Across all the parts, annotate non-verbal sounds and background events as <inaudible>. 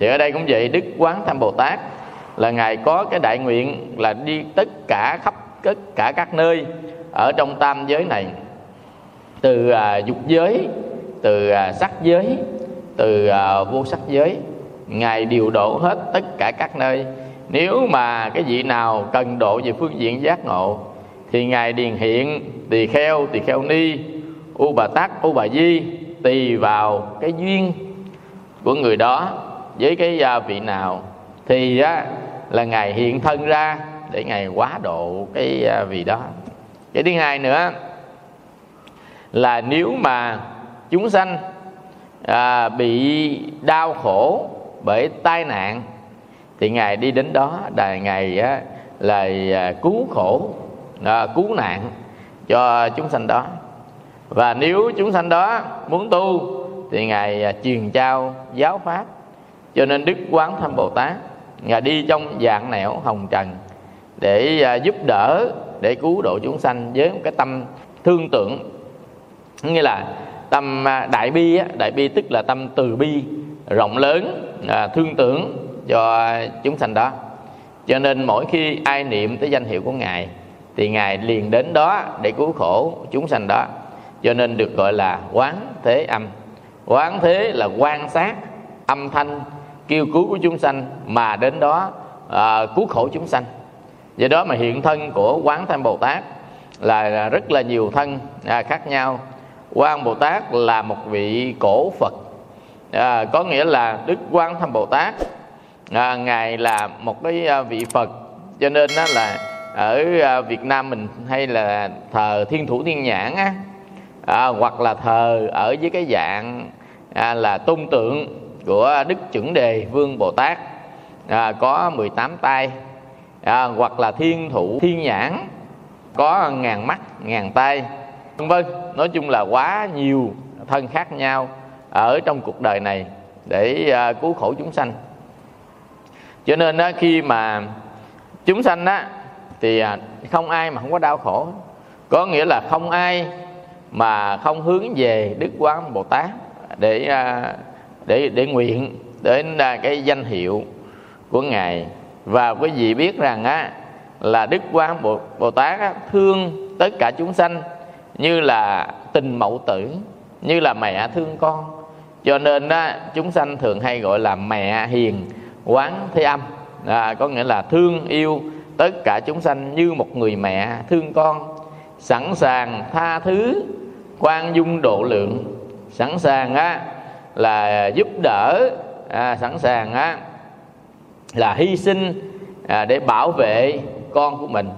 thì ở đây cũng vậy đức quán tham bồ tát là ngài có cái đại nguyện là đi tất cả khắp tất cả các nơi ở trong tam giới này. Từ à, dục giới từ à, sắc giới từ à, vô sắc giới ngài điều độ hết tất cả các nơi. Nếu mà cái vị nào cần độ về phương diện giác ngộ thì ngài điền hiện tỳ kheo tỳ kheo ni u bà tát u bà di tùy vào cái duyên của người đó với cái à, vị nào thì á, là ngài hiện thân ra để ngài quá độ cái vị đó. Cái thứ hai nữa là nếu mà chúng sanh à, bị đau khổ bởi tai nạn thì ngài đi đến đó đài ngài á, là à, cứu khổ à, cứu nạn cho chúng sanh đó. Và nếu chúng sanh đó muốn tu thì ngài à, truyền trao giáo pháp cho nên đức quán thâm bồ tát ngài đi trong dạng nẻo hồng trần để à, giúp đỡ để cứu độ chúng sanh với một cái tâm thương tưởng. Nghĩa là tâm à, đại bi á, đại bi tức là tâm từ bi rộng lớn à, thương tưởng cho chúng sanh đó. Cho nên mỗi khi ai niệm tới danh hiệu của ngài thì ngài liền đến đó để cứu khổ chúng sanh đó. Cho nên được gọi là quán thế âm. Quán thế là quan sát âm thanh kêu cứu của chúng sanh mà đến đó à, cứu khổ chúng sanh. Do đó mà hiện thân của quán Tham bồ tát là rất là nhiều thân à, khác nhau. Quan bồ tát là một vị cổ phật. À, có nghĩa là đức quan Tham bồ tát à, ngài là một cái à, vị phật. Cho nên đó là ở à, việt nam mình hay là thờ thiên thủ thiên nhãn á à, hoặc là thờ ở với cái dạng à, là tôn tượng của đức chuẩn đề vương bồ tát. À, có 18 tay. À, hoặc là thiên thủ thiên nhãn. Có ngàn mắt ngàn tay. Vân vân nói chung là quá nhiều thân khác nhau ở trong cuộc đời này để à, cứu khổ chúng sanh. Cho nên á, khi mà chúng sanh á thì à, không ai mà không có đau khổ. Có nghĩa là không ai mà không hướng về đức quán bồ tát để à, để để nguyện đến cái danh hiệu của ngài. Và quý vị biết rằng á là đức quan bồ, bồ tát á, thương tất cả chúng sanh như là tình mẫu tử như là mẹ thương con. Cho nên á, chúng sanh thường hay gọi là mẹ hiền quán thế âm. À, có nghĩa là thương yêu tất cả chúng sanh như một người mẹ thương con. Sẵn sàng tha thứ quan dung độ lượng. Sẵn sàng á là giúp đỡ à, sẵn sàng á là hy sinh à, để bảo vệ con của mình.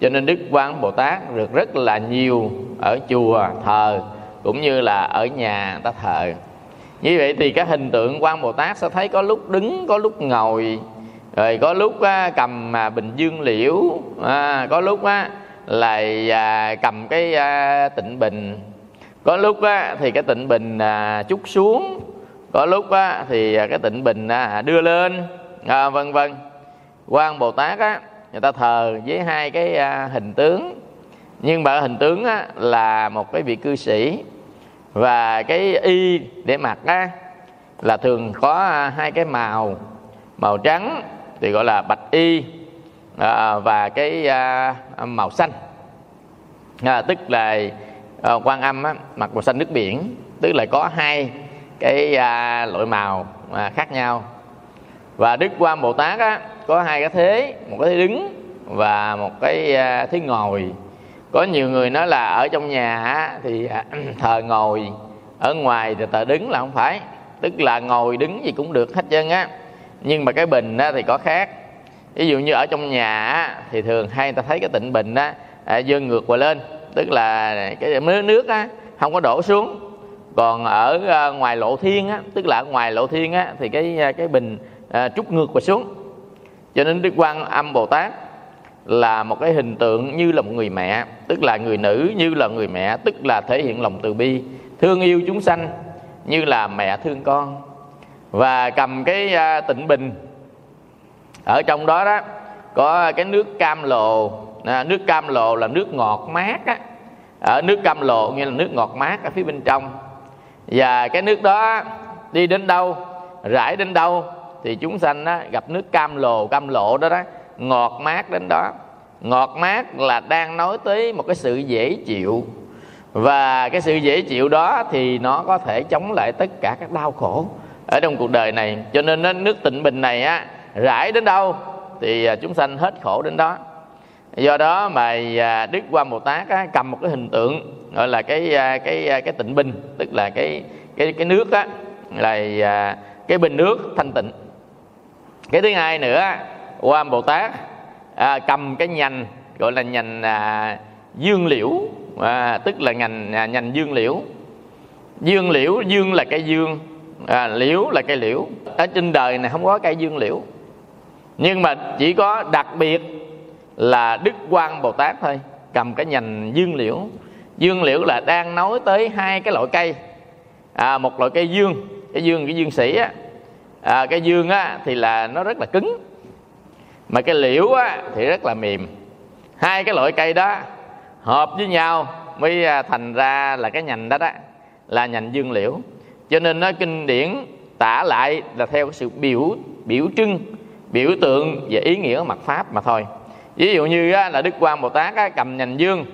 Cho nên đức quan bồ tát được rất là nhiều ở chùa thờ cũng như là ở nhà ta thờ. Như vậy thì các hình tượng quan bồ tát sẽ thấy có lúc đứng có lúc ngồi rồi có lúc á, cầm à, bình dương liễu à, có lúc à, á, là à, cầm cái à, tịnh bình có lúc á, thì cái tịnh bình à, chút xuống. Có lúc á, thì à, cái tịnh bình à, đưa lên. À, vân vân. Quan bồ tát á, người ta thờ với hai cái à, hình tướng. Nhưng mà hình tướng á, là một cái vị cư sĩ. Và cái y để mặc á, là thường có à, hai cái màu. Màu trắng thì gọi là bạch y à, và cái à, màu xanh. À, tức là à, quan âm á, mặc màu xanh nước biển tức là có hai cái à, loại màu à, khác nhau. Và đức quan bồ tát á, có hai cái thế một cái thế đứng và một cái à, thế ngồi. Có nhiều người nói là ở trong nhà á, thì à, <clears throat> thờ ngồi ở ngoài thì thờ đứng là không phải. Tức là ngồi đứng gì cũng được hết trơn á. Nhưng mà cái bình á, thì có khác. Ví dụ như ở trong nhà á, thì thường hay người ta thấy cái tịnh bình á à, dơn ngược qua lên tức là cái nước nước á không có đổ xuống. Còn ở ờ, ngoài lộ thiên á tức là ở ngoài lộ thiên á thì cái ờ, cái bình ờ, à, trút ngược và xuống. Cho nên đức quan âm bồ tát là một cái hình tượng như là một người mẹ tức là người nữ như là người mẹ tức là thể hiện lòng từ bi thương yêu chúng sanh như là mẹ thương con. Và cầm cái à, tịnh bình ở trong đó đó có cái nước cam lồ à, nước cam lồ là nước ngọt mát á ở nước cam lộ nghĩa là nước ngọt mát ở phía bên trong. Và cái nước đó đi đến đâu rải đến đâu thì chúng sanh á, gặp nước cam lồ cam lộ đó đó ngọt mát đến đó. Ngọt mát là đang nói tới một cái sự dễ chịu. Và cái sự dễ chịu đó thì nó có thể chống lại tất cả các đau khổ ở trong cuộc đời này. Cho nên nước tịnh bình này á rải đến đâu thì à, chúng sanh hết khổ đến đó do đó mà à, đức quan bồ tát á, cầm một cái hình tượng gọi là cái à, cái à, cái tịnh bình tức là cái cái cái nước á là cái bình nước thanh tịnh. Cái thứ hai nữa quan bồ tát à, cầm cái nhành gọi là nhành à, dương liễu à, tức là nhành à, nhành dương liễu. Dương liễu dương là cây dương à, liễu là cây liễu. Ở trên đời này không có cây dương liễu. Nhưng mà chỉ có đặc biệt là đức quan bồ tát thôi. Cầm cái nhành dương liễu. Dương liễu là đang nói tới hai cái loại cây. À, một loại cây dương. Cái dương cái dương sĩ á. À, cái dương á thì là nó rất là cứng. Mà cái liễu á thì rất là mềm. Hai cái loại cây đó hợp với nhau mới à, thành ra là cái nhành đó đó là nhành dương liễu. Cho nên nó kinh điển tả lại là theo cái sự biểu biểu trưng biểu tượng về ý nghĩa mặt pháp mà thôi ví dụ như á, là đức quan bồ tát á, cầm nhành dương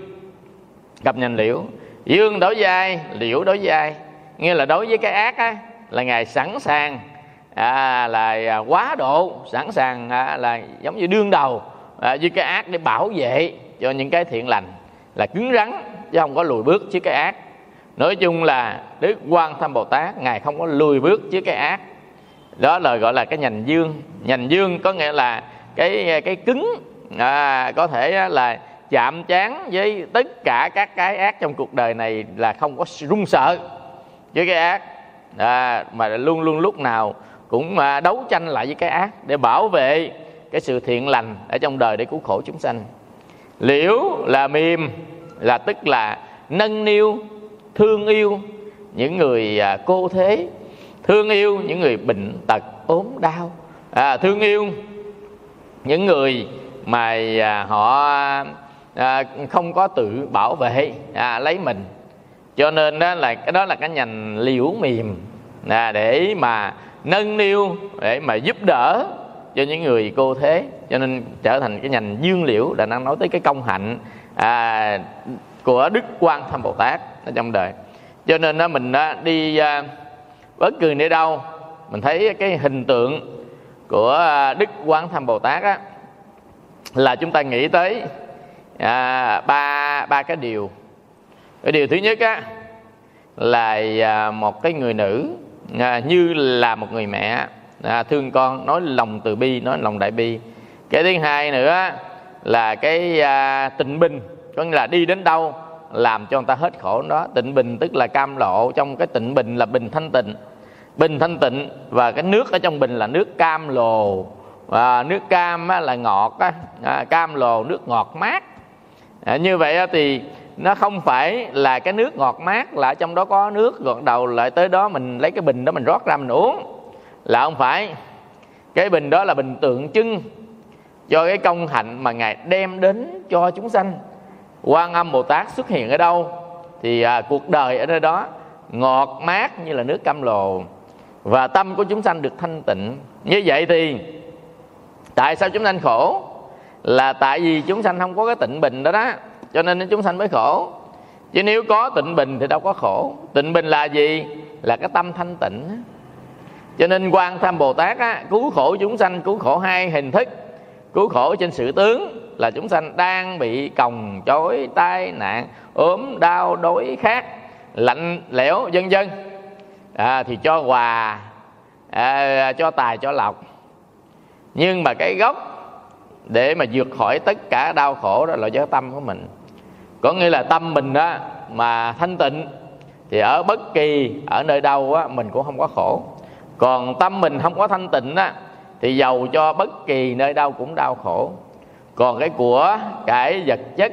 cầm nhành liễu. Dương đối với ai liễu đối với ai nghĩa là đối với cái ác á, là ngài sẵn sàng à, là à, quá độ sẵn sàng à, là giống như đương đầu à, với cái ác để bảo vệ cho những cái thiện lành. Là cứng rắn chứ không có lùi bước trước cái ác. Nói chung là đức quan tham bồ tát ngài không có lùi bước trước cái ác. Đó là gọi là cái nhành dương. Nhành dương có nghĩa là cái cái cứng à, có thể là chạm chán với tất cả các cái ác trong cuộc đời này là không có run sợ với cái ác. À, mà luôn luôn lúc nào cũng à, đấu tranh lại với cái ác để bảo vệ cái sự thiện lành ở trong đời để cứu khổ chúng sanh. Liễu là mềm là tức là nâng niu thương yêu những người à, cô thế. Thương yêu những người bệnh tật ốm đau. À, thương yêu những người mà à, họ à, không có tự bảo vệ à, lấy mình. Cho nên đó là cái đó là cái nhành liễu mềm à, để mà nâng niu để mà giúp đỡ cho những người cô thế. Cho nên trở thành cái nhành dương liễu là đang nói tới cái công hạnh à, của đức quan tham bồ tát ở trong đời. Cho nên đó mình đó, đi à, bất cứ nơi đâu mình thấy cái hình tượng của à, đức quán tham bồ tát á là chúng ta nghĩ tới à, ba ba cái điều. Cái điều thứ nhất á là à, một cái người nữ à, như là một người mẹ à, thương con nói lòng từ bi nói lòng đại bi. Cái thứ hai nữa là cái à, tịnh bình có nghĩa là đi đến đâu làm cho người ta hết khổ đó. Tịnh bình tức là cam lộ trong cái tịnh bình là bình thanh tịnh. Bình thanh tịnh và cái nước ở trong bình là nước cam lồ và nước cam á, là ngọt á, à, cam lồ nước ngọt mát. À, như vậy á, thì nó không phải là cái nước ngọt mát là trong đó có nước gọt đầu lại tới đó mình lấy cái bình đó mình rót ra mình uống. Là không phải. Cái bình đó là bình tượng trưng cho cái công hạnh mà ngài đem đến cho chúng sanh. Quan âm bồ tát xuất hiện ở đâu thì à, cuộc đời ở nơi đó ngọt mát như là nước cam lồ và tâm của chúng sanh được thanh tịnh. Như vậy thì tại sao chúng sanh khổ? Là tại vì chúng sanh không có cái tịnh bình đó đó. Cho nên chúng sanh mới khổ. Chứ nếu có tịnh bình thì đâu có khổ. Tịnh bình là gì? Là cái tâm thanh tịnh. Cho nên quan tham bồ tát á, cứu khổ chúng sanh cứu khổ hai hình thức. Cứu khổ trên sự tướng là chúng sanh đang bị còng chối tai nạn ốm đau đói khát lạnh lẽo vân vân. À, thì cho quà à, cho tài cho lộc nhưng mà cái gốc để mà vượt khỏi tất cả đau khổ đó là do tâm của mình. Có nghĩa là tâm mình đó mà thanh tịnh thì ở bất kỳ ở nơi đâu á, mình cũng không có khổ. Còn tâm mình không có thanh tịnh á, thì giàu cho bất kỳ nơi đâu cũng đau khổ. Còn cái của cái vật chất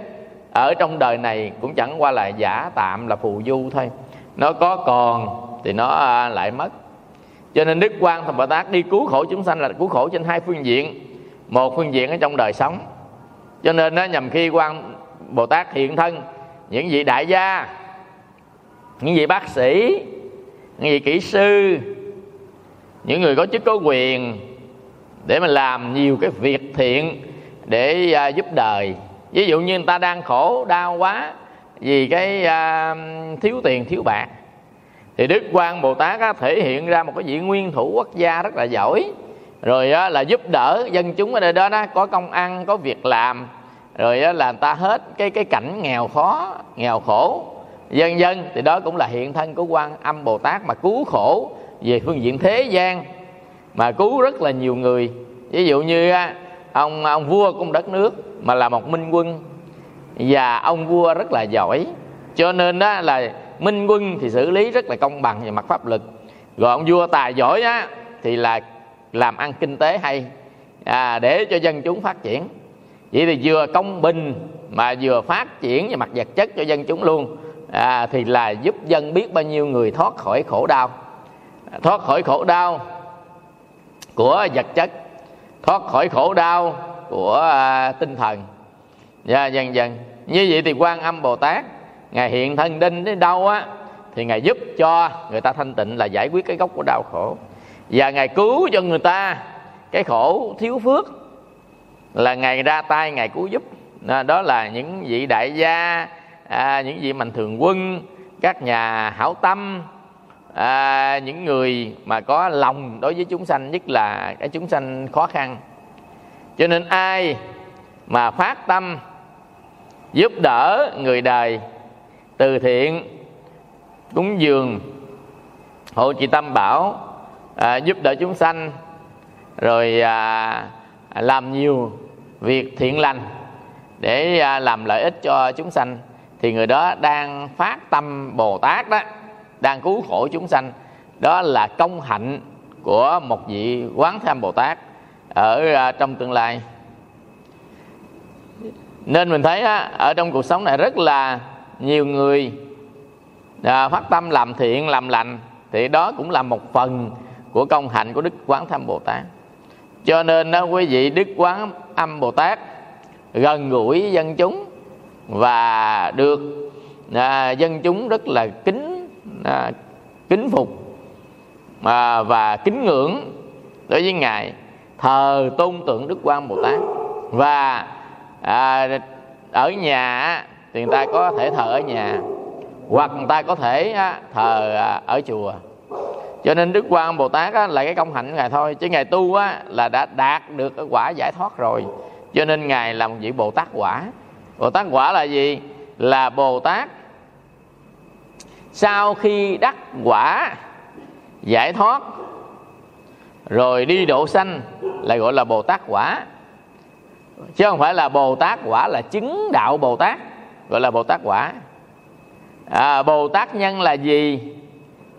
ở trong đời này cũng chẳng qua là giả tạm là phù du thôi. Nó có còn thì nó à, lại mất cho nên đức quan thầm bồ tát đi cứu khổ chúng sanh là cứu khổ trên hai phương diện. Một phương diện ở trong đời sống. Cho nên nó nhằm khi quan bồ tát hiện thân những vị đại gia những vị bác sĩ những vị kỹ sư những người có chức có quyền để mà làm nhiều cái việc thiện để à, giúp đời. Ví dụ như người ta đang khổ đau quá vì cái à, thiếu tiền thiếu bạc thì đức quan bồ tát á, thể hiện ra một cái vị nguyên thủ quốc gia rất là giỏi. Rồi á, là giúp đỡ dân chúng ở đây đó đó có công ăn có việc làm. Rồi á, là người ta hết cái cái cảnh nghèo khó nghèo khổ. Dân dân thì đó cũng là hiện thân của quan âm bồ tát mà cứu khổ về phương diện thế gian. Mà cứu rất là nhiều người. Ví dụ như ông ông vua của một đất nước mà là một minh quân. Và ông vua rất là giỏi. Cho nên đó là minh quân thì xử lý rất là công bằng về mặt pháp luật. Rồi ông vua tài giỏi á thì là làm ăn kinh tế hay à, để cho dân chúng phát triển. Vậy thì vừa công bình mà vừa phát triển về mặt vật chất cho dân chúng luôn à, thì là giúp dân biết bao nhiêu người thoát khỏi khổ đau. Thoát khỏi khổ đau của vật chất thoát khỏi khổ đau của à, tinh thần. Dạ, dần dần. Như vậy thì quan âm bồ tát ngài hiện thân đinh đến đâu á thì ngài giúp cho người ta thanh tịnh là giải quyết cái gốc của đau khổ. Và ngài cứu cho người ta cái khổ thiếu phước là ngài ra tay ngài cứu giúp. Đó là những vị đại gia à, những vị mạnh thường quân các nhà hảo tâm à, những người mà có lòng đối với chúng sanh nhất là cái chúng sanh khó khăn. Cho nên ai mà phát tâm giúp đỡ người đời từ thiện cúng dường hộ trì tâm bảo à, giúp đỡ chúng sanh rồi à, làm nhiều việc thiện lành để à, làm lợi ích cho chúng sanh thì người đó đang phát tâm bồ tát đó đang cứu khổ chúng sanh. Đó là công hạnh của một vị quán tham bồ tát ở à, trong tương lai. Nên mình thấy á, ở trong cuộc sống này rất là nhiều người à, phát tâm làm thiện làm lành thì đó cũng là một phần của công hạnh của đức quán tham bồ tát. Cho nên đó quý vị đức quán âm bồ tát gần gũi dân chúng và được à, dân chúng rất là kính à, kính phục à, và kính ngưỡng đối với ngài thờ tôn tượng đức quan bồ tát. Và à, ở nhà thì người ta có thể thờ ở nhà hoặc người ta có thể thờ à, ở chùa. Cho nên đức quan bồ tát á, là cái công hạnh của ngài thôi. Chứ ngài tu á, là đã đạt được cái quả giải thoát rồi. Cho nên ngài là một vị bồ tát quả. Bồ tát quả là gì? Là bồ tát sau khi đắc quả giải thoát rồi đi độ sanh là gọi là bồ tát quả. Chứ không phải là bồ tát quả là chứng đạo bồ tát gọi là bồ tát quả. À, bồ tát nhân là gì?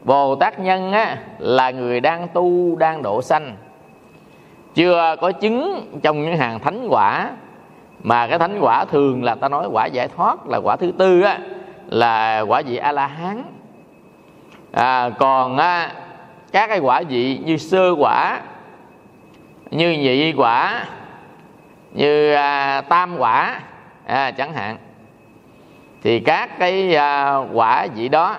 Bồ tát nhân á, là người đang tu đang độ sanh. Chưa có chứng trong những hàng thánh quả mà cái thánh quả thường là ta nói quả giải thoát là quả thứ tư á là quả vị a la hán à, còn á, các cái quả vị như sơ quả như nhị quả như à, tam quả à, chẳng hạn thì các cái à, quả vị đó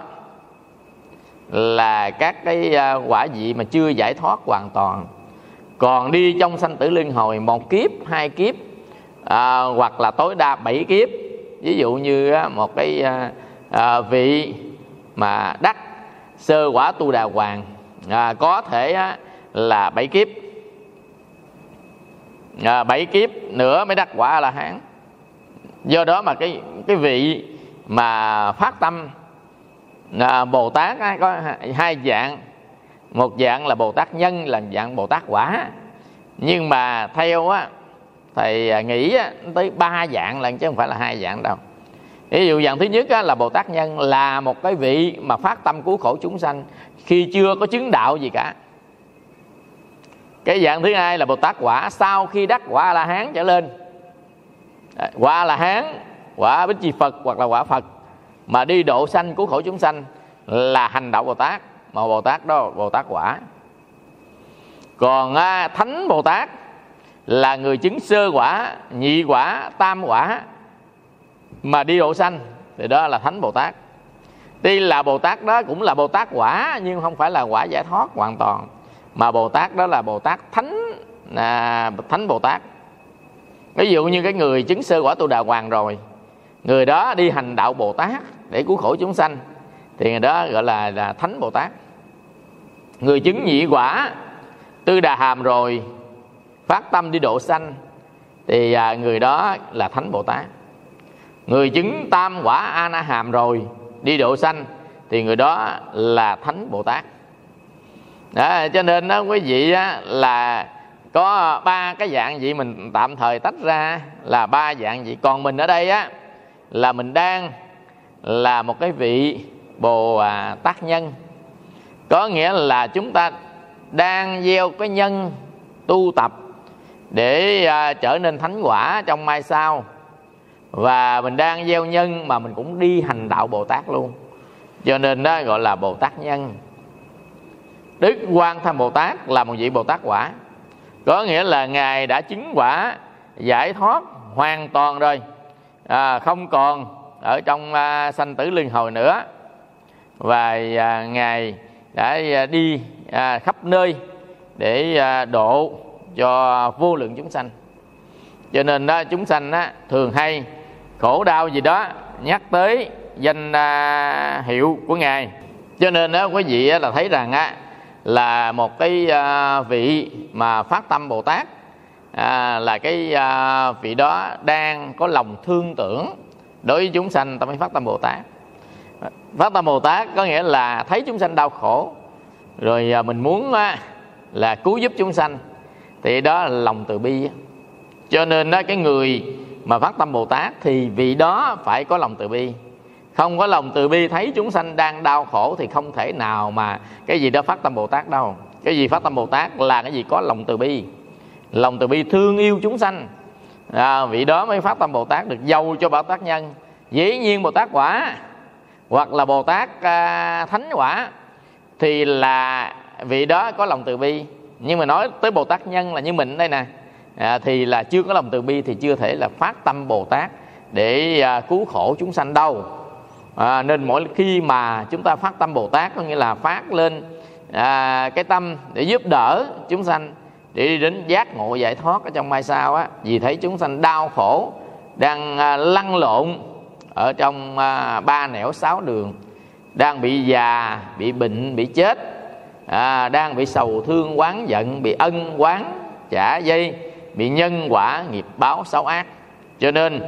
là các cái à, quả vị mà chưa giải thoát hoàn toàn. Còn đi trong sanh tử luân hồi một kiếp hai kiếp à, hoặc là tối đa bảy kiếp. Ví dụ như một cái à, à, vị mà đắc sơ quả tu đà hoàng à, có thể á, là bảy kiếp. À, bảy kiếp nữa mới đắc quả là hán do đó mà cái cái vị mà phát tâm à, bồ tát á, có hai dạng. Một dạng là bồ tát nhân là dạng bồ tát quả. Nhưng mà theo á thầy à, nghĩ á, tới ba dạng lần chứ không phải là hai dạng đâu. Ví dụ dạng thứ nhất á, là bồ tát nhân là một cái vị mà phát tâm cứu khổ chúng sanh khi chưa có chứng đạo gì cả. Cái dạng thứ hai là bồ tát quả. Sau khi đắc quả a la hán trở lên À, quả là hán quả bích chi phật hoặc là quả phật. Mà đi độ sanh cứu khổ chúng sanh là hành đạo bồ tát mà bồ tát đó bồ tát quả. Còn à, thánh bồ tát là người chứng sơ quả nhị quả tam quả mà đi độ sanh thì đó là thánh bồ tát. Tuy là bồ tát đó cũng là bồ tát quả nhưng không phải là quả giải thoát hoàn toàn mà bồ tát đó là bồ tát thánh à, thánh bồ tát ví dụ như cái người chứng sơ quả tu đà hoàng rồi người đó đi hành đạo bồ tát để cứu khổ chúng sanh thì người đó gọi là là thánh bồ tát. Người chứng nhị quả tư đà hàm rồi phát tâm đi độ sanh thì à, người đó là thánh bồ tát. Người chứng tam quả a na hàm rồi đi độ sanh thì người đó là thánh bồ tát. Đó, cho nên đó quý vị á, là có ba cái dạng vị mình tạm thời tách ra. Là ba dạng vị. Còn mình ở đây á là mình đang là một cái vị bồ à, tát nhân. Có nghĩa là chúng ta đang gieo cái nhân tu tập để à, trở nên thánh quả trong mai sau. Và mình đang gieo nhân mà mình cũng đi hành đạo bồ tát luôn. Cho nên đó gọi là bồ tát nhân. Đức quan tham bồ tát là một vị bồ tát quả có nghĩa là ngài đã chứng quả giải thoát hoàn toàn rồi. À, không còn ở trong à, sanh tử luân hồi nữa. Và à, ngài đã à, đi à, khắp nơi để à, độ cho vô lượng chúng sanh. Cho nên đó chúng sanh đó, thường hay khổ đau gì đó nhắc tới danh à, hiệu của ngài. Cho nên đó quý vị là thấy rằng á là một cái à, vị mà phát tâm bồ tát. À, là cái à, vị đó đang có lòng thương tưởng đối với chúng sanh ta mới phát tâm bồ tát. Phát tâm bồ tát có nghĩa là thấy chúng sanh đau khổ rồi à, mình muốn á, là cứu giúp chúng sanh. Thì đó là lòng từ bi cho nên đó cái người mà phát tâm bồ tát thì vị đó phải có lòng từ bi không có lòng từ bi thấy chúng sanh đang đau khổ thì không thể nào mà cái gì đó phát tâm bồ tát đâu. Cái gì phát tâm bồ tát là cái gì có lòng từ bi. Lòng từ bi thương yêu chúng sanh. À, vị đó mới phát tâm bồ tát được giàu cho bồ tát nhân. Dĩ nhiên bồ tát quả hoặc là bồ tát à, thánh quả thì là vị đó có lòng từ bi. Nhưng mà nói tới bồ tát nhân là như mình đây nè. À, thì là chưa có lòng từ bi thì chưa thể là phát tâm bồ tát để à, cứu khổ chúng sanh đâu à, nên mỗi khi mà chúng ta phát tâm bồ tát có nghĩa là phát lên à, cái tâm để giúp đỡ chúng sanh để đi đến giác ngộ giải thoát ở trong mai sau á. Vì thấy chúng sanh đau khổ đang à, lăn lộn ở trong à, ba nẻo sáu đường đang bị già bị bệnh bị chết à, đang bị sầu thương quán giận bị ân quán trả dây bị nhân quả nghiệp báo xấu ác. Cho nên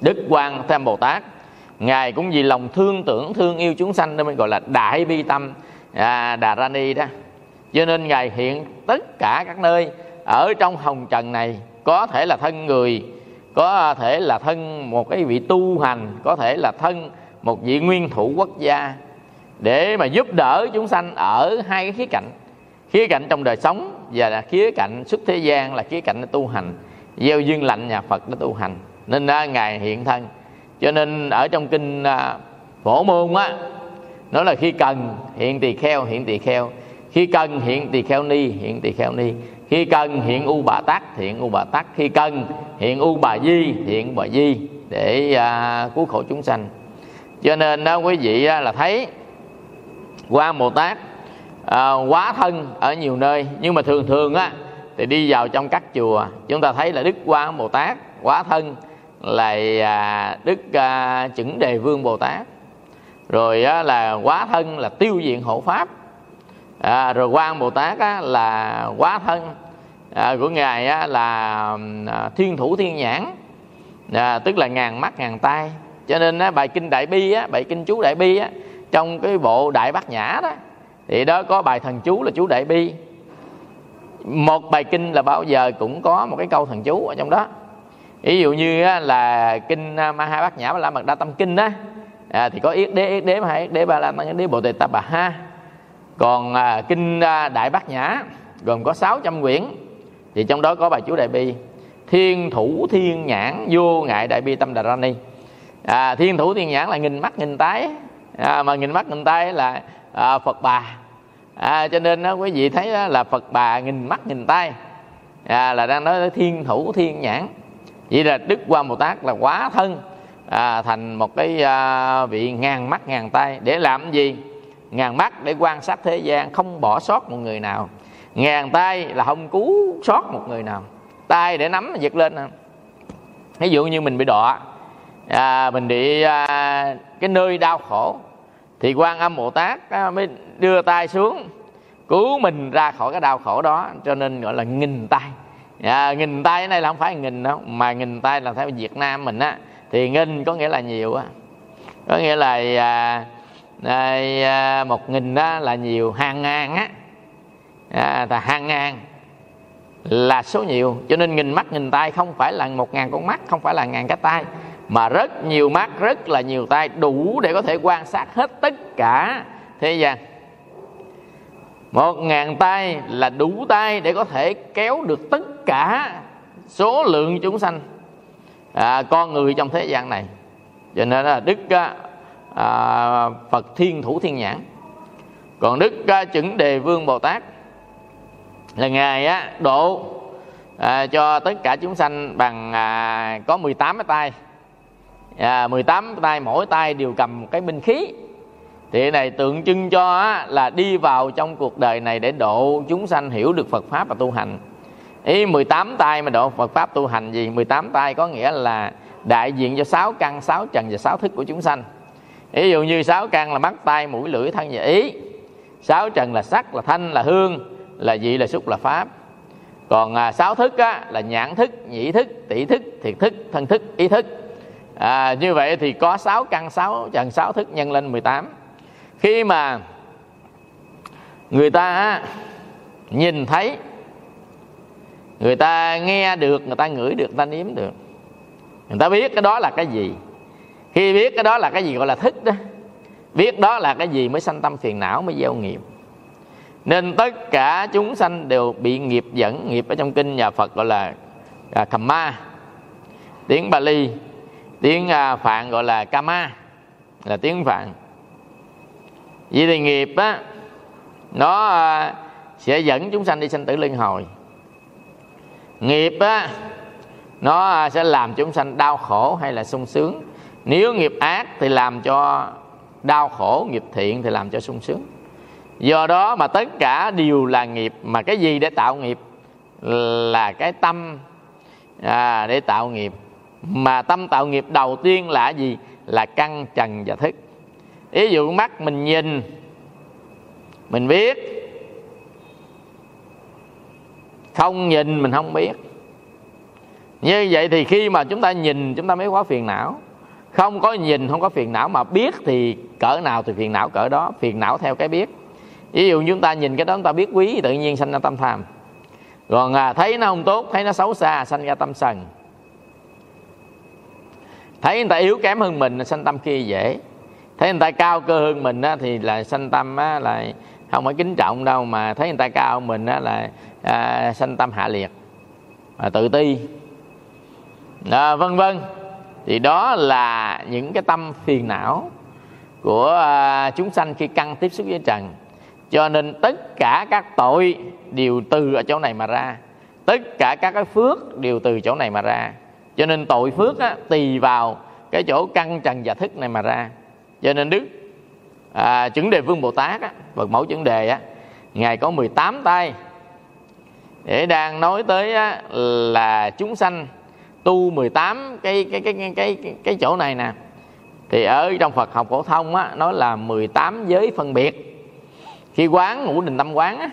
đức quan tham bồ tát ngài cũng vì lòng thương tưởng thương yêu chúng sanh nên mình gọi là đại bi tâm à, đà ra ni đó. Cho nên ngài hiện tất cả các nơi ở trong hồng trần này có thể là thân người có thể là thân một cái vị tu hành có thể là thân một vị nguyên thủ quốc gia để mà giúp đỡ chúng sanh ở hai cái khía cạnh. Khía cạnh trong đời sống và là khía cạnh xuất thế gian là khía cạnh tu hành. Gieo duyên lạnh nhà phật để tu hành. Nên đó, ngài hiện thân cho nên ở trong kinh à, phổ môn á nó là khi cần hiện tỳ kheo hiện tỳ kheo. Khi cần hiện tỳ kheo ni hiện tỳ kheo ni. Khi cần hiện u bà tát hiện u bà tát. Khi cần hiện u bà di hiện bà di để à, cứu khổ chúng sanh. Cho nên đó quý vị á, là thấy qua bồ tát à, quá thân ở nhiều nơi. Nhưng mà thường thường á thì đi vào trong các chùa. Chúng ta thấy là đức quan bồ tát quá thân là à, đức à, chững đề vương bồ tát. Rồi á, là quá thân là tiêu diện hộ pháp. À, rồi quan bồ tát á, là quá thân. À, của ngài á, là à, thiên thủ thiên nhãn. À, tức là ngàn mắt ngàn tay cho nên á, bài kinh đại bi á, bài kinh chú đại bi á, trong cái bộ đại bát nhã đó thì đó có bài thần chú là chú đại bi. Một bài kinh là bao giờ cũng có một cái câu thần chú ở trong đó ví dụ như là kinh ma ha bát nhã ba la mật đa tâm kinh đó à, thì có yết đế yết đế hai yết đế ba la mật đế bộ tề tập bà ha. Còn à, kinh à, đại bát nhã gồm có 600 quyển thì trong đó có bài chú đại bi. Thiên thủ thiên nhãn vô ngại đại bi tâm đà ra ni. À, thiên thủ thiên nhãn là nghìn mắt nghìn tái à, mà nghìn mắt nghìn tay là à, phật bà. À, cho nên đó, quý vị thấy đó, là phật bà nghìn mắt nghìn tay à, là đang nói tới thiên thủ thiên nhãn vậy là đức quan bồ tát là quá thân à, thành một cái à, vị ngàn mắt ngàn tay. Để làm gì? Ngàn mắt để quan sát thế gian không bỏ sót một người nào. Ngàn tay là không cứu sót một người nào. Tay để nắm giật lên ví dụ như mình bị đọa à, mình bị à, cái nơi đau khổ thì quan âm bồ tát à, mới đưa tay xuống cứu mình ra khỏi cái đau khổ đó. Cho nên gọi là nghìn tay à, nghìn tay ở đây là không phải nghìn đâu mà nghìn tay là theo việt nam mình á. Thì nghìn có nghĩa là nhiều á. Có nghĩa là à, à, à một nghìn đó là nhiều hàng ngàn á. À, là hàng ngàn là số nhiều. Cho nên nghìn mắt nghìn tay không phải là một ngàn con mắt không phải là ngàn cái tay mà rất nhiều mắt rất là nhiều tay đủ để có thể quan sát hết tất cả. Thế gian một ngàn tay là đủ tay để có thể kéo được tất cả số lượng chúng sanh à, con người trong thế gian này. Cho nên là đức à, à phật thiên thủ thiên nhãn. Còn đức à, chuẩn đề vương bồ tát là ngài á độ à, cho tất cả chúng sanh bằng à, có 18 cái tay. À, 18 tay mỗi tay đều cầm một cái binh khí. Thì cái này tượng trưng cho á, là đi vào trong cuộc đời này để độ chúng sanh hiểu được Phật pháp và tu hành ý 18 tay mà độ Phật pháp tu hành gì? 18 tay có nghĩa là đại diện cho sáu căn sáu trần và sáu thức của chúng sanh. Ví dụ như sáu căn là mắt tay mũi lưỡi thân và ý. Sáu trần là sắc là thanh là hương là vị là xúc là pháp. Còn à, sáu thức á, là nhãn thức nhĩ thức tỷ thức thiệt thức thân thức ý thức. À, như vậy thì có sáu căn sáu trần sáu thức nhân lên 18 khi mà người ta á, nhìn thấy người ta nghe được người ta ngửi được người ta nếm được. Người ta biết cái đó là cái gì. Khi biết cái đó là cái gì gọi là thức đó. Biết đó là cái gì mới sanh tâm phiền não mới gieo nghiệp. Nên tất cả chúng sanh đều bị nghiệp dẫn. Nghiệp ở trong kinh nhà phật gọi là à, kamma ma. Tiếng bali tiếng à, phạn gọi là kama là tiếng phạn. Vậy thì nghiệp á nó à, sẽ dẫn chúng sanh đi sanh tử luân hồi nghiệp á nó sẽ làm chúng sanh đau khổ hay là sung sướng. Nếu nghiệp ác thì làm cho đau khổ nghiệp thiện thì làm cho sung sướng. Do đó mà tất cả đều là nghiệp mà cái gì để tạo nghiệp? Là cái tâm à, để tạo nghiệp. Mà tâm tạo nghiệp đầu tiên là gì? Là căn trần và thức. Ví dụ mắt mình nhìn mình biết không nhìn mình không biết. Như vậy thì khi mà chúng ta nhìn chúng ta mới có phiền não. Không có nhìn không có phiền não mà biết thì cỡ nào thì phiền não cỡ đó phiền não theo cái biết. Ví dụ chúng ta nhìn cái đó chúng ta biết quý tự nhiên sanh ra tâm tham. Còn à, thấy nó không tốt thấy nó xấu xa sanh ra tâm sân thấy người ta yếu kém hơn mình sanh tâm kia dễ. Thấy người ta cao cơ hơn mình á, thì là sanh tâm á, là không phải kính trọng đâu mà thấy người ta cao mình á, là à, sanh tâm hạ liệt à, tự ti. À, vân vân. Thì đó là những cái tâm phiền não của à, chúng sanh khi căng tiếp xúc với trần. Cho nên tất cả các tội đều từ ở chỗ này mà ra. Tất cả các cái phước đều từ chỗ này mà ra. Cho nên tội phước á, tùy vào cái chỗ căn trần và thức này mà ra. Cho nên đức à, chứng đề vương bồ tát á, bậc mẫu chứng đề á, ngài có 18 tay. Để đang nói tới á, là chúng sanh tu 18 cái cái cái cái cái cái chỗ này nè. Thì ở trong Phật học phổ thông á nói là 18 giới phân biệt. Khi quán ngũ đình tâm quán á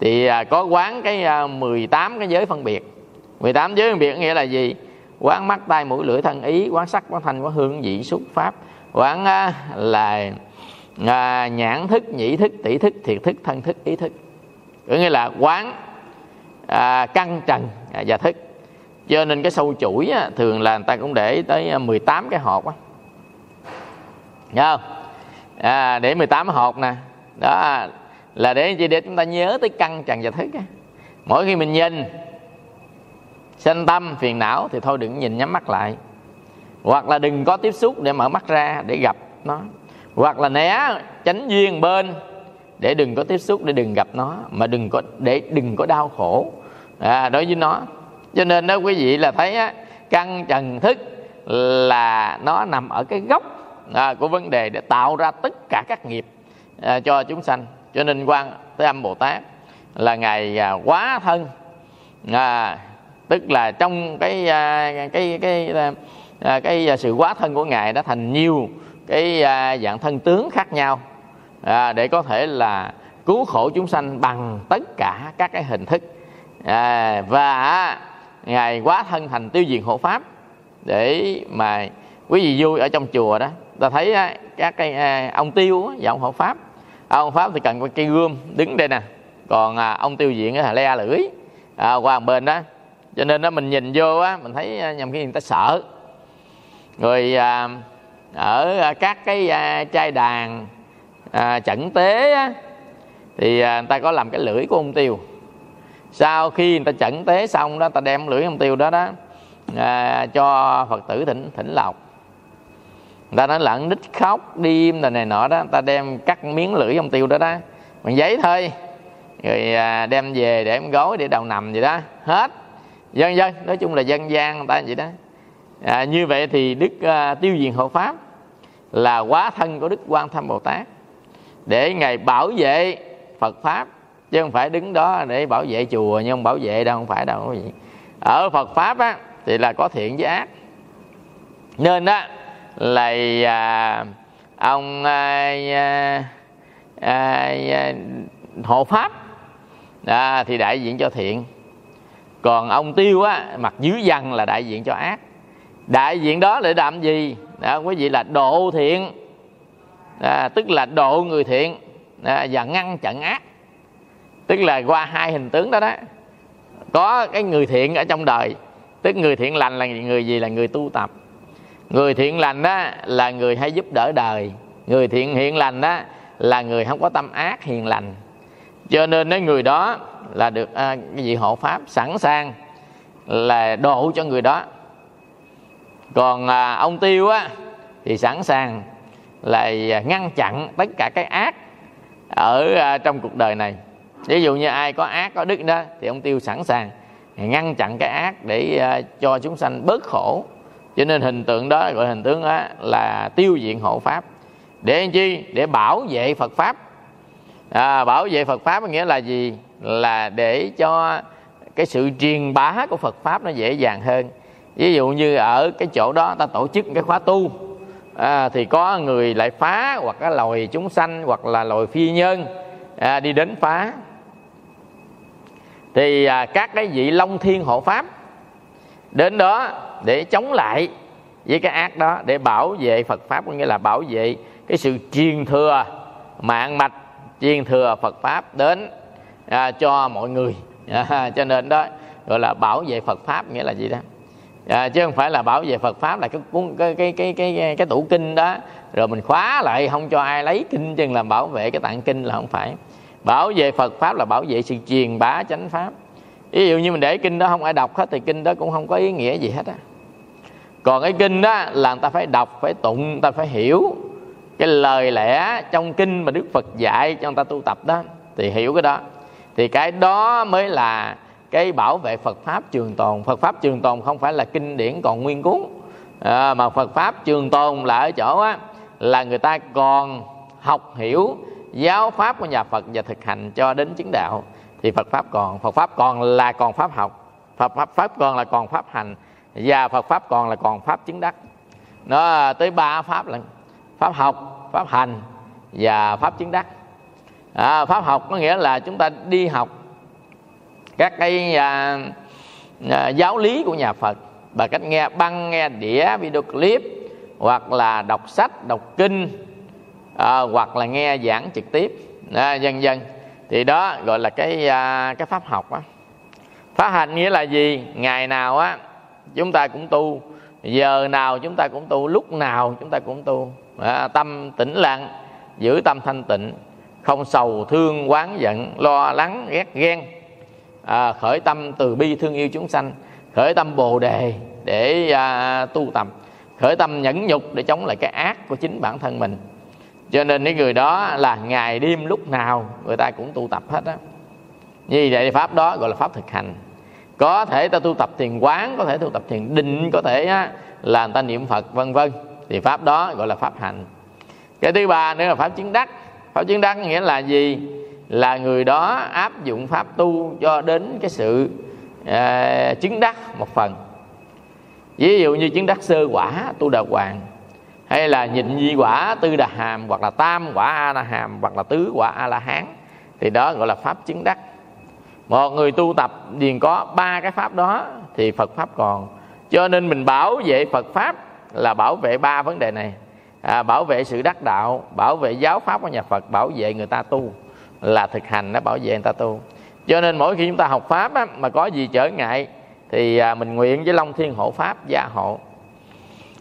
thì à, có quán cái à, 18 cái giới phân biệt. 18 giới phân biệt nghĩa là gì? Quán mắt tay mũi lưỡi thân ý quán sắc quán thanh quán hương vị xúc pháp. Quán à, là à, nhãn thức nhĩ thức tỷ thức thiệt thức thân thức ý thức. Có nghĩa là quán à, căn trần à, và thức. Cho nên cái sâu chuỗi á, thường là người ta cũng để tới à, 18 cái hộp á. Nhớ không? À, để 18 hộp nè. Đó là để gì? Để chúng ta nhớ tới căn trần và thức á. mỗi khi mình nhìn sanh tâm phiền não thì thôi đừng nhìn nhắm mắt lại. Hoặc là đừng có tiếp xúc để mở mắt ra để gặp nó hoặc là né tránh duyên bên để đừng có tiếp xúc để đừng gặp nó mà đừng có để đừng có đau khổ. À, đối với nó. Cho nên đó quý vị là thấy á, căn trần thức là nó nằm ở cái gốc à, của vấn đề để tạo ra tất cả các nghiệp à, cho chúng sanh. Cho nên quan tới âm bồ tát là ngài à, quá thân à, tức là trong cái à, cái cái cái, à, cái sự quá thân của ngài đã thành nhiều cái à, dạng thân tướng khác nhau. À, để có thể là cứu khổ chúng sanh bằng tất cả các cái hình thức. À, và à, ngài quá thân thành tiêu diệt hộ pháp để mà quý vị vui ở trong chùa đó. Ta thấy à, các cái à, ông tiêu và ông hộ pháp. À, ông pháp thì cần cái cây gươm đứng đây nè. Còn à, ông tiêu diện là le lưỡi. À, qua một bên đó. Cho nên đó mình nhìn vô á mình thấy nhầm khi người ta sợ. Rồi à, ở à, các cái à, chai đàn à, chẩn tế á, thì à, người ta có làm cái lưỡi của ông tiêu. Sau khi người ta chẩn tế xong đó ta đem lưỡi ông tiêu đó đó à, cho phật tử thỉnh thỉnh lộc. Người ta nói lặn nít khóc đêm này này nọ đó người ta đem cắt miếng lưỡi ông tiêu đó đó bằng giấy thôi. Rồi à, đem về để em gối để đầu nằm vậy đó. Hết. Dân dân nói chung là dân gian người ta vậy đó à, như vậy thì đức à, tiêu diệt hộ pháp là quá thân của đức quan tham bồ tát để ngài bảo vệ phật pháp chứ không phải đứng đó để bảo vệ chùa nhưng không bảo vệ đâu không phải đâu quý vị ở phật pháp á thì là có thiện với ác. Nên đó là à, ông à, à, à, à, hộ pháp à, thì đại diện cho thiện. Còn ông tiêu á mặt dưới văn là đại diện cho ác đại diện đó để làm gì? Đó, quý vị là độ thiện. À, tức là độ người thiện. À, và ngăn chặn ác. Tức là qua hai hình tướng đó đó. Có cái người thiện ở trong đời. Tức người thiện lành là người gì? Là người tu tập. Người thiện lành đó là người hay giúp đỡ đời. Người thiện hiện lành đó là người không có tâm ác hiền lành. Cho nên cái người đó là được à, cái vị hộ pháp sẵn sàng là độ cho người đó còn à, ông tiêu á thì sẵn sàng là ngăn chặn tất cả cái ác ở à, trong cuộc đời này. Ví dụ như ai có ác có đức đó thì ông tiêu sẵn sàng ngăn chặn cái ác để à, cho chúng sanh bớt khổ. Cho nên hình tượng đó gọi hình tướng đó là tiêu diện hộ pháp. Để làm chi? Để bảo vệ phật pháp. À, bảo vệ phật pháp có nghĩa là gì? Là để cho cái sự truyền bá của phật pháp nó dễ dàng hơn ví dụ như ở cái chỗ đó ta tổ chức cái khóa tu. À, thì có người lại phá hoặc là loài chúng sanh hoặc là loài phi nhân à, đi đến phá. Thì à, các cái vị long thiên hộ pháp đến đó để chống lại với cái ác đó để bảo vệ phật pháp có nghĩa là bảo vệ cái sự truyền thừa mạng mạch truyền thừa phật pháp đến à, cho mọi người. <laughs> À, cho nên đó gọi là bảo vệ phật pháp nghĩa là gì đó? À, chứ không phải là bảo vệ Phật pháp là cái cuốn cái cái cái cái cái tủ kinh đó. Rồi mình khóa lại không cho ai lấy kinh chừng làm bảo vệ cái tạng kinh là không phải. Bảo vệ Phật pháp là bảo vệ sự truyền bá chánh pháp. Ví dụ như mình để kinh đó không ai đọc hết thì kinh đó cũng không có ý nghĩa gì hết á. Còn cái kinh đó là người ta phải đọc phải tụng người ta phải hiểu cái lời lẽ trong kinh mà đức phật dạy cho người ta tu tập đó thì hiểu cái đó. Thì cái đó mới là cái bảo vệ Phật pháp trường tồn. Phật pháp trường tồn không phải là kinh điển còn nguyên cuốn. À, mà Phật pháp trường tồn là ở chỗ á là người ta còn học hiểu giáo pháp của nhà Phật và thực hành cho đến chứng đạo. Thì Phật pháp còn Phật pháp còn là còn pháp học. Phật pháp pháp còn là còn pháp hành. Và Phật pháp còn là còn pháp chứng đắc. Nó tới ba pháp là pháp học pháp hành và pháp chứng đắc. À, pháp học có nghĩa là chúng ta đi học các cái à, à, giáo lý của nhà Phật. Và cách nghe băng nghe đĩa video clip hoặc là đọc sách đọc kinh à, hoặc là nghe giảng trực tiếp. À, dần dần. Thì đó gọi là cái à, cái pháp học á. Pháp hành nghĩa là gì? Ngày nào á chúng ta cũng tu. Giờ nào chúng ta cũng tu lúc nào chúng ta cũng tu. À, tâm tĩnh lặng giữ tâm thanh tịnh không sầu thương quán giận lo lắng ghét ghen à, khởi tâm từ bi thương yêu chúng sanh khởi tâm bồ đề để à, tu tập khởi tâm nhẫn nhục để chống lại cái ác của chính bản thân mình. Cho nên những người đó là ngày đêm lúc nào người ta cũng tu tập hết á. Như vậy pháp đó gọi là pháp thực hành. Có thể ta tu tập thiền quán có thể tu tập thiền định có thể á, là người ta niệm phật vân vân. Thì pháp đó gọi là pháp hành. Cái thứ ba nữa là pháp chứng đắc. Pháp chứng đắc nghĩa là gì? Là người đó áp dụng pháp tu cho đến cái sự uh, chứng đắc một phần. Ví dụ như chứng đắc sơ quả tu đà hoàng hay là nhịn di quả tư đà hàm hoặc là tam quả a la hàm hoặc là tứ quả a la hán thì đó gọi là pháp chứng đắc. Một người tu tập liền có ba cái pháp đó thì phật pháp còn. Cho nên mình bảo vệ phật pháp là bảo vệ ba vấn đề này. À, bảo vệ sự đắc đạo bảo vệ giáo pháp của nhà phật bảo vệ người ta tu là thực hành nó bảo vệ người ta tu. Cho nên mỗi khi chúng ta học pháp á, mà có gì trở ngại thì à, mình nguyện với long thiên hộ pháp gia hộ.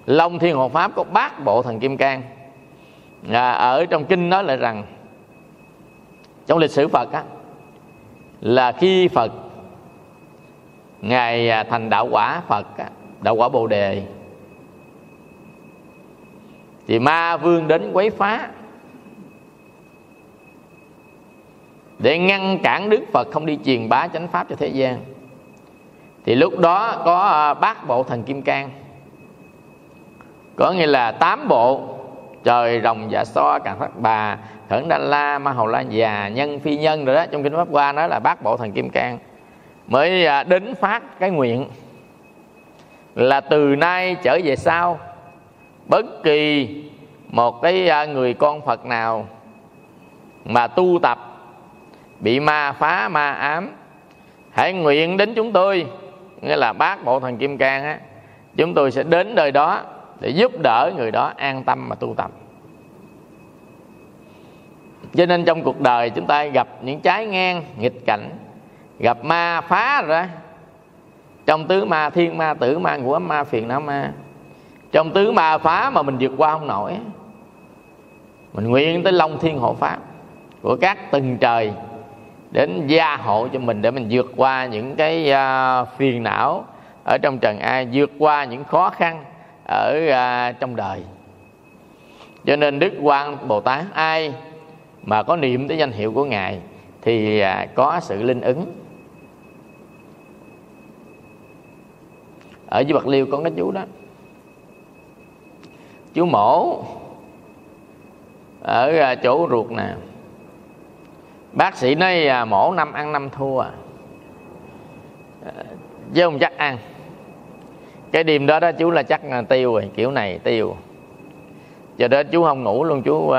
Long thiên hộ pháp có bát bộ thần kim cang. À, ở trong kinh nói lại rằng trong lịch sử phật á, là khi phật ngài à, thành đạo quả phật đạo quả bồ đề thì ma vương đến quấy phá. Để ngăn cản đức phật không đi truyền bá chánh pháp cho thế gian. Thì lúc đó có à, bát bộ thần kim cang. Có nghĩa là tám bộ, trời, rồng dạ so càng phát bà khẩn đa la, ma hầu la già, nhân, phi nhân rồi đó, trong kinh pháp qua nói là bát bộ thần kim cang. Mới à, đến phát cái nguyện là từ nay trở về sau, bất kỳ một cái à, người con phật nào mà tu tập bị ma phá, ma ám. Hãy nguyện đến chúng tôi, nghĩa là bác bộ thần kim cang á. Chúng tôi sẽ đến nơi đó để giúp đỡ người đó an tâm mà tu tập. Cho nên trong cuộc đời chúng ta gặp những trái ngang, nghịch cảnh, gặp ma phá rồi trong tứ ma thiên, ma tử, ma ngũ ma phiền não, ma. Trong tứ ma phá mà mình vượt qua không nổi mình nguyện tới long thiên hộ pháp của các từng trời đến gia hộ cho mình để mình vượt qua những cái uh, phiền não ở trong trần ai vượt qua những khó khăn ở uh, trong đời. Cho nên đức quan bồ tát ai mà có niệm tới danh hiệu của ngài thì uh, có sự linh ứng. Ở dưới bạc liêu có cái chú đó. Chú mổ ở chỗ ruột nè bác sĩ nói à, mổ năm ăn năm thua. À. chứ không chắc ăn. Cái đêm đó đó chú là chắc à, tiêu rồi kiểu này tiêu. Cho đó chú không ngủ luôn chú uh,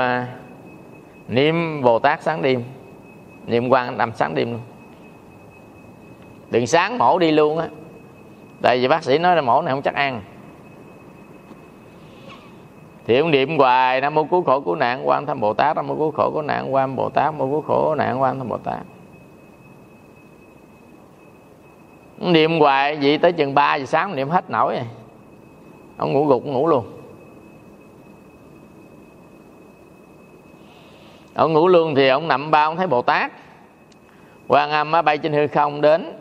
niệm bồ tát sáng đêm niệm quan nằm sáng đêm luôn. Đừng sáng mổ đi luôn á. Tại vì bác sĩ nói là mổ này không chắc ăn thì ông niệm hoài, nam mô cứu khổ cứu nạn, quan tham bồ tát, nam mô cứu khổ cứu nạn, quan bồ tát, nam mô cứu khổ nạn, quan tham bồ tát. Ông niệm hoài, vậy tới chừng 3 giờ sáng niệm hết nổi rồi. Ông ngủ gục ngủ luôn. Ông ngủ luôn thì ông nằm bao ông thấy bồ tát. Quan âm bay trên hư không đến.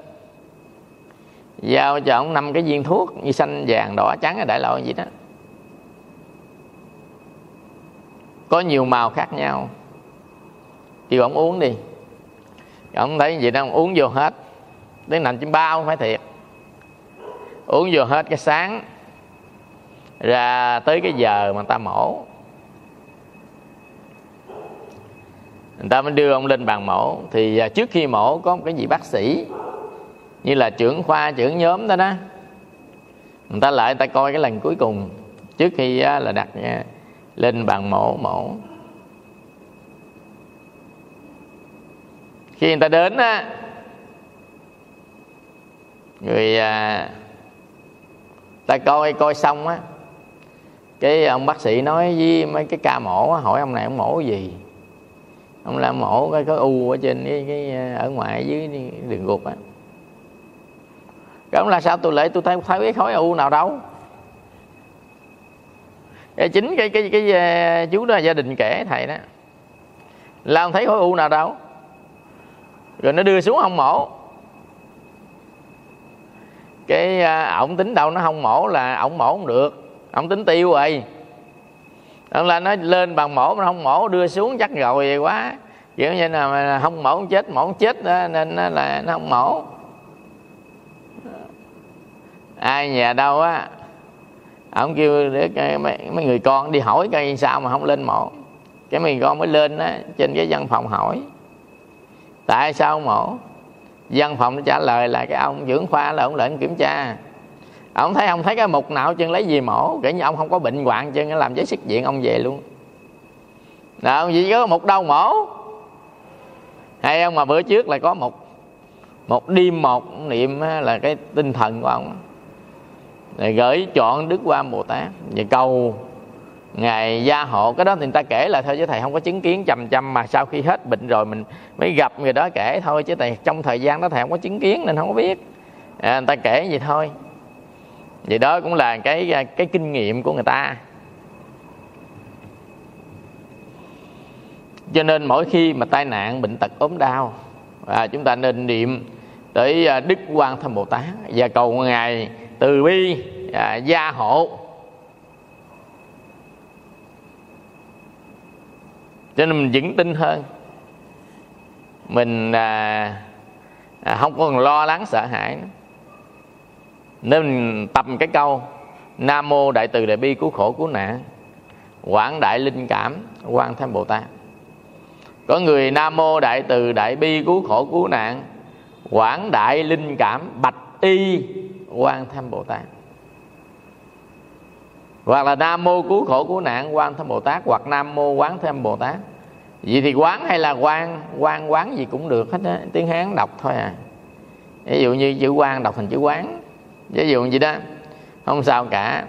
Giao cho ông năm cái viên thuốc như xanh vàng, đỏ, trắng ở đại loại gì đó. Có nhiều màu khác nhau. Thì ông uống đi. Ông thấy gì đó, ông uống vô hết. Đến nằm chim bao phải thiệt. Uống vô hết cái sáng. Ra tới cái giờ mà người ta mổ. Người ta mới đưa ông lên bàn mổ. Thì à, trước khi mổ có một cái gì bác sĩ, như là trưởng khoa, trưởng nhóm đó đó. Người ta lại người ta coi cái lần cuối cùng, trước khi à, là đặt lên bàn mổ mổ. Khi người ta đến á người à, ta coi coi xong á cái ông bác sĩ nói với mấy cái ca mổ á hỏi ông này ông mổ gì? Ông làm mổ cái có u ở trên cái, cái ở ngoài dưới đường ruột á. Cái ông là sao tôi lại tôi thấy thấy cái khối u nào đâu? Chính cái cái cái, cái chú đó là gia đình kể thầy đó. Là ông thấy khối u nào đâu? Rồi nó đưa xuống không mổ. Cái à, ổng tính đâu nó không mổ là ổng mổ không được. Ổng tính tiêu rồi. Ông là nó lên bằng mổ mà không mổ đưa xuống chắc rồi quá. Kiểu như là mà không mổ không chết mổ không chết đó, nên là nó không mổ. Ai nhà đâu á. À, ông kêu để mấy, mấy người con đi hỏi coi sao mà không lên mộ. Cái mình con mới lên á trên cái văn phòng hỏi. Tại sao mổ văn phòng nó trả lời là cái ông dưỡng khoa là ông lệnh kiểm tra. Ông thấy ông thấy cái mục nào chân lấy gì mổ? Kể như ông không có bệnh hoạn chân làm giấy xuất viện ông về luôn. Là ông gì có một đâu mổ? Hay ông mà bữa trước là có một một đêm một niệm là cái tinh thần của ông gửi chọn đức quan bồ tát. Và cầu ngài gia hộ. Cái đó thì người ta kể là thôi chứ thầy không có chứng kiến chầm chầm mà sau khi hết bệnh rồi mình mới gặp người đó kể thôi chứ thầy trong thời gian đó thầy không có chứng kiến nên không có biết. À, người ta kể gì thôi. Vậy đó cũng là cái cái kinh nghiệm của người ta. Cho nên mỗi khi mà tai nạn bệnh tật ốm đau à, chúng ta nên niệm tới à, đức quan tham bồ tát và cầu ngài từ bi à, gia hộ. Cho nên mình vững tin hơn. Mình à, à, không còn lo lắng sợ hãi. Nữa. nên mình tập cái câu nam mô đại từ đại bi cứu khổ cứu nạn quảng đại linh cảm quan tham bồ tát. Có người nam mô đại từ đại bi cứu khổ cứu nạn quảng đại linh cảm bạch y quan tham bồ tát. Hoặc là nam mô cứu khổ cứu nạn quan tham bồ tát hoặc nam mô quán tham bồ tát. Vậy thì quán hay là quan quan quán gì cũng được hết á tiếng hán đọc thôi à. Ví dụ như chữ quan đọc thành chữ quán. Ví dụ gì đó không sao cả.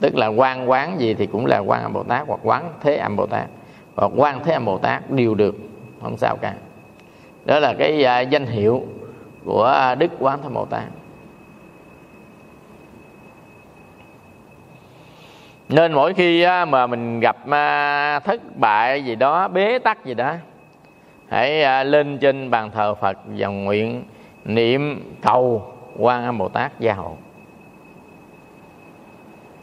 Tức là quan quán gì thì cũng là quan âm bồ tát hoặc quán thế âm bồ tát hoặc quan thế âm bồ tát đều được không sao cả. Đó là cái uh, danh hiệu của đức quán thế bồ tát. Nên mỗi khi mà mình gặp thất bại gì đó, bế tắc gì đó, hãy à, lên trên bàn thờ phật và nguyện niệm cầu quan âm bồ tát gia hộ.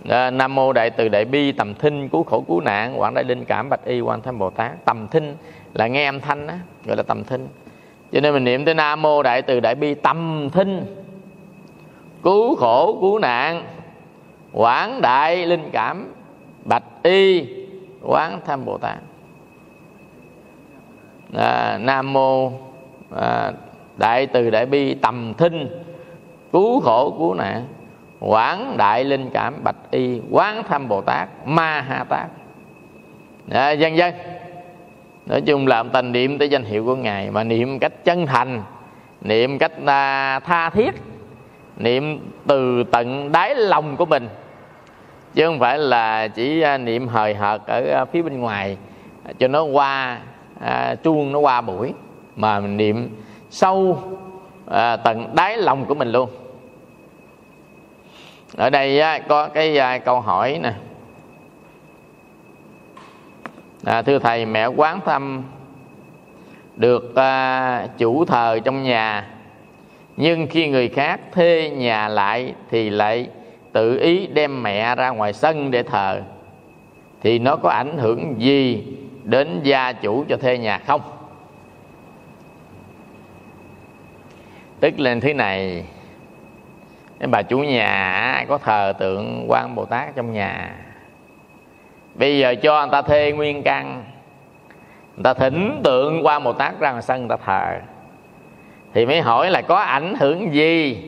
Ờ, nam mô đại từ đại bi, tầm thinh, cứu khổ cứu nạn, quảng đại linh cảm, bạch y quan tham bồ tát. Tầm thinh là nghe âm thanh á, gọi là tầm thinh. Cho nên mình niệm tới nam mô đại từ đại bi, tầm thinh, cứu khổ cứu nạn quảng đại linh cảm bạch y quán tham bồ tát. À, nam mô à, đại từ đại bi tầm thinh cứu khổ cứu nạn quảng đại linh cảm bạch y quán tham bồ tát ma ha tát. À, dân dân nói chung là tình niệm tới danh hiệu của ngài mà niệm cách chân thành niệm cách à, tha thiết niệm từ tận đáy lòng của mình chứ không phải là chỉ à, niệm hời hợt ở à, phía bên ngoài à, cho nó qua à, chuông nó qua buổi mà mình niệm sâu à, tận đáy lòng của mình luôn. Ở đây á, có cái à, câu hỏi nè. À, thưa thầy mẹ quán thăm được à, chủ thờ trong nhà nhưng khi người khác thuê nhà lại thì lại tự ý đem mẹ ra ngoài sân để thờ, thì nó có ảnh hưởng gì đến gia chủ cho thuê nhà không? Tức lên thế này, cái bà chủ nhà có thờ tượng quan bồ tát trong nhà. Bây giờ cho người ta thuê nguyên căn người ta thỉnh tượng quan bồ tát ra ngoài sân, người ta thờ. Thì mới hỏi là có ảnh hưởng gì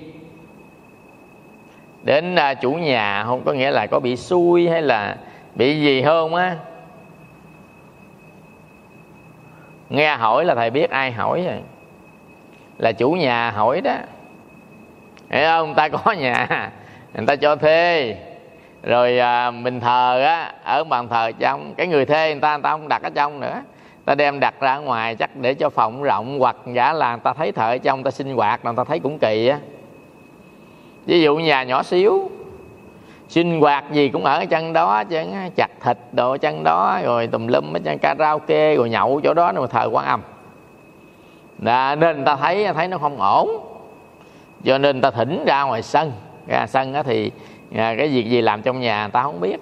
đến à, chủ nhà không có nghĩa là có bị xui hay là bị gì không á. Nghe hỏi là thầy biết ai hỏi rồi. Là chủ nhà hỏi đó. Hiểu không? Người ta có nhà người ta cho thuê. Rồi à, mình thờ á ở bàn thờ trong cái người thuê người ta người ta không đặt ở trong nữa. Ta đem đặt ra ngoài chắc để cho phòng rộng hoặc giả là người ta thấy thờ trong người ta sinh hoạt người ta thấy cũng kỳ á ví dụ nhà nhỏ xíu sinh hoạt gì cũng ở chân đó chứ chặt thịt đồ chân đó rồi tùm lum ở chân karaoke rồi nhậu chỗ đó rồi thờ quan âm. Là nên người ta thấy thấy nó không ổn. Cho nên người ta thỉnh ra ngoài sân. Ra sân đó thì à, cái việc gì làm trong nhà người ta không biết.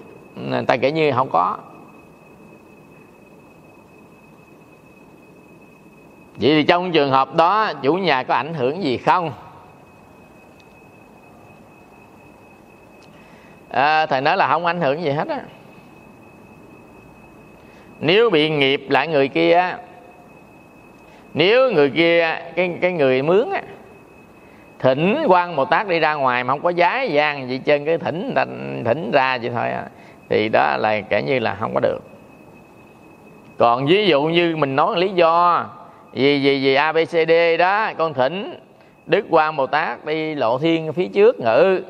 Người ta kể như không có. Vậy thì trong trường hợp đó chủ nhà có ảnh hưởng gì không? À, thầy nói là không ảnh hưởng gì hết á. Nếu bị nghiệp lại người kia nếu người kia cái cái người mướn á thỉnh quan bồ tát đi ra ngoài mà không có giá gian gì trên cái thỉnh thỉnh ra vậy thôi thì đó là kể như là không có được. Còn ví dụ như mình nói lý do vì vì vì abcd đó con thỉnh đức quan bồ tát đi lộ thiên phía trước ngự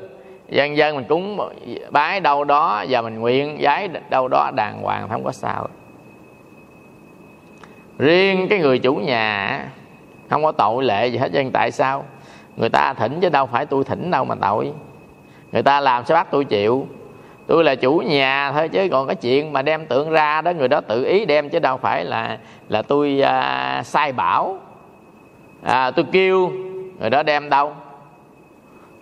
dân dân mình cúng bái đâu đó và mình nguyện giái đâu đó đàng hoàng không có sao. Riêng cái người chủ nhà không có tội lệ gì hết dân tại sao? Người ta thỉnh chứ đâu phải tôi thỉnh đâu mà tội. Người ta làm sao bắt tôi chịu? Tôi là chủ nhà thôi chứ còn cái chuyện mà đem tượng ra đó người đó tự ý đem chứ đâu phải là là tôi à, sai bảo. À, tôi kêu người đó đem đâu?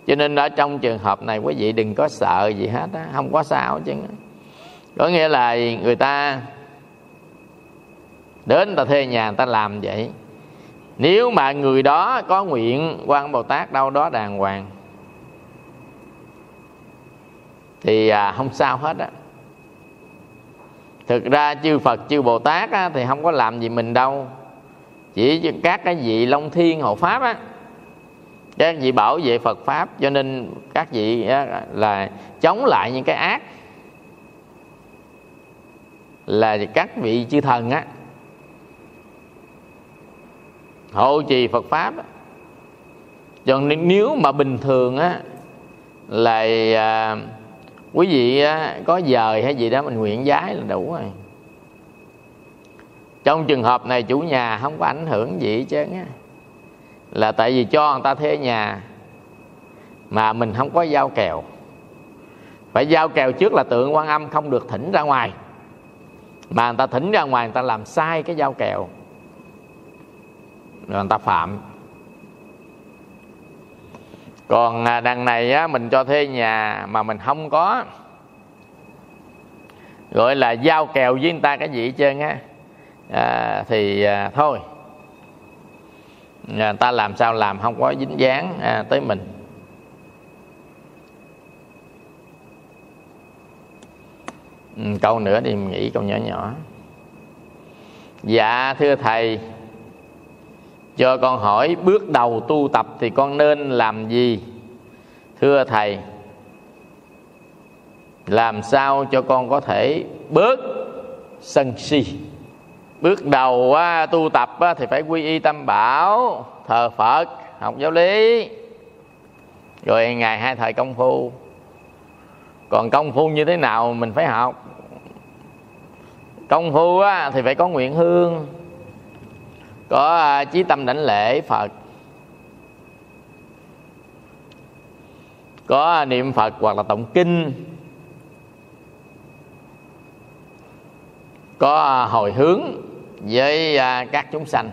Cho nên ở trong trường hợp này quý vị đừng có sợ gì hết á không có sao chứ. Có nghĩa là người ta đến người ta thuê nhà người ta làm vậy. Nếu mà người đó có nguyện quan bồ tát đâu đó đàng hoàng thì à, không sao hết á. Thực ra chư phật chư bồ tát á, thì không có làm gì mình đâu. Chỉ các cái vị long thiên hộ pháp á các vị bảo vệ phật pháp cho nên các vị là chống lại những cái ác. Là các vị chư thần á hộ trì phật pháp á. cho nên nếu mà bình thường á là à, quý vị á, có dời hay gì đó mình nguyện giái là đủ rồi. Trong trường hợp này chủ nhà không có ảnh hưởng gì chứ á là tại vì cho người ta thuê nhà mà mình không có giao kèo. Phải giao kèo trước là tượng quan âm không được thỉnh ra ngoài. Mà người ta thỉnh ra ngoài người ta làm sai cái giao kèo. Rồi người ta phạm. Còn à, đằng này á, mình cho thuê nhà mà mình không có. Gọi là giao kèo với người ta cái gì hết trơn á. À, thì à, thôi người ta làm sao làm không có dính dáng à, tới mình. Ừ, câu nữa thì mình nghĩ câu nhỏ nhỏ. Dạ thưa thầy cho con hỏi bước đầu tu tập thì con nên làm gì? Thưa thầy làm sao cho con có thể bớt sân si? Bước đầu á, tu tập á, thì phải quy y tâm bảo thờ phật học giáo lý. Rồi ngày hai thời công phu. Còn công phu như thế nào mình phải học. Công phu á, thì phải có nguyện hương có à, chí tâm đảnh lễ phật. Có à, niệm phật hoặc là tụng kinh. Có à, hồi hướng với à, các chúng sanh.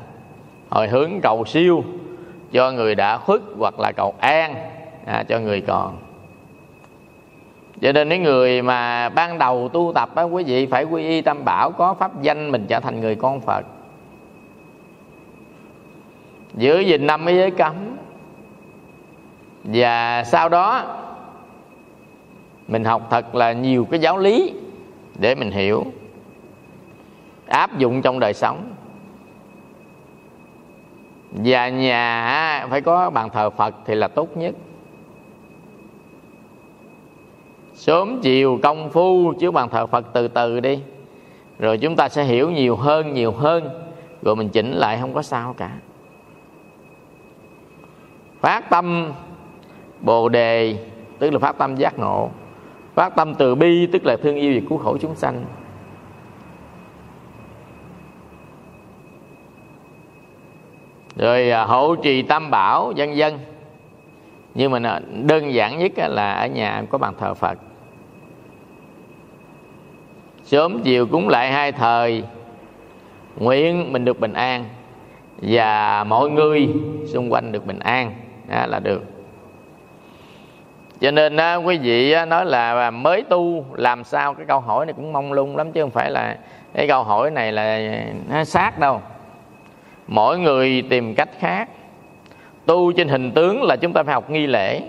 Hồi hướng cầu siêu cho người đã khuất hoặc là cầu an à, cho người còn. Cho nên những người mà ban đầu tu tập á quý vị phải quy y tam bảo có pháp danh mình trở thành người con phật. Giữ gìn năm cái giới cấm. Và sau đó mình học thật là nhiều cái giáo lý để mình hiểu áp dụng trong đời sống. Và nhà phải có bàn thờ phật thì là tốt nhất. Sớm chiều công phu, chứ bàn thờ phật từ từ đi. Rồi chúng ta sẽ hiểu nhiều hơn nhiều hơn. Rồi mình chỉnh lại không có sao cả. Phát tâm bồ đề, tức là phát tâm giác ngộ. Phát tâm từ bi, tức là thương yêu và cứu khổ chúng sanh. Rồi à, hộ trì tam bảo vân vân. Nhưng mà đơn giản nhất là ở nhà có bàn thờ phật. Sớm chiều cúng lại hai thời nguyện mình được bình an và mọi người xung quanh được bình an. Đó là được. Cho nên á, quý vị á, nói là mới tu làm sao? Cái câu hỏi này cũng mong lung lắm chứ không phải là cái câu hỏi này là à, nó sát đâu mỗi người tìm cách khác. Tu trên hình tướng là chúng ta phải học nghi lễ.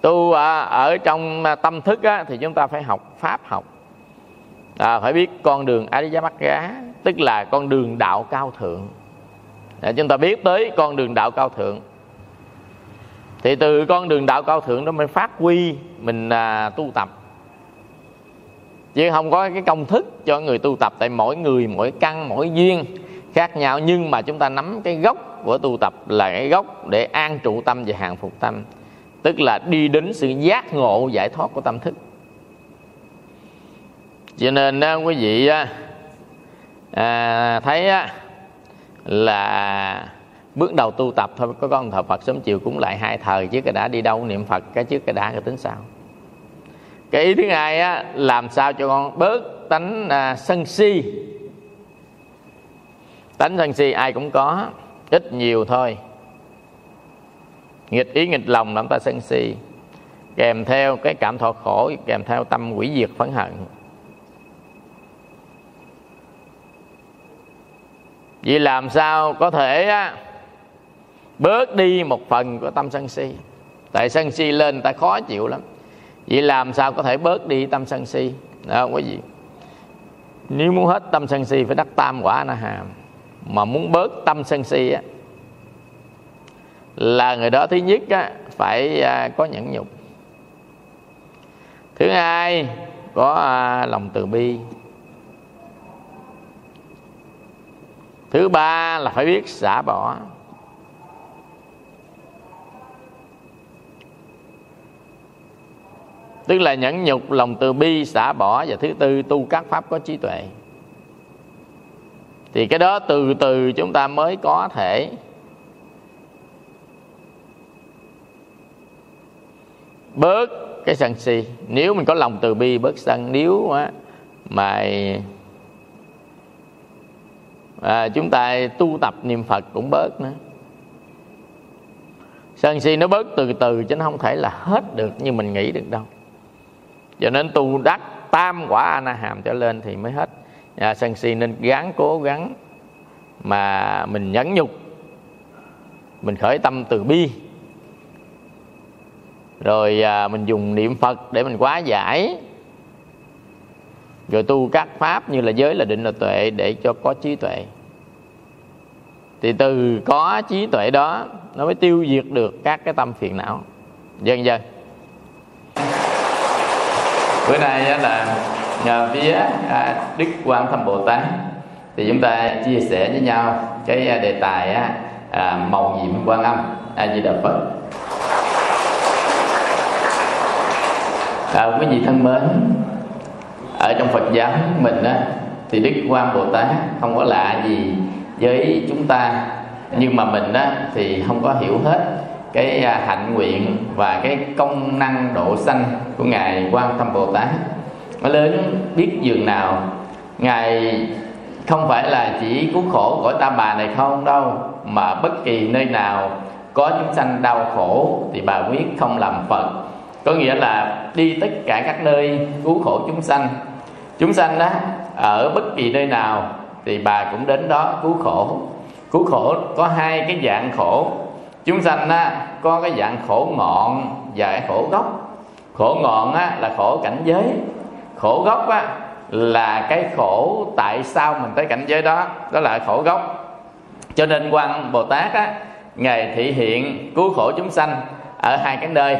Tu à, ở trong à, tâm thức á, thì chúng ta phải học pháp học. À, phải biết con đường Ariya Magga tức là con đường đạo cao thượng. Để chúng ta biết tới con đường đạo cao thượng. Thì từ con đường đạo cao thượng đó mới phát huy mình à, tu tập. Chứ không có cái công thức cho người tu tập tại mỗi người mỗi căn mỗi duyên khác nhau nhưng mà chúng ta nắm cái gốc của tu tập là cái gốc để an trụ tâm và hàng phục tâm. Tức là đi đến sự giác ngộ giải thoát của tâm thức. Cho nên quý vị à, thấy là bước đầu tu tập thôi có con thờ Phật sớm chiều cũng lại hai thời chứ cái đã đi đâu niệm Phật cái trước cái đã cái tính sao? Cái ý thứ hai á làm sao cho con bớt tánh à, sân si tánh sân si ai cũng có ít nhiều thôi. Nghịch ý nghịch lòng làm ta sân si. Kèm theo cái cảm thọ khổ kèm theo tâm quỷ diệt phẫn hận. Vì làm sao có thể á, bớt đi một phần của tâm sân si? Tại sân si lên ta khó chịu lắm. Vậy làm sao có thể bớt đi tâm sân si? Đó quý vị. Nếu muốn hết tâm sân si phải đắc tam quả na hàm mà muốn bớt tâm sân si á là người đó thứ nhất á, phải à, có nhẫn nhục. Thứ hai có à, lòng từ bi. Thứ ba là phải biết xả bỏ. Tức là nhẫn nhục lòng từ bi xả bỏ và thứ tư tu các pháp có trí tuệ thì cái đó từ từ chúng ta mới có thể bớt cái sân si. Nếu mình có lòng từ bi bớt sân nếu á, mà à, chúng ta tu tập niệm phật cũng bớt nữa. Sân si nó bớt từ từ chứ nó không thể là hết được như mình nghĩ được đâu. Cho nên tu đắc tam quả a na hàm trở lên thì mới hết à, sân si nên gắng cố gắng mà mình nhẫn nhục mình khởi tâm từ bi. Rồi à, mình dùng niệm phật để mình quá giải. Rồi tu các pháp như là giới là định là tuệ để cho có trí tuệ. Thì từ có trí tuệ đó nó mới tiêu diệt được các cái tâm phiền não. Dần dần. bữa nay là phía à, đức quan thâm bồ tát thì chúng ta chia sẻ với nhau cái à, đề tài à, màu nhiệm quan âm a di đà phật. À, quý vị thân mến ở trong phật giáo mình á, thì đức quan bồ tát không có lạ gì với chúng ta. Nhưng mà mình á, thì không có hiểu hết cái à, hạnh nguyện và cái công năng độ sanh của ngài quan tâm bồ tát nó lớn biết dường nào ngài không phải là chỉ cứu khổ của ta bà này không đâu mà bất kỳ nơi nào có chúng sanh đau khổ thì bà quyết không làm phật. Có nghĩa là đi tất cả các nơi cứu khổ chúng sanh. Chúng sanh đó ở bất kỳ nơi nào thì bà cũng đến đó cứu khổ. Cứu khổ có hai cái dạng khổ. Chúng sanh á, có cái dạng khổ ngọn và khổ gốc. Khổ ngọn á, là khổ cảnh giới khổ gốc á, là cái khổ tại sao mình tới cảnh giới đó. Đó là khổ gốc. Cho nên quan bồ tát á, ngài thị hiện cứu khổ chúng sanh ở hai cái nơi.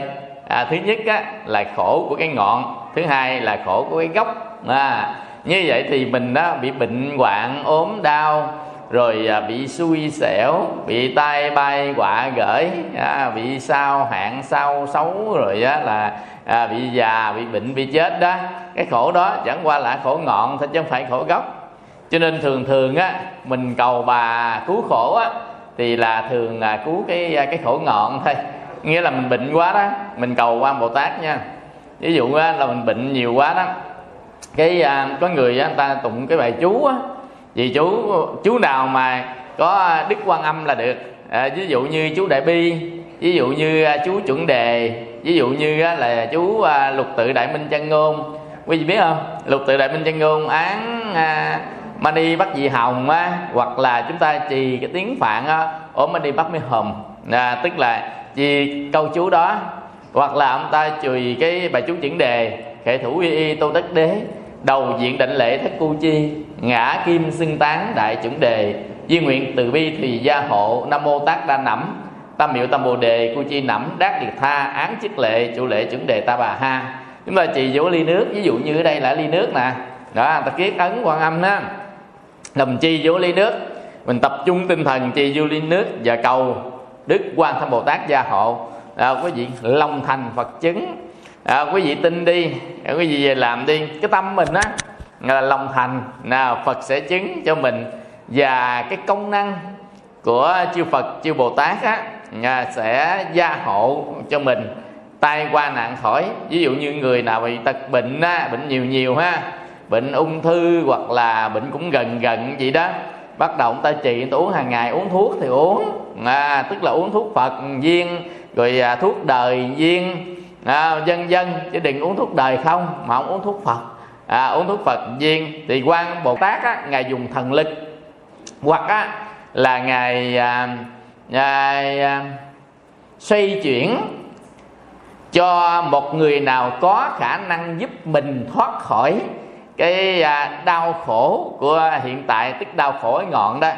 À, thứ nhất á, là khổ của cái ngọn thứ hai là khổ của cái gốc. À, như vậy thì mình đó bị bệnh hoạn ốm đau rồi à, bị xui xẻo bị tai bay quả gởi à, bị sao hạn sao xấu rồi á, là à, bị già bị bệnh bị chết đó. Cái khổ đó chẳng qua là khổ ngọn thôi chứ không phải khổ gốc. Cho nên thường thường á mình cầu bà cứu khổ á thì là thường là cứu cái à, cái khổ ngọn thôi. Nghĩa là mình bệnh quá đó mình cầu quan bồ tát nha. Ví dụ á, là mình bệnh nhiều quá đó cái à, có người á, người ta tụng cái bài chú á vì chú chú nào mà có đức quan âm là được. À, ví dụ như chú đại bi ví dụ như à, chú chuẩn đề ví dụ như là chú à, lục tự đại minh chân ngôn. Quý vị biết không? Lục tự đại minh chân ngôn án à, mani bắt dị hồng á, hoặc là chúng ta trì cái tiếng phạn á, ổ mani bắt mi hồng. À, tức là vì câu chú đó hoặc là ông ta chùi cái bài chú chuẩn đề khệ thủ y y tô đất đế đầu diện định lễ thất cu chi ngã kim xưng tán đại chủng đề di nguyện từ bi thì gia hộ nam mô tác đa nẫm tam miệu tam bồ đề cu chi nẫm đát điệt tha án chức lệ chủ lệ chuẩn đề ta bà ha. Chúng ta chỉ vỗ ly nước ví dụ như ở đây là ly nước nè. Đó ta kiết ấn quan âm đó. Đồng chi vỗ ly nước? Mình tập trung tinh thần chi vô ly nước và cầu đức quan tham bồ tát gia hộ. À, quý vị long thành phật chứng. À, quý vị tin đi. Quý vị về làm đi. Cái tâm mình á là lòng thành. Nào phật sẽ chứng cho mình và cái công năng của chư phật chư bồ tát á à, sẽ gia hộ cho mình. Tai qua nạn khỏi. Ví dụ như người nào bị tật bệnh á, bệnh nhiều nhiều ha bệnh ung thư hoặc là bệnh cũng gần gần gì đó bắt đầu ông ta trị tôi uống hàng ngày uống thuốc thì uống. À, tức là uống thuốc phật viên rồi à, thuốc đời viên. À, dân dân chứ đừng uống thuốc đời không mà không uống thuốc phật à, uống thuốc phật viên thì quan bồ tát á, ngài dùng thần lực. Hoặc á, là ngài à, à, à, xoay chuyển cho một người nào có khả năng giúp mình thoát khỏi cái à, đau khổ của hiện tại tức đau khổ ở ngọn đó.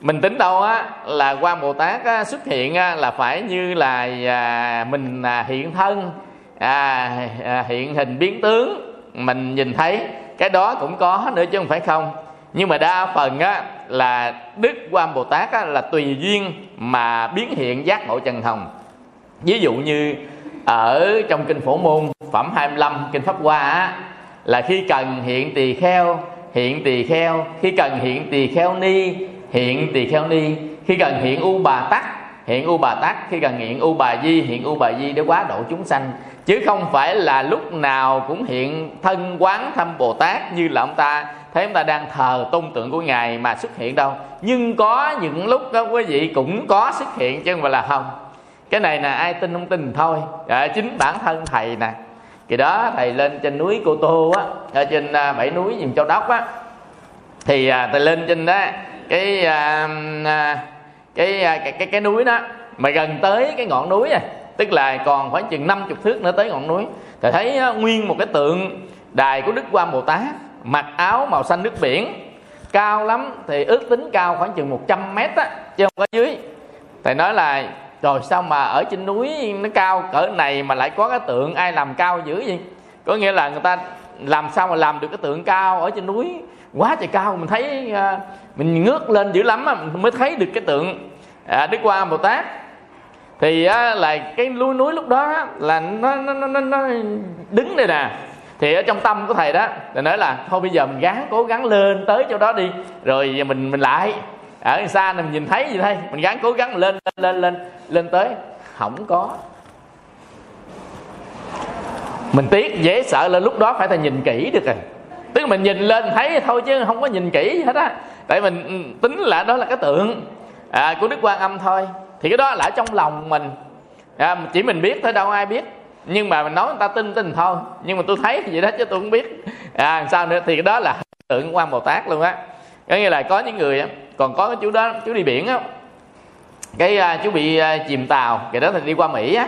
Mình tính đâu á là quan bồ tát á, xuất hiện á, là phải như là à, mình à, hiện thân à, à, hiện hình biến tướng mình nhìn thấy cái đó cũng có nữa chứ không phải không. Nhưng mà đa phần á là đức quan bồ tát á, là tùy duyên mà biến hiện giác ngộ trần hồng. Ví dụ như ở trong kinh phổ môn phẩm 25 kinh pháp hoa á, là khi cần hiện tỳ kheo hiện tỳ kheo khi cần hiện tỳ kheo ni hiện tỳ kheo ni khi cần hiện u bà tắc hiện u bà tắc khi cần hiện u bà di hiện u bà di để quá độ chúng sanh. Chứ không phải là lúc nào cũng hiện thân quán thăm bồ tát như là ông ta. Thấy ông ta đang thờ tôn tượng của ngài mà xuất hiện đâu. Nhưng có những lúc đó quý vị cũng có xuất hiện chứ không phải là không. Cái này là ai tin không tin thôi. À, chính bản thân thầy nè. Kỳ đó thầy lên trên núi cô tô á ở trên à, bảy núi vùng châu đốc á. Thì à, thầy lên trên đó cái à, à, cái, à, cái cái cái núi đó mà gần tới cái ngọn núi à tức là còn khoảng chừng 50 thước nữa tới ngọn núi. Thầy thấy á, nguyên một cái tượng đài của đức quan bồ tát mặc áo màu xanh nước biển cao lắm thì ước tính cao khoảng chừng 100 mét á chứ không có dưới. Thầy nói là rồi sao mà ở trên núi nó cao cỡ này mà lại có cái tượng ai làm cao dữ vậy? Có nghĩa là người ta làm sao mà làm được cái tượng cao ở trên núi? Quá trời cao mình thấy uh, mình ngước lên dữ lắm mình mới thấy được cái tượng à, đức qua bồ tát. Thì á, là cái núi núi lúc đó là nó nó nó nó đứng đây nè. Thì ở trong tâm của thầy đó thầy nói là thôi bây giờ mình gắng cố gắng lên tới chỗ đó đi rồi mình mình lại. Ở xa này mình nhìn thấy gì thôi mình gắng cố gắng lên lên lên lên lên tới. Không có. Mình tiếc dễ sợ là lúc đó phải thầy nhìn kỹ được rồi. Tức là mình nhìn lên thấy thôi chứ không có nhìn kỹ hết á tại mình tính là đó là cái tượng à, của đức quan âm thôi. Thì cái đó là ở trong lòng mình. À, chỉ mình biết thôi đâu ai biết. Nhưng mà mình nói người ta tin tin thôi. Nhưng mà tôi thấy vậy đó chứ tôi không biết. À sao nữa? Thì cái đó là tượng quan bồ tát luôn á. Có nghĩa là có những người còn có cái chú đó chú đi biển á. Cái uh, chú bị uh, chìm tàu. Cái đó thì đi qua mỹ á.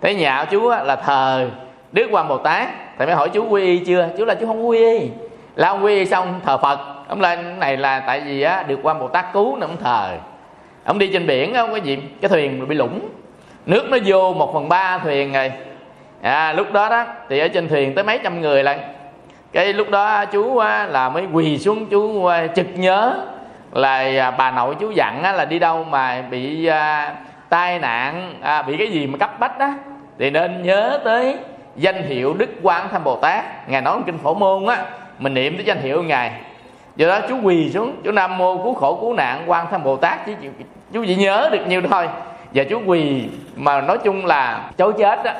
Thấy nhà của chú á, là thờ đức quan bồ tát. Thầy mới hỏi chú quy y chưa? Chú là chú không quy y. Là ông quy y xong thờ phật ông lên này là tại vì á được quan bồ tát cứu nên ông thờ. Ông đi trên biển không có gì cái thuyền bị lũng nước nó vô một phần ba thuyền rồi. À, lúc đó đó thì ở trên thuyền tới mấy trăm người lần cái lúc đó chú là mới quỳ xuống chú trực nhớ là à, bà nội chú dặn là đi đâu mà bị à, tai nạn à, bị cái gì mà cấp bách đó thì nên nhớ tới danh hiệu đức quan tham bồ tát. Ngài nói trong kinh phổ môn á mình niệm tới danh hiệu ngài do đó chú quỳ xuống chú nam mô cứu khổ cứu nạn quan tham bồ tát chứ chú chỉ nhớ được nhiêu thôi. Và chú quỳ mà nói chung là chối chết á.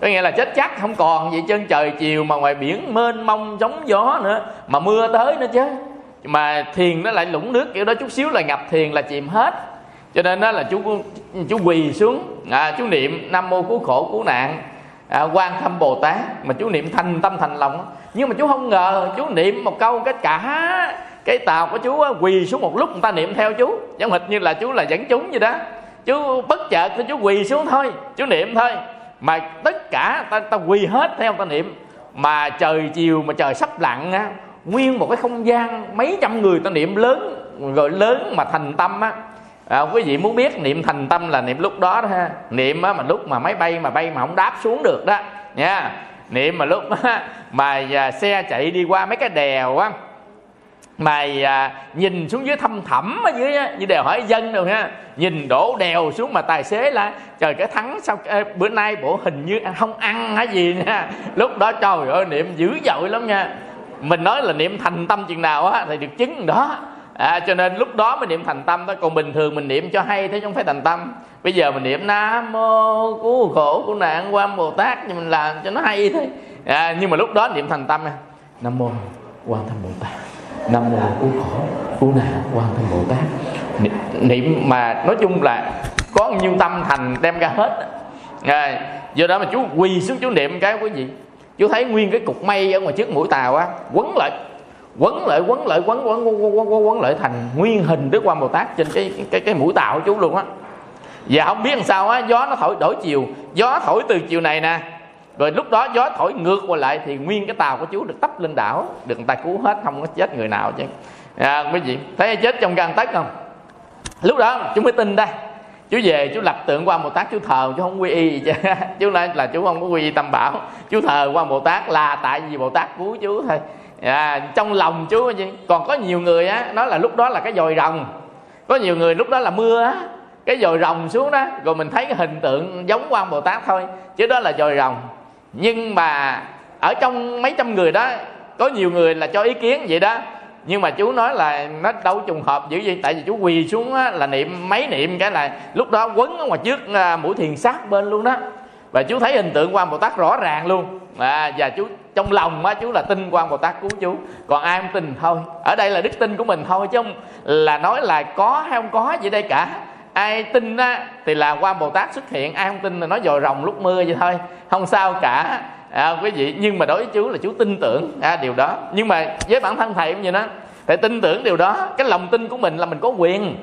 Có nghĩa là chết chắc không còn gì chân trời chiều mà ngoài biển mênh mông sóng gió nữa mà mưa tới nữa chứ. Mà thiền nó lại lũng nước kiểu đó chút xíu là ngập thiền là chìm hết. Cho nên đó là chú chú quỳ xuống. À, chú niệm nam mô cứu khổ cứu nạn à, quan thâm bồ tát mà chú niệm thành tâm thành lòng nhưng mà chú không ngờ chú niệm một câu cái cả cái tàu của chú quỳ xuống một lúc người ta niệm theo chú. Giống hệt như là chú là dẫn chúng vậy đó. Chú bất chợt thì chú quỳ xuống thôi chú niệm thôi. Mà tất cả ta, ta quỳ hết theo ta niệm. Mà trời chiều mà trời sắp lặn á nguyên một cái không gian mấy trăm người ta niệm lớn rồi lớn mà thành tâm á à, quý vị muốn biết niệm thành tâm là niệm lúc đó đó ha. Niệm á mà lúc mà máy bay mà bay mà không đáp xuống được đó. Nha. Niệm mà lúc á, mà à, xe chạy đi qua mấy cái đèo á mà à, nhìn xuống dưới thâm thẳm ở dưới á, như đèo hỏi dân đâu ha. Nhìn đổ đèo xuống mà tài xế là trời cái thắng sao ê, bữa nay bộ hình như không ăn hay gì nha. Lúc đó trời ơi niệm dữ dội lắm nha. Mình nói là niệm thành tâm chừng nào á thì được chứng đó à, cho nên lúc đó mình niệm thành tâm đó. Còn bình thường mình niệm cho hay thế chứ không phải thành tâm. Bây giờ mình niệm nam mô cứu khổ cứu nạn quan bồ tát nhưng mình làm cho nó hay thế à, nhưng mà lúc đó niệm thành tâm nha. Nam mô quan tham bồ tát nam mô cứu khổ cứu nạn quan tham bồ tát niệm, niệm mà nói chung là có nhiêu tâm thành đem ra hết. À, do đó mà chú quỳ xuống chú niệm cái quý vị. Chú thấy nguyên cái cục mây ở ngoài trước mũi tàu á quấn lại quấn lại quấn lại quấn quấn quấn quấn, quấn, quấn lại thành nguyên hình đức quan bồ tát trên cái cái cái mũi tàu của chú luôn á. Và không biết làm sao á gió nó thổi đổi chiều gió thổi từ chiều này nè. Rồi lúc đó gió thổi ngược qua lại thì nguyên cái tàu của chú được tấp lên đảo được người ta cứu hết không có chết người nào chứ. À, quý vị thấy chết trong gan tất không? Lúc đó chú mới tin đây. Chú về chú lập tượng quan bồ tát chú thờ chú không quy y chứ. <laughs> Chú nói là chú không có quy y tâm bảo. Chú thờ quan bồ tát là tại vì bồ tát cứu chú thôi à, trong lòng chú còn có nhiều người á nói là lúc đó là cái dòi rồng. Có nhiều người lúc đó là mưa á cái dòi rồng xuống đó rồi mình thấy cái hình tượng giống quan bồ tát thôi chứ đó là dòi rồng. Nhưng mà ở trong mấy trăm người đó có nhiều người là cho ý kiến vậy đó. Nhưng mà chú nói là nó đâu trùng hợp dữ vậy tại vì chú quỳ xuống á, là niệm mấy niệm cái là lúc đó quấn ở ngoài trước à, mũi thiền sát bên luôn đó. Và chú thấy hình tượng quan bồ tát rõ ràng luôn. À, và chú trong lòng á chú là tin quan bồ tát cứu chú còn ai không tin thôi. Ở đây là đức tin của mình thôi chứ không là nói là có hay không có gì đây cả. Ai tin á thì là quan bồ tát xuất hiện. Ai không tin là nói dòi rồng lúc mưa vậy thôi. Không sao cả. À, quý vị nhưng mà đối với chú là chú tin tưởng. À, điều đó. Nhưng mà với bản thân thầy cũng như đó. Thầy tin tưởng điều đó. Cái lòng tin của mình là mình có quyền.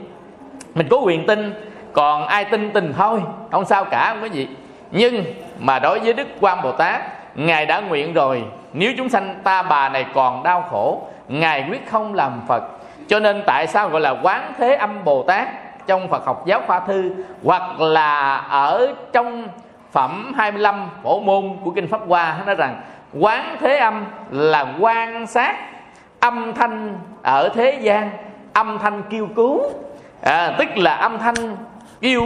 Mình có quyền tin. Còn ai tin tình thôi. Không sao cả không quý vị. Nhưng mà đối với đức quan bồ tát ngài đã nguyện rồi nếu chúng sanh ta bà này còn đau khổ ngài quyết không làm phật. Cho nên tại sao gọi là quán thế âm bồ tát trong Phật học giáo khoa thư hoặc là ở trong phẩm 25 phổ môn của kinh Pháp Hoa nói rằng quán thế âm là quan sát âm thanh ở thế gian âm thanh kêu cứu. À, tức là âm thanh kêu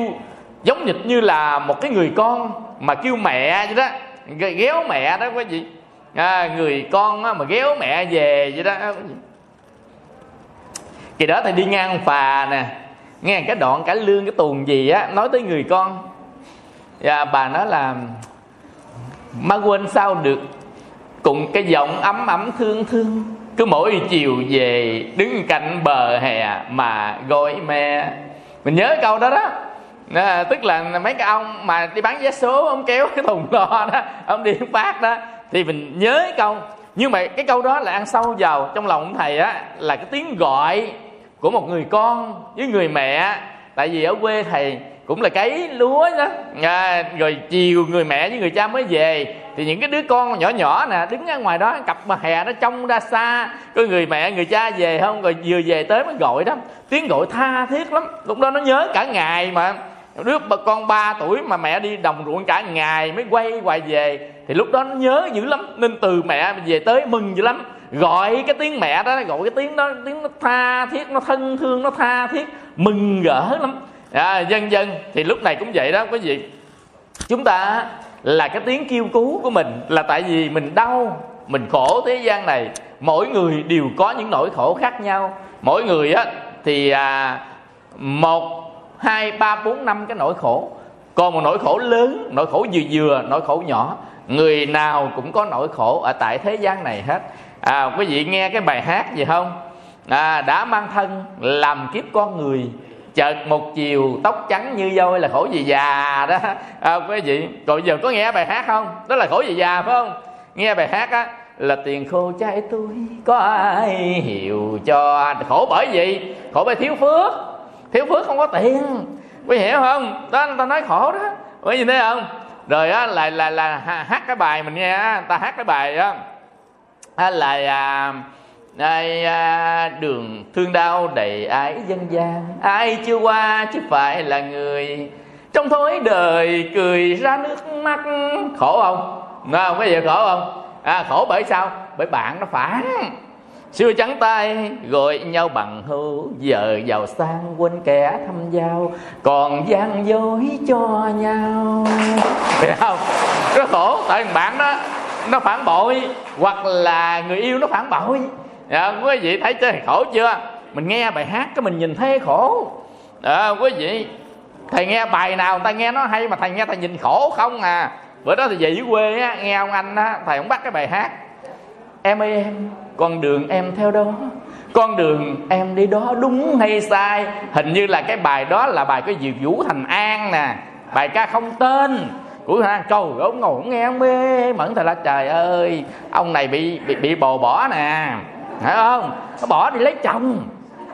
giống nhịch như là một cái người con mà kêu mẹ vậy đó ghéo mẹ đó quý vị à, người con mà ghéo mẹ về vậy đó kỳ đó thầy đi ngang phà nè. Nghe cái đoạn cải lương cái tuồng gì á nói tới người con. Và bà nói là má quên sao được cùng cái giọng ấm ấm thương thương. Cứ mỗi chiều về đứng cạnh bờ hè mà gọi mẹ mình nhớ câu đó đó à, tức là mấy cái ông mà đi bán vé số ông kéo cái thùng <laughs> lo đó ông đi phát đó thì mình nhớ câu. Nhưng mà cái câu đó là ăn sâu vào trong lòng ông thầy á là cái tiếng gọi của một người con với người mẹ. Tại vì ở quê thầy cũng là cấy lúa đó. À, rồi chiều người mẹ với người cha mới về. Thì những cái đứa con nhỏ nhỏ nè đứng ở ngoài đó cặp mà hè nó trông ra xa có người mẹ người cha về không? Rồi vừa về tới mới gọi đó. Tiếng gọi tha thiết lắm. Lúc đó nó nhớ cả ngày mà đứa con 3 tuổi mà mẹ đi đồng ruộng cả ngày mới quay hoài về thì lúc đó nó nhớ dữ lắm. Nên từ mẹ về tới mừng dữ lắm. Gọi cái tiếng mẹ đó gọi cái tiếng đó tiếng nó tha thiết nó thân thương nó tha thiết mừng gỡ lắm. À, dân dân thì lúc này cũng vậy đó. Quý vị chúng ta là cái tiếng kêu cứu của mình là tại vì mình đau mình khổ thế gian này. Mỗi người đều có những nỗi khổ khác nhau. Mỗi người á thì à, một hai ba bốn năm cái nỗi khổ. Còn một nỗi khổ lớn nỗi khổ vừa vừa nỗi khổ nhỏ. Người nào cũng có nỗi khổ ở tại thế gian này hết. À, quý vị nghe cái bài hát gì không? À, đã mang thân làm kiếp con người chợt một chiều tóc trắng như dôi là khổ gì già đó. À, quý vị còn giờ có nghe bài hát không? Đó là khổ gì già phải không? Nghe bài hát á là tiền khô trai tôi có ai hiểu cho khổ bởi gì? Khổ bởi thiếu phước thiếu phước không có tiền. Quý hiểu không? Đó người ta nói khổ đó. Quý vị thấy không? Rồi á là là là hát cái bài mình nghe á ta hát cái bài á. Là à, à, đường thương đau đầy ái dân gian. Ai chưa qua chứ phải là người trong thối đời cười ra nước mắt. Khổ không? Nghe không? Có gì khổ không? À, khổ bởi sao? Bởi bạn nó phản xưa trắng tay gọi nhau bằng hữu giờ giàu sang quên kẻ thăm giao còn gian dối cho nhau. Phải không? Rất khổ tại bạn đó nó phản bội hoặc là người yêu nó phản bội. À, quý vị thấy chơi khổ chưa? Mình nghe bài hát cái mình nhìn thấy khổ. À, quý vị thầy nghe bài nào người ta nghe nó hay mà thầy nghe thầy nhìn khổ không à? Bữa đó thì về dưới quê á nghe ông anh á thầy cũng bắt cái bài hát em ơi em con đường em theo đó con đường em đi đó đúng hay sai? Hình như là cái bài đó là bài cái diệu vũ thành an nè. Bài ca không tên của ha câu ông ngồi ông nghe ông mê mẫn thầy là trời ơi. Ông này bị bị bị bồ bỏ nè. Phải không? Nó bỏ đi lấy chồng.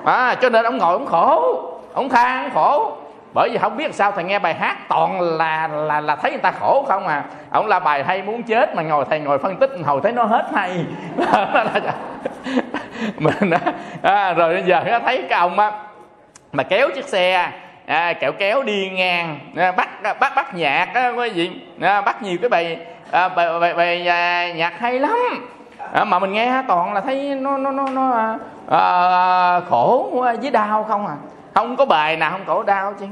À, cho nên ông ngồi ông khổ ông than khổ bởi vì không biết sao thầy nghe bài hát toàn là là là thấy người ta khổ không à. Ông là bài hay muốn chết mà ngồi thầy ngồi phân tích hồi thấy nó hết hay. <laughs> Mình à, rồi bây giờ thấy cái ông á mà kéo chiếc xe à, kẹo kéo đi ngang à, bắt bắt bắt nhạc á quý vị à, bắt nhiều cái bài à, bài, bài, bài à, nhạc hay lắm. À, mà mình nghe toàn là thấy nó nó nó nó à, à, khổ với đau không à. Không có bài nào không khổ đau chứ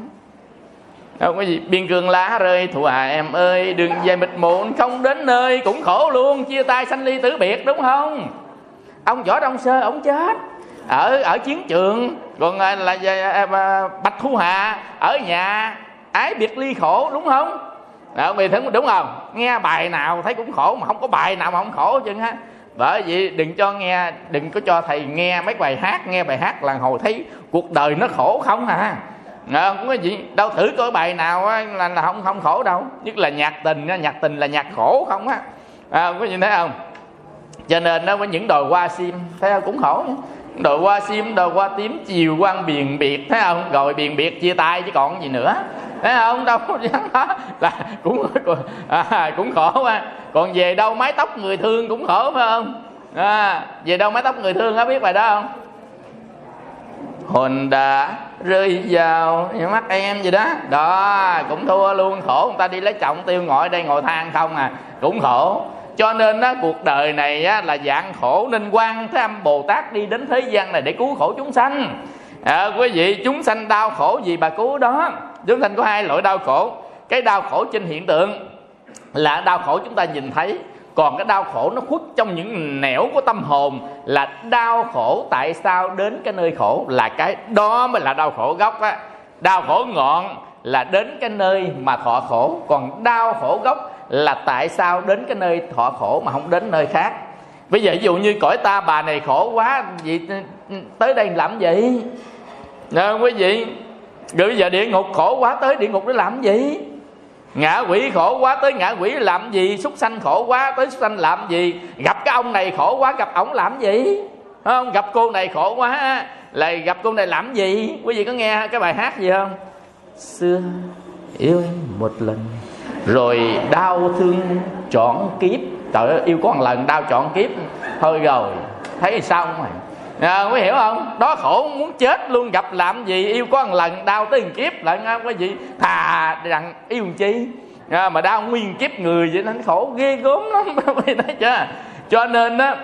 không có gì biên cương lá rơi thù à em ơi. Đừng về mịt mụn không đến nơi cũng khổ luôn. Chia tay sanh ly tử biệt đúng không? Ông võ đông sơ ông chết. Ở ở chiến trường còn à, là, là, là bạch thu hà ở nhà ái biệt ly khổ đúng không? Đó, vì thế đúng không? Nghe bài nào thấy cũng khổ mà không có bài nào mà không khổ chứ ha bởi vì đừng cho nghe đừng có cho thầy nghe mấy bài hát. Nghe bài hát là hồi thấy cuộc đời nó khổ không à à, không có gì. Đâu thử coi bài nào á, là, là không không khổ đâu. Nhất là nhạc tình nhạc tình là nhạc khổ không á. À, có nhìn thấy không? Cho nên nó với những đồi hoa sim thấy không? Cũng khổ đồi hoa sim đồi hoa tím chiều quan biền biệt thấy không? Rồi biền biệt chia tay chứ còn gì nữa. Thấy không? Đâu đó là cũng à, cũng khổ mà còn về đâu mái tóc người thương cũng khổ phải không? À, về đâu mái tóc người thương có biết bài đó không? Hồn đã rơi vào mắt em gì đó. Đó cũng thua luôn. Khổ người ta đi lấy chồng tiêu ngồi đây ngồi than không à. Cũng khổ. Cho nên đó cuộc đời này á, là dạng khổ nên quan thế âm bồ tát đi đến thế gian này để cứu khổ chúng sanh. À, quý vị chúng sanh đau khổ gì bà cứu đó. Chúng sanh có hai loại đau khổ. Cái đau khổ trên hiện tượng là đau khổ chúng ta nhìn thấy còn cái đau khổ nó khuất trong những nẻo của tâm hồn là đau khổ tại sao đến cái nơi khổ? Là cái đó mới là đau khổ gốc á. Đau khổ ngọn là đến cái nơi mà thọ khổ. Còn đau khổ gốc là tại sao đến cái nơi thọ khổ mà không đến nơi khác? Bây giờ ví dụ như cõi ta, bà này khổ quá, vậy tới đây làm gì? Nè quý vị, rồi bây giờ địa ngục khổ quá, tới địa ngục để làm gì? Ngã quỷ khổ quá, tới ngã quỷ làm gì? Súc sanh khổ quá, tới súc sanh làm gì? Gặp cái ông này khổ quá, gặp ổng làm gì? Không gặp cô này khổ quá là gặp cô này làm gì? Quý vị có nghe cái bài hát gì không? Xưa yêu em một lần, rồi đau thương trọn kiếp. Trời ơi, yêu có một lần, đau trọn kiếp. Thôi rồi, thấy xong rồi à, quý hiểu không? Đó khổ muốn chết luôn gặp làm gì yêu có một lần đau tới một kiếp lận ờ, quý vị thà rằng yêu chi? À, mà đau nguyên kiếp người vậy nên khổ ghê gớm lắm quý vị thấy chưa cho nên á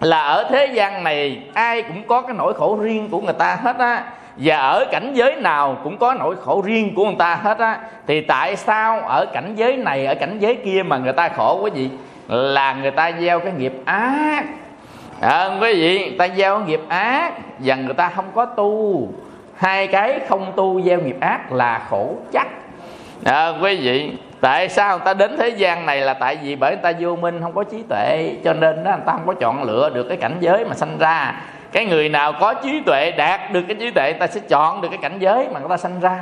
là ở thế gian này ai cũng có cái nỗi khổ riêng của người ta hết á. Và ở cảnh giới nào cũng có nỗi khổ riêng của người ta hết á. Thì tại sao ở cảnh giới này ở cảnh giới kia mà người ta khổ quý gì là người ta gieo cái nghiệp ác à, quý vị người ta gieo nghiệp ác và người ta không có tu. Hai cái không tu gieo nghiệp ác là khổ chắc. À, quý vị tại sao người ta đến thế gian này là tại vì bởi người ta vô minh không có trí tuệ cho nên đó người ta không có chọn lựa được cái cảnh giới mà sanh ra. Cái người nào có trí tuệ đạt được cái trí tuệ người ta sẽ chọn được cái cảnh giới mà người ta sanh ra.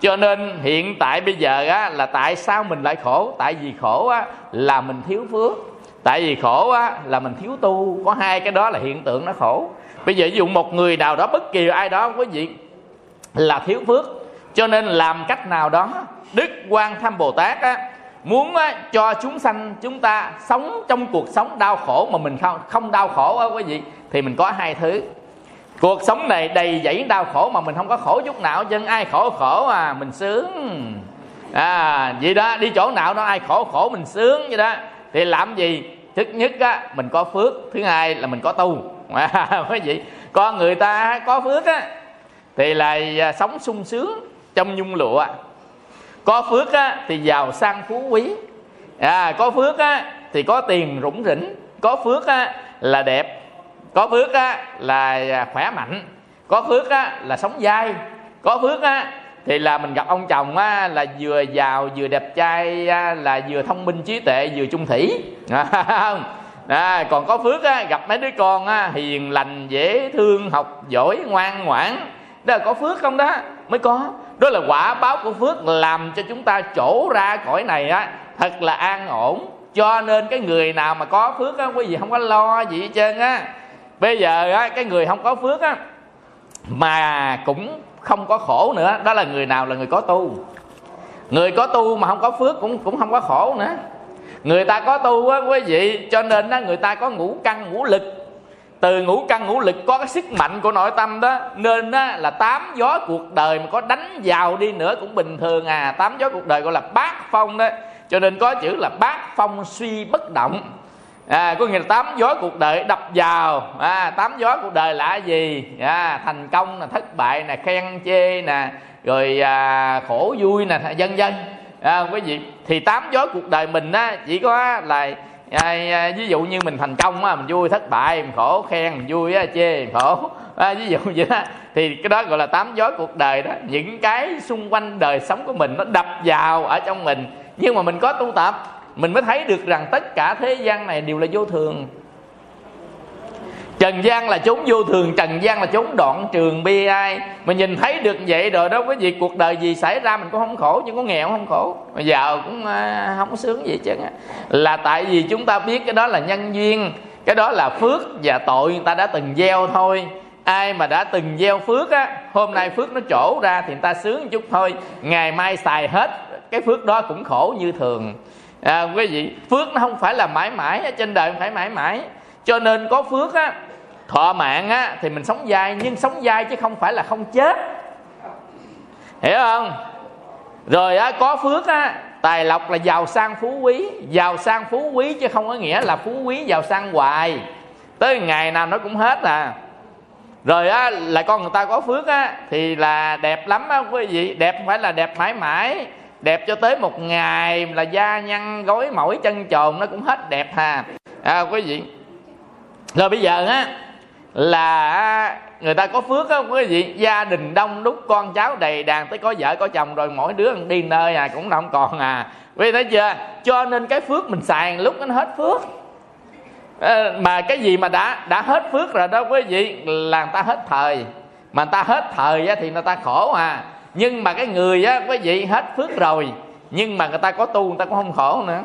Cho nên hiện tại bây giờ á, là tại sao mình lại khổ? Tại vì khổ á, là mình thiếu phước tại vì khổ á, là mình thiếu tu. Có hai cái đó là hiện tượng nó khổ. Bây giờ ví dụ một người nào đó bất kỳ ai đó quý vị là thiếu phước cho nên làm cách nào đó đức quan tham bồ tát á, muốn á, cho chúng sanh chúng ta sống trong cuộc sống đau khổ mà mình không không đau khổ á quý vị thì mình có hai thứ. Cuộc sống này đầy dẫy đau khổ mà mình không có khổ chút nào chân ai khổ khổ à mình sướng. À vậy đó đi chỗ nào đó ai khổ khổ mình sướng vậy đó thì làm gì? Thứ nhất á mình có phước thứ hai là mình có tu. <laughs> À, quý vị con người ta có phước á thì là sống sung sướng trong nhung lụa. Có phước á, thì giàu sang phú quý. À, có phước á, thì có tiền rủng rỉnh. Có phước á, là đẹp. Có phước á, là à, khỏe mạnh. Có phước á, là sống dai. Có phước á, thì là mình gặp ông chồng á, là vừa giàu vừa đẹp trai á, là vừa thông minh trí tuệ vừa trung thủy. <laughs> Không? À, còn có phước á, gặp mấy đứa con á, hiền lành dễ thương học giỏi ngoan ngoãn. Đó là có phước không đó? Mới có. Đó là quả báo của phước làm cho chúng ta trổ ra cõi này á thật là an ổn. Cho nên cái người nào mà có phước á quý vị không có lo gì hết trơn á. Bây giờ á cái người không có phước á mà cũng không có khổ nữa. Đó là người nào là người có tu. Người có tu mà không có phước cũng cũng không có khổ nữa. Người ta có tu á quý vị cho nên á người ta có ngũ căn ngũ lực. Từ ngũ căn ngũ lực có cái sức mạnh của nội tâm đó. Nên á, là tám gió cuộc đời mà có đánh vào đi nữa cũng bình thường à. Tám gió cuộc đời gọi là bát phong đó. Cho nên có chữ là bát phong suy bất động à, có nghĩa là tám gió cuộc đời đập vào. À, tám gió cuộc đời là gì? À, thành công là thất bại nè khen chê nè rồi à, khổ vui nè vân vân. À, quý vị thì tám gió cuộc đời mình á chỉ có là à, à, ví dụ như mình thành công á mình vui thất bại mình khổ khen mình vui á chê mình khổ. À, ví dụ vậy đó thì cái đó gọi là tám gió cuộc đời đó. Những cái xung quanh đời sống của mình nó đập vào ở trong mình. Nhưng mà mình có tu tập mình mới thấy được rằng tất cả thế gian này đều là vô thường. Trần gian là chốn vô thường, Trần gian là chốn đoạn trường bi ai. Mình nhìn thấy được vậy rồi đó Cái gì cuộc đời gì xảy ra mình cũng không khổ, Nhưng có nghèo không khổ. Mà giàu cũng à, không sướng gì chứ Là tại vì chúng ta biết cái đó là nhân duyên, Cái đó là phước và tội, người ta đã từng gieo thôi. Ai mà đã từng gieo phước á, hôm nay phước nó trổ ra thì người ta sướng một chút thôi. Ngày mai xài hết, cái phước đó cũng khổ như thường à, quý vị phước nó không phải là mãi mãi trên đời không phải mãi mãi. Cho nên có phước á thọ mạng á thì mình sống dai nhưng sống dai chứ không phải là không chết. Hiểu không? Rồi á có phước á tài lộc là giàu sang phú quý. Giàu sang phú quý chứ không có nghĩa là phú quý giàu sang hoài. Tới ngày nào nó cũng hết à. Rồi á là con người ta có phước á thì là đẹp lắm á quý vị. Đẹp không phải là đẹp mãi mãi đẹp cho tới một ngày là da nhăn gối mỏi chân trồn nó cũng hết đẹp hà. À, quý vị. Rồi bây giờ á là người ta có phước á quý vị. Gia đình đông đúc con cháu đầy đàn tới có vợ có chồng rồi mỗi đứa đi nơi à cũng không còn à. Quý vị thấy chưa? Cho nên cái phước mình xài lúc nó hết phước. À, mà cái gì mà đã đã hết phước rồi đó quý vị là người ta hết thời. Mà người ta hết thời á, thì người ta khổ à nhưng mà cái người á quý vị hết phước rồi nhưng mà người ta có tu người ta cũng không khổ nữa.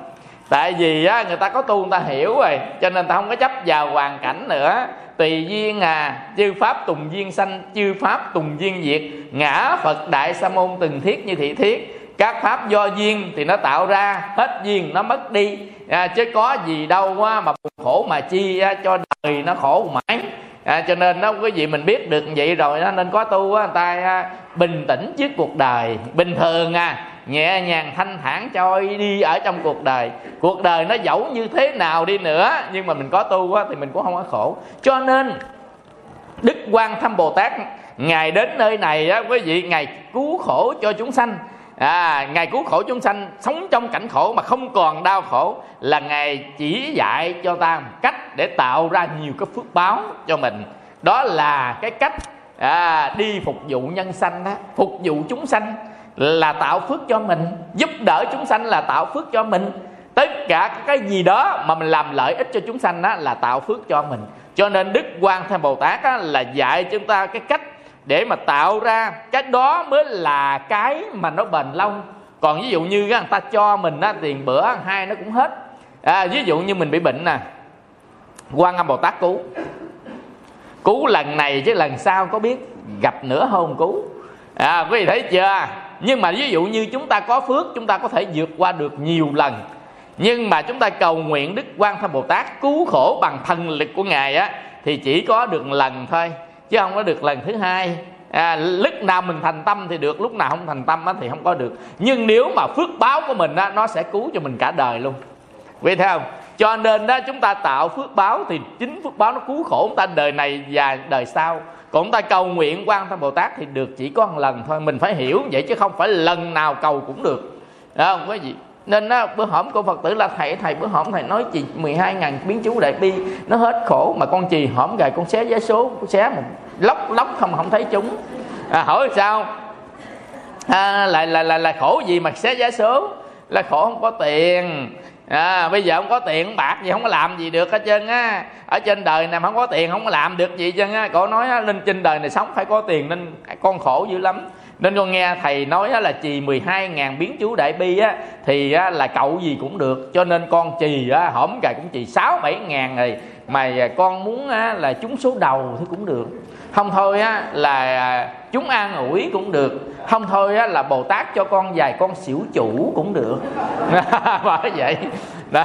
Tại vì á người ta có tu người ta hiểu rồi cho nên ta không có chấp vào hoàn cảnh nữa. Tùy duyên à chư pháp tùng duyên sanh chư pháp tùng duyên diệt. Ngã phật đại sa môn từng thiết như thị thiết. Các pháp do duyên thì nó tạo ra hết duyên nó mất đi. À, chứ có gì đâu á, mà khổ mà chi á, cho đời nó khổ mãi à, cho nên đó quý vị mình biết được vậy rồi đó nên có tu á, người ta à, bình tĩnh trước cuộc đời bình thường à nhẹ nhàng thanh thản trôi đi ở trong cuộc đời. Cuộc đời nó dẫu như thế nào đi nữa nhưng mà mình có tu á, thì mình cũng không có khổ. Cho nên đức quan thâm bồ tát ngài đến nơi này á, quý vị ngài cứu khổ cho chúng sanh à, ngài cứu khổ chúng sanh sống trong cảnh khổ mà không còn đau khổ là ngài chỉ dạy cho ta một cách để tạo ra nhiều cái phước báo cho mình. Đó là cái cách à, đi phục vụ nhân sanh đó. Phục vụ chúng sanh là tạo phước cho mình giúp đỡ chúng sanh là tạo phước cho mình. Tất cả cái gì đó mà mình làm lợi ích cho chúng sanh đó là tạo phước cho mình. Cho nên đức quan thế bồ tát á, là dạy chúng ta cái cách để mà tạo ra cái đó mới là cái mà nó bền lâu. Còn ví dụ như người ta cho mình á, tiền bữa hai nó cũng hết. À, ví dụ như mình bị bệnh nè quan âm bồ tát cứu. Cứu lần này chứ lần sau có biết gặp nữa không cứu. À quý vị thấy chưa? Nhưng mà ví dụ như chúng ta có phước chúng ta có thể vượt qua được nhiều lần. Nhưng mà chúng ta cầu nguyện đức quan tham bồ tát cứu khổ bằng thần lực của ngài á thì chỉ có được lần thôi chứ không có được lần thứ hai. À, lúc nào mình thành tâm thì được lúc nào không thành tâm á, thì không có được. Nhưng nếu mà phước báo của mình á, nó sẽ cứu cho mình cả đời luôn. Vì thấy không? Cho nên đó chúng ta tạo phước báo thì chính phước báo nó cứu khổ chúng ta đời này và đời sau. Còn chúng ta cầu nguyện quan tâm bồ tát thì được chỉ có một lần thôi. Mình phải hiểu vậy chứ không phải lần nào cầu cũng được. Đúng không có gì nên á bữa hổm cô phật tử là thầy thầy bữa hổm thầy nói chị 12 ngàn biến chú đại bi nó hết khổ mà con chì hổm gài con xé giá số xé một lóc lóc không không thấy chúng. À, hỏi sao? À, lại là là là khổ gì mà xé giá số? Là khổ không có tiền. À, bây giờ không có tiền bạc gì không có làm gì được hết trơn á. Ở trên đời này không có tiền không có làm được gì chân á. Cổ nói lên trên đời này sống phải có tiền nên con khổ dữ lắm nên con nghe thầy nói là trì 12 ngàn biến chú đại bi á thì á, là cậu gì cũng được. Cho nên con trì á hổm cài cũng trì 6 7 ngàn rồi. Mà con muốn á, là chúng số đầu thì cũng được. Không thôi á là chúng an ủi cũng được. Không thôi á là bồ tát cho con vài con xỉu chủ cũng được. <laughs> Bởi vậy. Đó.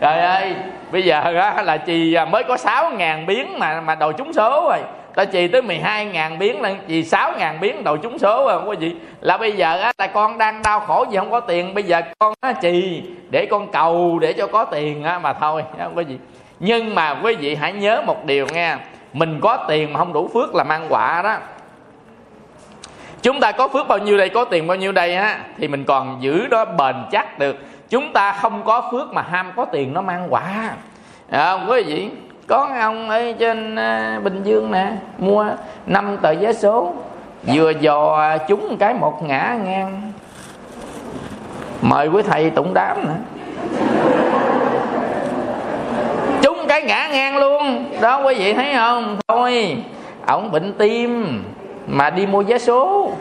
Trời ơi bây giờ á là trì mới có 6 ngàn biến mà mà đồ trúng số rồi ta trì tới 12 ngàn biến là trì 6 ngàn biến đầu trúng số rồi quý vị là bây giờ á là con đang đau khổ gì không có tiền. Bây giờ con á trì để con cầu để cho có tiền á mà thôi không có gì. Nhưng mà quý vị hãy nhớ một điều nghe mình có tiền mà không đủ phước là mang quả đó. Chúng ta có phước bao nhiêu đây có tiền bao nhiêu đây á thì mình còn giữ đó bền chắc được. Chúng ta không có phước mà ham có tiền nó mang quả. À, quý vị có ông ở trên à, bình dương nè mua năm tờ vé số. Vừa dò chúng cái một ngã ngang. Mời quý thầy tụng đám nữa. Chúng cái ngã ngang luôn. Đó quý vị thấy không? Thôi ổng bệnh tim mà đi mua vé số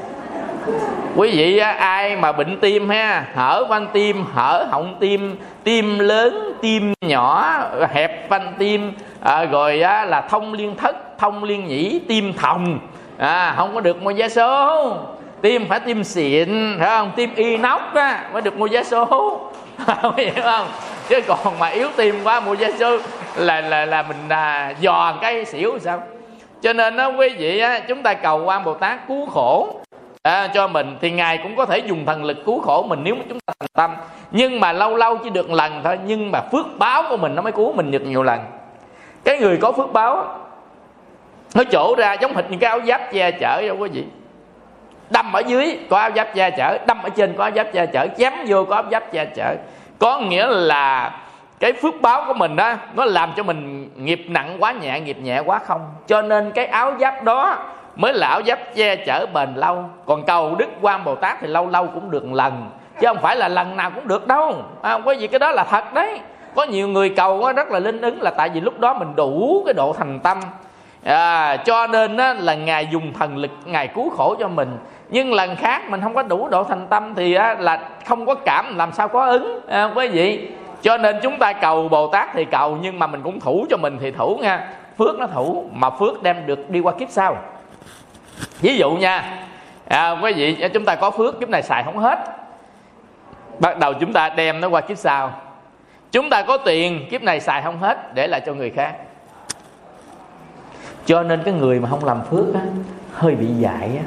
quý vị ai mà bệnh tim ha hở van tim hở họng tim tim lớn tim nhỏ hẹp van tim à, rồi á, là thông liên thất thông liên nhĩ tim thòng. À, không có được mua vé số. Tim phải tim xịn phải không? Tim inox á mới được mua vé số. <laughs> Hiểu không? Chứ còn mà yếu tim quá mua vé số là là là mình à, giòn cái xỉu sao? Cho nên đó quý vị á, chúng ta cầu quan bồ tát cứu khổ à, cho mình thì ngài cũng có thể dùng thần lực cứu khổ mình nếu mà chúng ta thành tâm. Nhưng mà lâu lâu chỉ được lần thôi nhưng mà phước báo của mình nó mới cứu mình được nhiều lần. Cái người có phước báo nó chỗ ra giống hệt những cái áo giáp che chở đâu quý vị đâm ở dưới có áo giáp che chở. Đâm ở trên có áo giáp che chở. Chém vô có áo giáp che chở. Có nghĩa là cái phước báo của mình đó nó làm cho mình nghiệp nặng quá nhẹ nghiệp nhẹ quá không. Cho nên cái áo giáp đó mới lão dắp che chở bền lâu. Còn cầu đức quan bồ tát thì lâu lâu cũng được lần chứ không phải là lần nào cũng được đâu. À, có gì cái đó là thật đấy. Có nhiều người cầu rất là linh ứng là tại vì lúc đó mình đủ cái độ thành tâm. À, cho nên á, là ngài dùng thần lực ngài cứu khổ cho mình. Nhưng lần khác mình không có đủ độ thành tâm thì á, là không có cảm làm sao có ứng? À, không có gì. Cho nên chúng ta cầu bồ tát thì cầu nhưng mà mình cũng thủ cho mình thì thủ nha. Phước nó thủ mà phước đem được đi qua kiếp sau ví dụ nha à, quý vị à, chúng ta có phước kiếp này xài không hết. Bắt đầu chúng ta đem nó qua kiếp sau. Chúng ta có tiền kiếp này xài không hết để lại cho người khác. Cho nên cái người mà không làm phước á hơi bị dại á.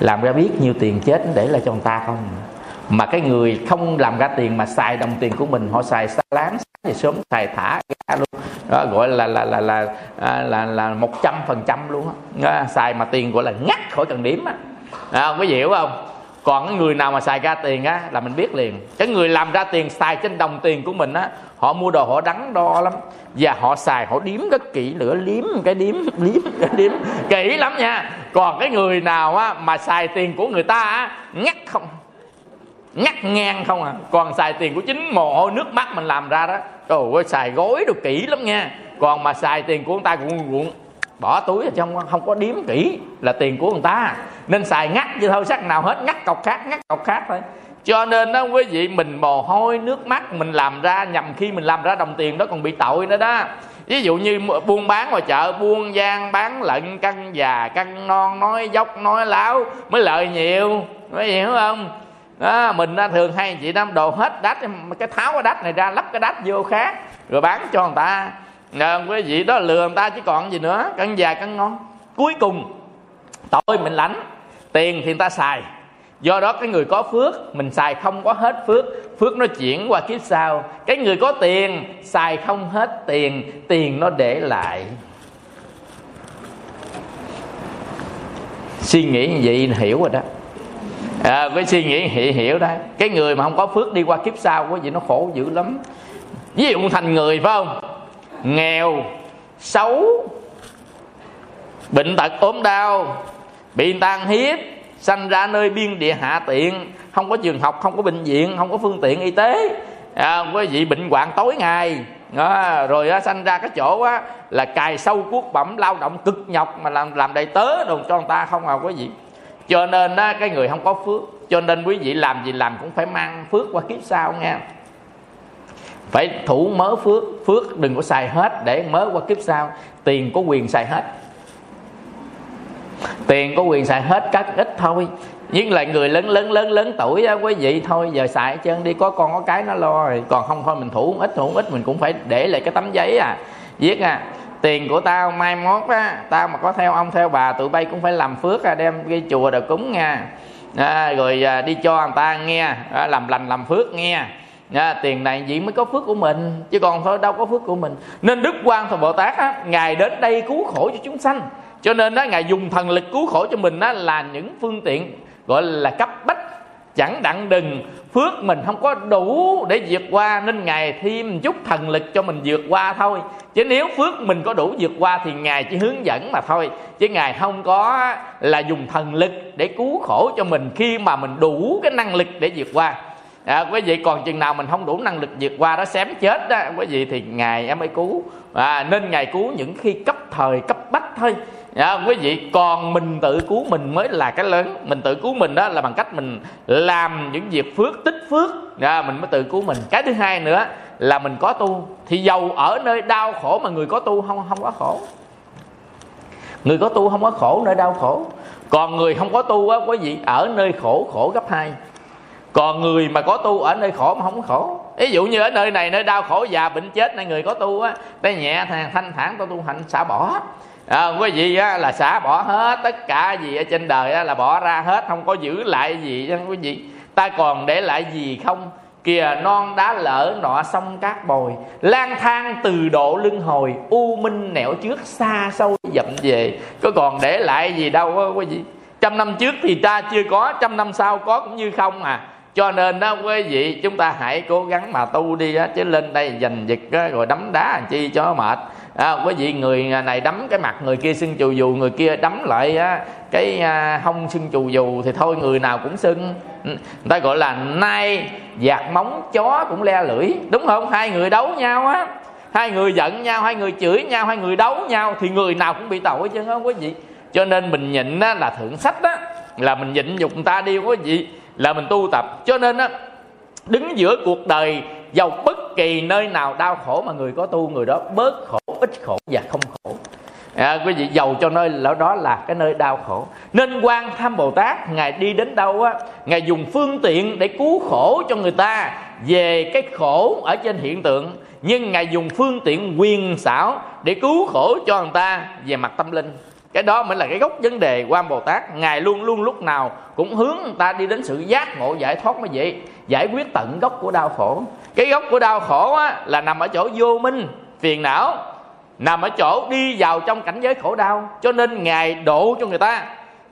Làm ra biết nhiều tiền chết để lại cho người ta không? Mà cái người không làm ra tiền mà xài đồng tiền của mình họ xài xa láng xài sớm xài thả ra luôn đó, gọi là là là là là là, là một trăm phần trăm luôn á. Xài mà tiền gọi là ngắt khỏi cần điểm á. À, quý vị hiểu không? Còn cái người nào mà xài ra tiền á là mình biết liền. Cái người làm ra tiền xài trên đồng tiền của mình á họ mua đồ họ đắn đo lắm. Và họ xài họ điếm rất kỹ nữa liếm cái điếm <laughs> liếm cái điếm kỹ lắm nha. Còn cái người nào á mà xài tiền của người ta á ngắt không ngắt ngang không à. Còn xài tiền của chính mồ hôi nước mắt mình làm ra đó trời ơi, xài gối được kỹ lắm nha. Còn mà xài tiền của người ta cũng cuộn bỏ túi ở trong, không có điếm kỹ là tiền của người ta. Nên xài ngắt như thôi, sắc nào hết, ngắt cọc khác, ngắt cọc khác thôi. Cho nên đó quý vị, mình mồ hôi, nước mắt mình làm ra nhằm khi mình làm ra đồng tiền đó còn bị tội nữa đó. Ví dụ như buôn bán ngoài chợ, buôn gian, bán lận căn già căn non, nói dốc, nói láo mới lợi nhiều. Mới hiểu không? Đó, mình thường hay chị năm đồ hết đách cái tháo cái đách này ra lắp cái đách vô khác rồi bán cho người ta. À, quý vị đó lừa người ta chứ còn gì nữa cân già cân ngon. Cuối cùng tội mình lãnh tiền thì người ta xài. Do đó cái người có phước mình xài không có hết phước. Phước nó chuyển qua kiếp sau. Cái người có tiền xài không hết tiền tiền nó để lại. Suy nghĩ như vậy hiểu rồi đó à, với suy nghĩ hiểu, hiểu đấy. Cái người mà không có phước đi qua kiếp sau quá gì nó khổ dữ lắm. Ví dụ thành người phải không? Nghèo xấu bệnh tật ốm đau bị người ta hiếp sanh ra nơi biên địa hạ tiện không có trường học không có bệnh viện không có phương tiện y tế. À, quý vị bệnh hoạn tối ngày. Đó, rồi á, sanh ra cái chỗ á, là cài sâu cuốc bẩm lao động cực nhọc mà làm làm đầy tớ đồ cho người ta không à quý vị cho nên á, cái người không có phước. Cho nên quý vị làm gì làm cũng phải mang phước qua kiếp sau nha phải thủ mớ phước. Phước đừng có xài hết để mớ qua kiếp sau. Tiền có quyền xài hết. Tiền có quyền xài hết các ít thôi. Nhưng là người lớn lớn lớn lớn tuổi á quý vị thôi giờ xài chân đi. Có con có cái nó lo rồi. Còn không thôi mình thủ ít thủ ít mình cũng phải để lại cái tấm giấy à. Viết à tiền của tao mai mốt á tao mà có theo ông theo bà tụi bay cũng phải làm phước à đem cái chùa đồ cúng nha. À, rồi à, đi cho người ta nghe à, làm lành làm phước nghe. À, tiền này chỉ mới có phước của mình chứ còn thôi đâu có phước của mình. Nên đức quan thọ bồ tát á, ngài đến đây cứu khổ cho chúng sanh. Cho nên đó ngài dùng thần lực cứu khổ cho mình đó là những phương tiện gọi là cấp bách chẳng đặng đừng phước mình không có đủ để vượt qua nên ngài thêm chút thần lực cho mình vượt qua thôi. Chứ nếu phước mình có đủ vượt qua thì ngài chỉ hướng dẫn mà thôi. Chứ ngài không có là dùng thần lực để cứu khổ cho mình khi mà mình đủ cái năng lực để vượt qua. À, quý vị còn chừng nào mình không đủ năng lực vượt qua đó xém chết đó quý vị thì ngài em mới cứu. À, nên ngài cứu những khi cấp thời cấp bách thôi đó quý vị còn mình tự cứu mình mới là cái lớn. Mình tự cứu mình đó là bằng cách mình làm những việc phước tích phước. À, mình mới tự cứu mình. Cái thứ hai nữa là mình có tu. Thì giàu ở nơi đau khổ mà người có tu không không có khổ. Người có tu không có khổ nơi đau khổ. Còn người không có tu á quý vị ở nơi khổ khổ gấp hai. Còn người mà có tu ở nơi khổ mà không khổ. Ví dụ như ở nơi này nơi đau khổ già bệnh chết này người có tu á đây nhẹ thanh thản tôi tu hành xả bỏ à, quý vị á, là xả bỏ hết tất cả gì ở trên đời á, là bỏ ra hết không có giữ lại gì chứ quý vị ta còn để lại gì không? Kìa non đá lỡ nọ sông cát bồi lang thang từ độ lưng hồi u minh nẻo trước xa sâu dậm về. Có còn để lại gì đâu á quý vị trăm năm trước thì ta chưa có trăm năm sau có cũng như không à. Cho nên đó quý vị chúng ta hãy cố gắng mà tu đi á chứ lên đây giành giật á, rồi đấm đá làm chi cho mệt à, quý vị người này đấm cái mặt người kia sưng chù dù người kia đấm lại á, cái à, hông sưng chù dù thì thôi người nào cũng sưng. Ừ, người ta gọi là nai giạt móng chó cũng le lưỡi. Đúng không? Hai người đấu nhau á. Hai người giận nhau hai người chửi nhau hai người đấu nhau thì người nào cũng bị tội chứ không quý vị cho nên mình nhịn á, là thượng sách á là mình nhịn nhục người ta đi quý vị là mình tu tập. Cho nên á đứng giữa cuộc đời giàu bất kỳ nơi nào đau khổ mà người có tu người đó bớt khổ ít khổ và không khổ. À, quý vị giàu cho nơi đó là cái nơi đau khổ. Nên quan tham bồ tát ngài đi đến đâu á ngài dùng phương tiện để cứu khổ cho người ta về cái khổ ở trên hiện tượng. Nhưng ngài dùng phương tiện quyền xảo để cứu khổ cho người ta về mặt tâm linh cái đó mới là cái gốc vấn đề quan bồ tát. Ngài luôn luôn lúc nào cũng hướng người ta đi đến sự giác ngộ giải thoát mới vậy. Giải quyết tận gốc của đau khổ. Cái gốc của đau khổ á, là nằm ở chỗ vô minh phiền não nằm ở chỗ đi vào trong cảnh giới khổ đau. Cho nên ngài độ cho người ta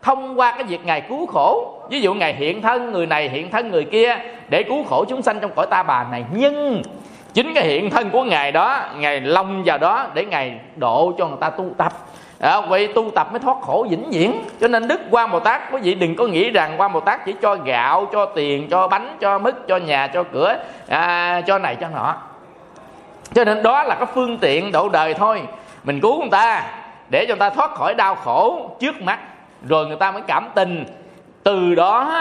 thông qua cái việc ngài cứu khổ. Ví dụ ngài hiện thân người này hiện thân người kia để cứu khổ chúng sanh trong cõi ta bà này. Nhưng chính cái hiện thân của ngài đó ngài long vào đó để ngài độ cho người ta tu tập. Ờ, à, vậy tu tập mới thoát khổ vĩnh viễn. Cho nên đức quan bồ tát quý vị đừng có nghĩ rằng quan bồ tát chỉ cho gạo cho tiền cho bánh cho mứt cho nhà cho cửa à, cho này cho nọ. Cho nên đó là cái phương tiện độ đời thôi. Mình cứu người ta để cho người ta thoát khỏi đau khổ trước mắt rồi người ta mới cảm tình. Từ đó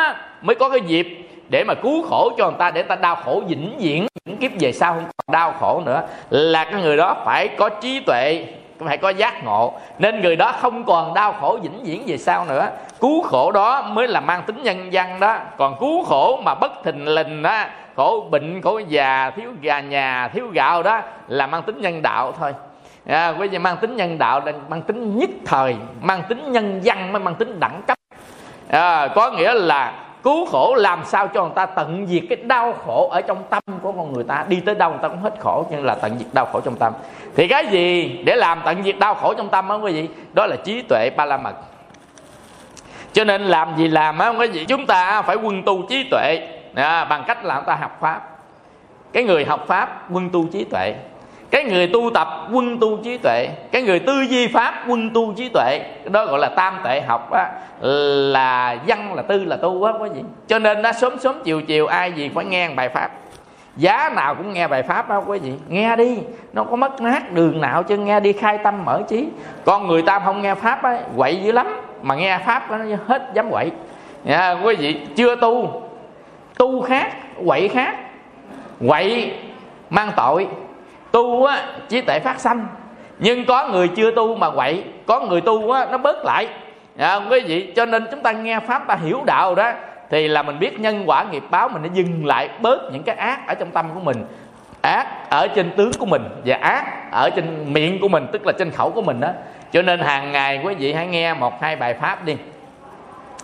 mới có cái dịp để mà cứu khổ cho người ta để ta đau khổ vĩnh viễn những kiếp về sau không còn đau khổ nữa. Là cái người đó phải có trí tuệ phải có giác ngộ. Nên người đó không còn đau khổ vĩnh viễn về sau nữa. Cứu khổ đó mới là mang tính nhân văn đó. Còn cứu khổ mà bất thình lình đó khổ bệnh khổ già thiếu gà nhà thiếu gạo đó là mang tính nhân đạo thôi. À, quý vị mang tính nhân đạo là mang tính nhất thời mang tính nhân văn mới mang tính đẳng cấp. À, có nghĩa là cứu khổ làm sao cho người ta tận diệt cái đau khổ ở trong tâm của con người ta. Đi tới đâu người ta cũng hết khổ nhưng là tận diệt đau khổ trong tâm. Thì cái gì để làm tận diệt đau khổ trong tâm á quý vị? Đó là trí tuệ ba la mật cho nên làm gì làm á quý vị? Chúng ta phải quân tu trí tuệ. À, bằng cách là chúng ta học pháp. Cái người học pháp quân tu trí tuệ cái người tu tập quân tu trí tuệ, cái người tư duy pháp quân tu trí tuệ đó gọi là tam tệ học á, là văn, là tư, là tu quá quý vị. Cho nên nó sớm sớm chiều chiều ai gì phải nghe bài pháp. Giá nào cũng nghe bài pháp đó quý vị. Nghe đi, nó có mất mát đường nào chứ nghe đi khai tâm mở trí. Con người ta không nghe pháp á, quậy dữ lắm. Mà nghe pháp nó hết dám quậy. Nha, quý vị, chưa tu tu khác, quậy khác. Quậy, mang tội tu á trí tuệ phát sanh. Nhưng có người chưa tu mà quậy có người tu á nó bớt lại. À, quý vị cho nên chúng ta nghe pháp ta hiểu đạo đó thì là mình biết nhân quả nghiệp báo mình nó dừng lại bớt những cái ác ở trong tâm của mình. Ác ở trên tướng của mình và ác ở trên miệng của mình tức là trên khẩu của mình đó. Cho nên hàng ngày quý vị hãy nghe một hai bài pháp đi.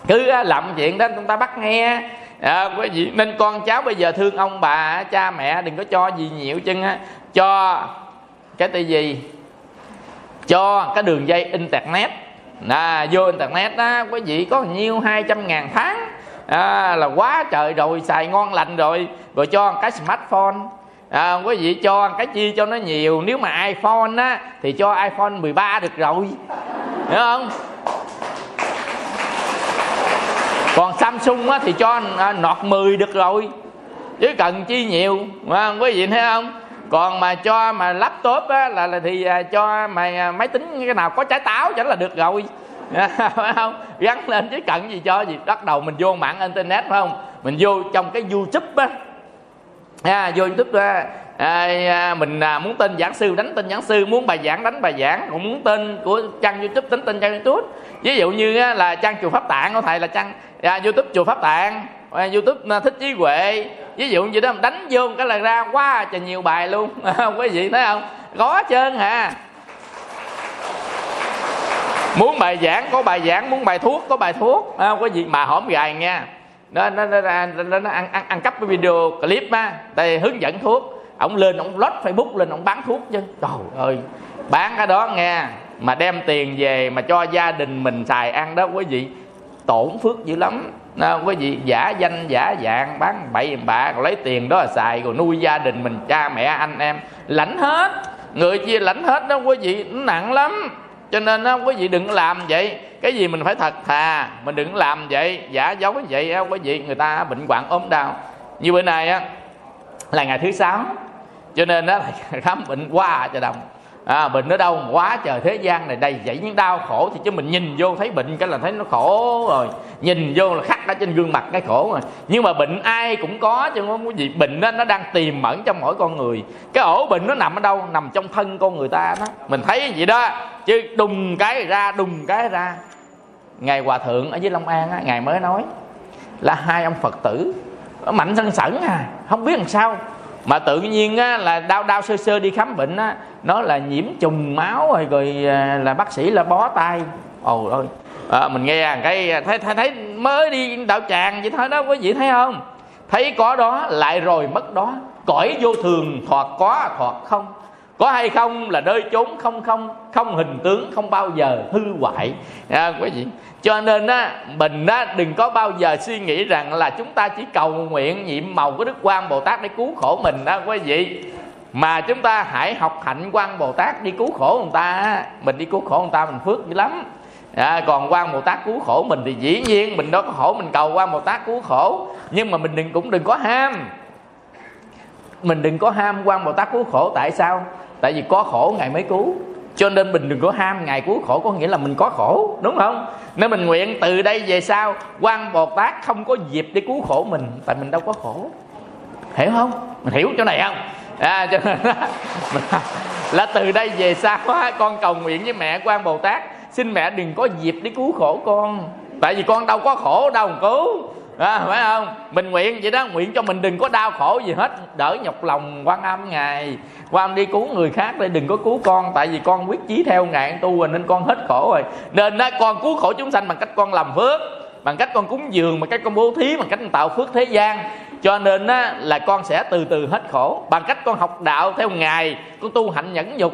Cứ làm chuyện đó chúng ta bắt nghe. À, quý vị nên con cháu bây giờ thương ông bà cha mẹ đừng có cho gì nhiều chân á cho cái tên gì cho cái đường dây internet. Là vô internet đó quý vị có nhiêu hai trăm ngàn tháng à, là quá trời rồi xài ngon lành rồi. Rồi cho cái smartphone. À, quý vị cho cái chi cho nó nhiều. Nếu mà iphone á thì cho iphone 13 được rồi. Hiểu không? Còn samsung á thì cho à, nọt 10 được rồi. Chứ cần chi nhiều. À, quý vị thấy không? Còn mà cho mà laptop á là, là thì à, cho mà à, máy tính cái nào có trái táo chẳng là được rồi. <laughs> Phải không? Gắn lên chứ cần gì cho gì. Bắt đầu mình vô mạng internet phải không? Mình vô trong cái youtube á. À, vô youtube á à, à, mình à, muốn tên giảng sư đánh tên giảng sư muốn bài giảng đánh bài giảng còn muốn tên của trang youtube đánh tên trang youtube. Ví dụ như á, là trang chùa pháp tạng của thầy là trang à, youtube chùa pháp tạng youtube thích trí huệ. Ví dụ như đó đánh vô cái là ra quá à, trời nhiều bài luôn. <laughs> Không quý vị thấy không? Có trơn hả? Muốn bài giảng có bài giảng muốn bài thuốc có bài thuốc. Không? Có gì mà hổm gài nha. Nó nó nó, nó, nó, nó ăn, ăn ăn cắp cái video clip á. Tại hướng dẫn thuốc. Ông lên ông lót facebook lên ông bán thuốc chứ. Trời ơi. Bán cái đó nghe mà đem tiền về mà cho gia đình mình xài ăn đó quý vị tổn phước dữ lắm nào quý vị giả danh giả dạng bán bậy bạ lấy tiền đó là xài rồi nuôi gia đình mình cha mẹ anh em. Lãnh hết. Người chia lãnh hết đó quý vị nó nặng lắm. Cho nên đó, quý vị đừng làm vậy. Cái gì mình phải thật thà mình đừng làm vậy. Giả dối vậy quý vị người ta bệnh hoạn ốm đau. Như bữa nay á là ngày thứ sáu. Cho nên đó là <laughs> khám bệnh qua cho đồng à, bệnh ở đâu? Quá trời thế gian này đầy dẫy những đau khổ thì chứ mình nhìn vô thấy bệnh cái là thấy nó khổ rồi. Nhìn vô là khắc ở trên gương mặt cái khổ rồi. Nhưng mà bệnh ai cũng có chứ không có gì. Bệnh đó nó đang tiềm ẩn trong mỗi con người. Cái ổ bệnh nó nằm ở đâu? Nằm trong thân con người ta đó. Mình thấy vậy đó. Chứ đùng cái ra đùng cái ra. Ngài hòa thượng ở dưới long an á ngài mới nói là hai ông phật tử mạnh sân sẩn à. Không biết làm sao. Mà tự nhiên á, là đau đau sơ sơ đi khám bệnh á nó là nhiễm trùng máu rồi rồi à, là bác sĩ là bó tay. Ồ ơi. À, mình nghe cái à, thấy, thấy thấy mới đi đạo tràng vậy thôi đó quý vị thấy không? Thấy có đó lại rồi mất đó. Cõi vô thường thoạt có thoạt không. Có hay không là nơi chốn không không không hình tướng không bao giờ hư hoại. À, quý vị. Cho nên á mình á đừng có bao giờ suy nghĩ rằng là chúng ta chỉ cầu nguyện nhiệm màu của đức quan bồ tát để cứu khổ mình đó quý vị mà chúng ta hãy học hạnh quan bồ tát đi cứu khổ người ta. Mình đi cứu khổ người ta mình phước dữ lắm. À, còn quan bồ tát cứu khổ mình thì dĩ nhiên mình đó có khổ mình cầu quan bồ tát cứu khổ. Nhưng mà mình đừng cũng đừng có ham. Mình đừng có ham quan bồ tát cứu khổ. Tại sao? Tại vì có khổ ngài mới cứu. Cho nên mình đừng có ham ngài cứu khổ có nghĩa là mình có khổ đúng không? Nên mình nguyện từ đây về sau quan bồ tát không có dịp để cứu khổ mình. Tại mình đâu có khổ. Hiểu không? Mình hiểu chỗ này không? À, cho nên là từ đây về sau con cầu nguyện với mẹ quan bồ tát. Xin mẹ đừng có dịp để cứu khổ con. Tại vì con đâu có khổ đâu cứu. À, phải không? Mình nguyện vậy đó nguyện cho mình đừng có đau khổ gì hết. Đỡ nhọc lòng quan âm ngài. Quan âm đi cứu người khác để đừng có cứu con. Tại vì con quyết chí theo ngài tu rồi nên con hết khổ rồi. Nên đó con cứu khổ chúng sanh bằng cách con làm phước bằng cách con cúng dường bằng cách con bố thí bằng cách con tạo phước thế gian cho nên á, là con sẽ từ từ hết khổ. Bằng cách con học đạo theo ngài con tu hạnh nhẫn nhục.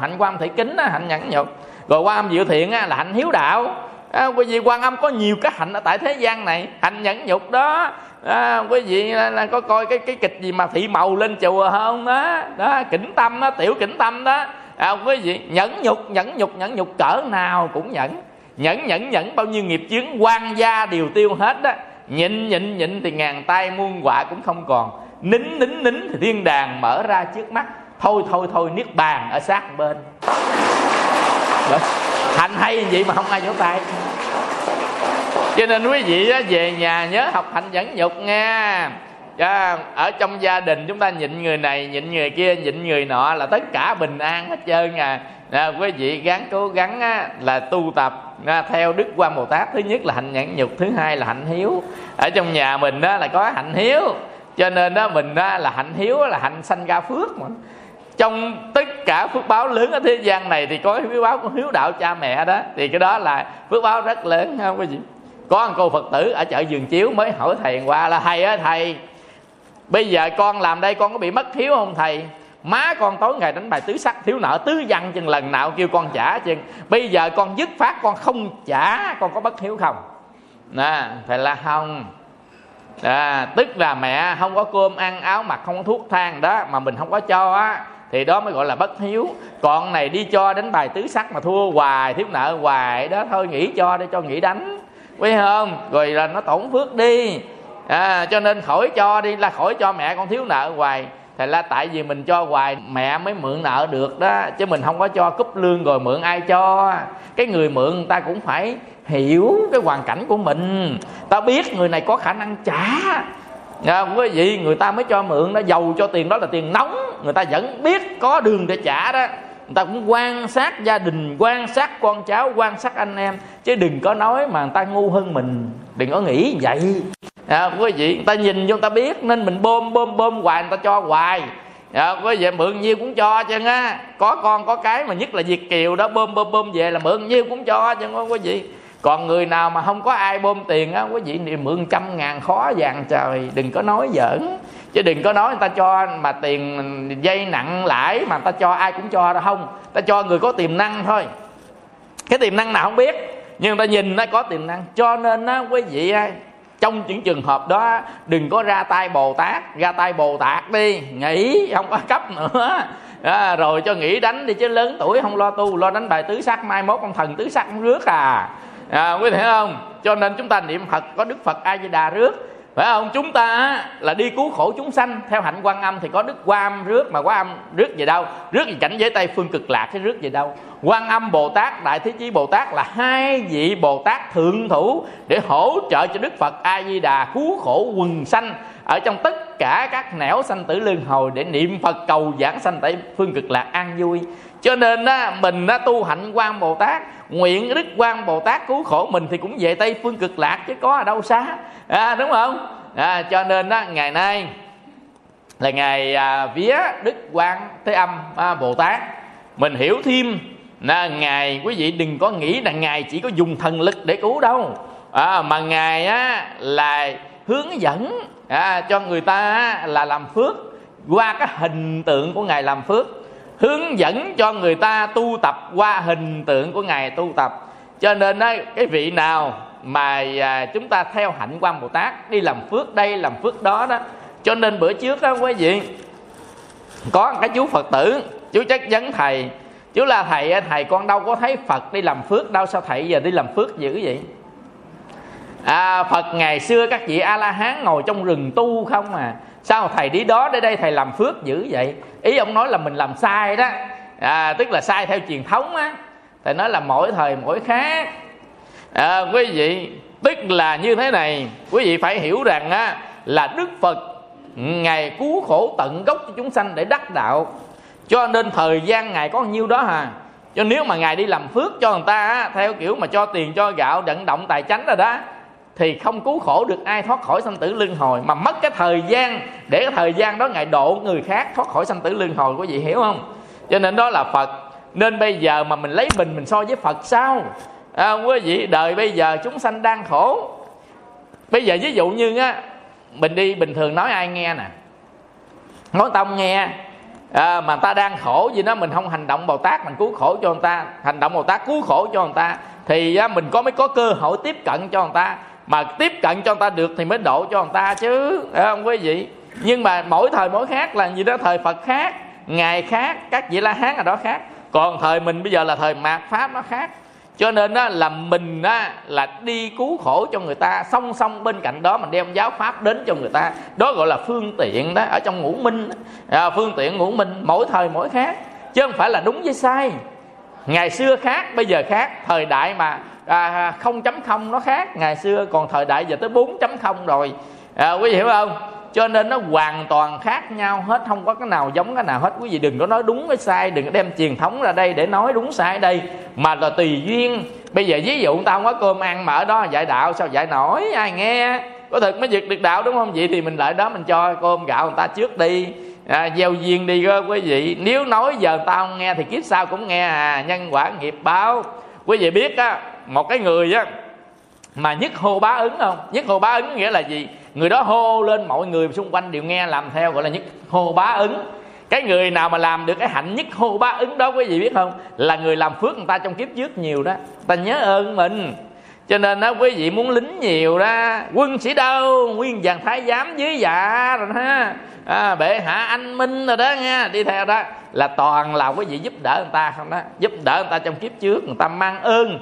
Hạnh quan thể kính á, hạnh nhẫn nhục. Rồi quan âm diệu thiện á, là hạnh hiếu đạo. À, quý vị quan âm có nhiều cái hạnh ở tại thế gian này. Hạnh nhẫn nhục đó. À, quý vị là, là có coi cái cái kịch gì mà thị màu lên chùa không đó đó kỉnh tâm đó tiểu kỉnh tâm đó. À, quý vị nhẫn nhục nhẫn nhục nhẫn nhục cỡ nào cũng nhẫn. Nhẫn nhẫn nhẫn bao nhiêu nghiệp chướng quan gia đều tiêu hết đó nhịn nhịn nhịn thì ngàn tay muôn quả cũng không còn. Nín nín nín thì thiên đàng mở ra trước mắt. Thôi thôi thôi, niết bàn ở sát bên. Đó. Hành hay vậy mà không ai vỗ tay. Cho nên quý vị về nhà nhớ học hạnh dẫn nhục nha. Dạ, ở trong gia đình chúng ta nhịn người này, nhịn người kia, nhịn người nọ là tất cả bình an hết trơn à à, quý vị gắng cố gắng á, là tu tập. À, theo đức quan bồ tát thứ nhất là hạnh nhẫn nhục thứ hai là hạnh hiếu. Ở trong nhà mình đó là có hạnh hiếu. Cho nên đó mình đó là hạnh hiếu là hạnh sanh ra phước mà. Trong tất cả phước báo lớn ở thế gian này thì có phước báo của hiếu đạo cha mẹ đó. Thì cái đó là phước báo rất lớn không quý vị. Có một cô phật tử ở chợ giường chiếu mới hỏi thầy qua là thầy ơi thầy bây giờ con làm đây con có bị mất hiếu không thầy? Má con tối ngày đánh bài tứ sắc thiếu nợ tứ văn chừng lần nào kêu con trả chừng. Bây giờ con dứt phát con không trả con có bất hiếu không? Nè phải là không? À, tức là mẹ không có cơm ăn áo mặc không có thuốc thang đó mà mình không có cho á thì đó mới gọi là bất hiếu. Còn này đi cho đánh bài tứ sắc mà thua hoài thiếu nợ hoài đó thôi nghỉ cho để cho nghỉ đánh. Quý không? Rồi là nó tổn phước đi. À, cho nên khỏi cho đi là khỏi cho mẹ con thiếu nợ hoài thì là tại vì mình cho hoài, mẹ mới mượn nợ được đó, chứ mình không có cho cúp lương rồi mượn ai cho. Cái người mượn người ta cũng phải hiểu cái hoàn cảnh của mình. Ta biết người này có khả năng trả. Không? Quý vị người ta mới cho mượn nó giàu cho tiền đó là tiền nóng. Người ta vẫn biết có đường để trả đó. Người ta cũng quan sát gia đình, quan sát con cháu, quan sát anh em. Chứ đừng có nói mà người ta ngu hơn mình. Đừng có nghĩ vậy à, quý vị người ta nhìn vô người ta biết nên mình bơm bơm bơm hoài người ta cho hoài. À, quý vị mượn nhiêu cũng cho chứ á? Có con có cái mà nhất là việt kiều đó bơm bơm bơm về là mượn nhiêu cũng cho chứ không quý vị? Còn người nào mà không có ai bơm tiền á quý vị thì mượn trăm ngàn khó vàng trời đừng có nói giỡn. Chứ đừng có nói người ta cho mà tiền dây nặng lãi mà người ta cho ai cũng cho đâu không. Ta cho người có tiềm năng thôi. Cái tiềm năng nào không biết nhưng người ta nhìn nó có tiềm năng. Cho nên á quý vị trong những trường hợp đó đừng có ra tay bồ tát ra tay bồ tát đi nghỉ không có cấp nữa. À, rồi cho nghỉ đánh đi chứ lớn tuổi không lo tu lo đánh bài tứ sắc mai mốt con thần tứ sắc rước à, à quý vị thấy không? Cho nên chúng ta niệm phật có đức phật a di đà rước phải không? Chúng ta là đi cứu khổ chúng sanh, theo hạnh quan âm thì có đức quan âm rước, mà quan âm rước về đâu? Rước về cảnh giới tây phương cực lạc thế rước về đâu? Quan âm bồ tát, đại thế chí bồ tát là hai vị bồ tát thượng thủ để hỗ trợ cho đức phật a di đà cứu khổ quần sanh ở trong tất cả các nẻo sanh tử lương hồi để niệm phật cầu giảng sanh tây phương cực lạc an vui cho nên á, mình á, tu hạnh quan bồ tát nguyện đức quan bồ tát cứu khổ mình thì cũng về tây phương cực lạc chứ có ở đâu xa. À, đúng không? À, cho nên á, ngày nay là ngày à, vía đức quan thế âm à, bồ tát. Mình hiểu thêm là ngài quý vị đừng có nghĩ là ngài chỉ có dùng thần lực để cứu đâu. À, mà ngài á là hướng dẫn à, cho người ta á, là làm phước qua cái hình tượng của ngài làm phước hướng dẫn cho người ta tu tập qua hình tượng của ngài tu tập. Cho nên ấy, cái vị nào mà à, chúng ta theo hạnh quan bồ tát đi làm phước đây làm phước đó đó. Cho nên bữa trước đó quý vị có cái chú phật tử chú chắc vấn thầy. Chú là thầy thầy con đâu có thấy phật đi làm phước đâu sao thầy giờ đi làm phước dữ vậy? À, phật ngày xưa các vị a la hán ngồi trong rừng tu không à sao thầy đi đó để đây thầy làm phước dữ vậy? Ý ông nói là mình làm sai đó. À, tức là sai theo truyền thống á. Thầy nói là mỗi thời mỗi khác. À, quý vị tức là như thế này. Quý vị phải hiểu rằng á là đức phật ngài cứu khổ tận gốc cho chúng sanh để đắc đạo. Cho nên thời gian ngài có nhiêu đó hà. Cho nếu mà ngài đi làm phước cho người ta á, theo kiểu mà cho tiền cho gạo vận động tài chánh rồi đó thì không cứu khổ được ai thoát khỏi sanh tử luân hồi mà mất cái thời gian để cái thời gian đó ngài độ người khác thoát khỏi sanh tử luân hồi quý vị hiểu không? Cho nên đó là phật. Nên bây giờ mà mình lấy mình mình so với phật sao? À, quý vị đời bây giờ chúng sanh đang khổ. Bây giờ ví dụ như á mình đi bình thường nói ai nghe nè? Nói tông nghe. À, mà ta đang khổ gì đó mình không hành động bồ tát mình cứu khổ cho người ta. Hành động bồ tát cứu khổ cho người ta. Thì á, mình có mới có cơ hội tiếp cận cho người ta mà tiếp cận cho người ta được thì mới độ cho người ta chứ à, không quý vị? Nhưng mà mỗi thời mỗi khác là gì đó thời phật khác ngày khác các vị la hán ở đó khác. Còn thời mình bây giờ là thời mạt pháp nó khác. Cho nên á, là mình á, là đi cứu khổ cho người ta song song bên cạnh đó mình đem giáo pháp đến cho người ta. Đó gọi là phương tiện đó ở trong ngũ minh à, phương tiện ngũ minh mỗi thời mỗi khác. Chứ không phải là đúng với sai. Ngày xưa khác bây giờ khác. Thời đại mà à, à 0.0 nó khác. Ngày xưa còn thời đại giờ tới 4.0 rồi. À, quý vị hiểu không? Cho nên nó hoàn toàn khác nhau hết không có cái nào giống cái nào hết. Quý vị đừng có nói đúng với sai đừng có đem truyền thống ra đây để nói đúng sai đây mà là tùy duyên. Bây giờ ví dụ tao không có cơm ăn mà ở đó dạy đạo sao dạy nổi? Ai nghe? Có thực mới giật được đạo đúng không? Vậy thì mình lại đó mình cho cơm gạo người ta trước đi. À, gieo duyên đi cơ quý vị. Nếu nói giờ tao không nghe thì kiếp sau cũng nghe à. Nhân quả nghiệp báo. Quý vị biết á một cái người á mà nhất hô bá ứng không? Nhất hô bá ứng nghĩa là gì? Người đó hô lên mọi người xung quanh đều nghe làm theo gọi là nhất hô bá ứng. Cái người nào mà làm được cái hạnh nhất hô bá ứng đó quý vị biết không? Là người làm phước người ta trong kiếp trước nhiều đó. Ta nhớ ơn mình. Cho nên đó quý vị muốn lính nhiều đó quân sĩ đâu? Nguyên vàng thái giám dưới dạ rồi ha. À, bệ hạ anh minh rồi đó nha. Đi theo đó. Là toàn là quý vị giúp đỡ người ta không đó. Giúp đỡ người ta trong kiếp trước người ta mang ơn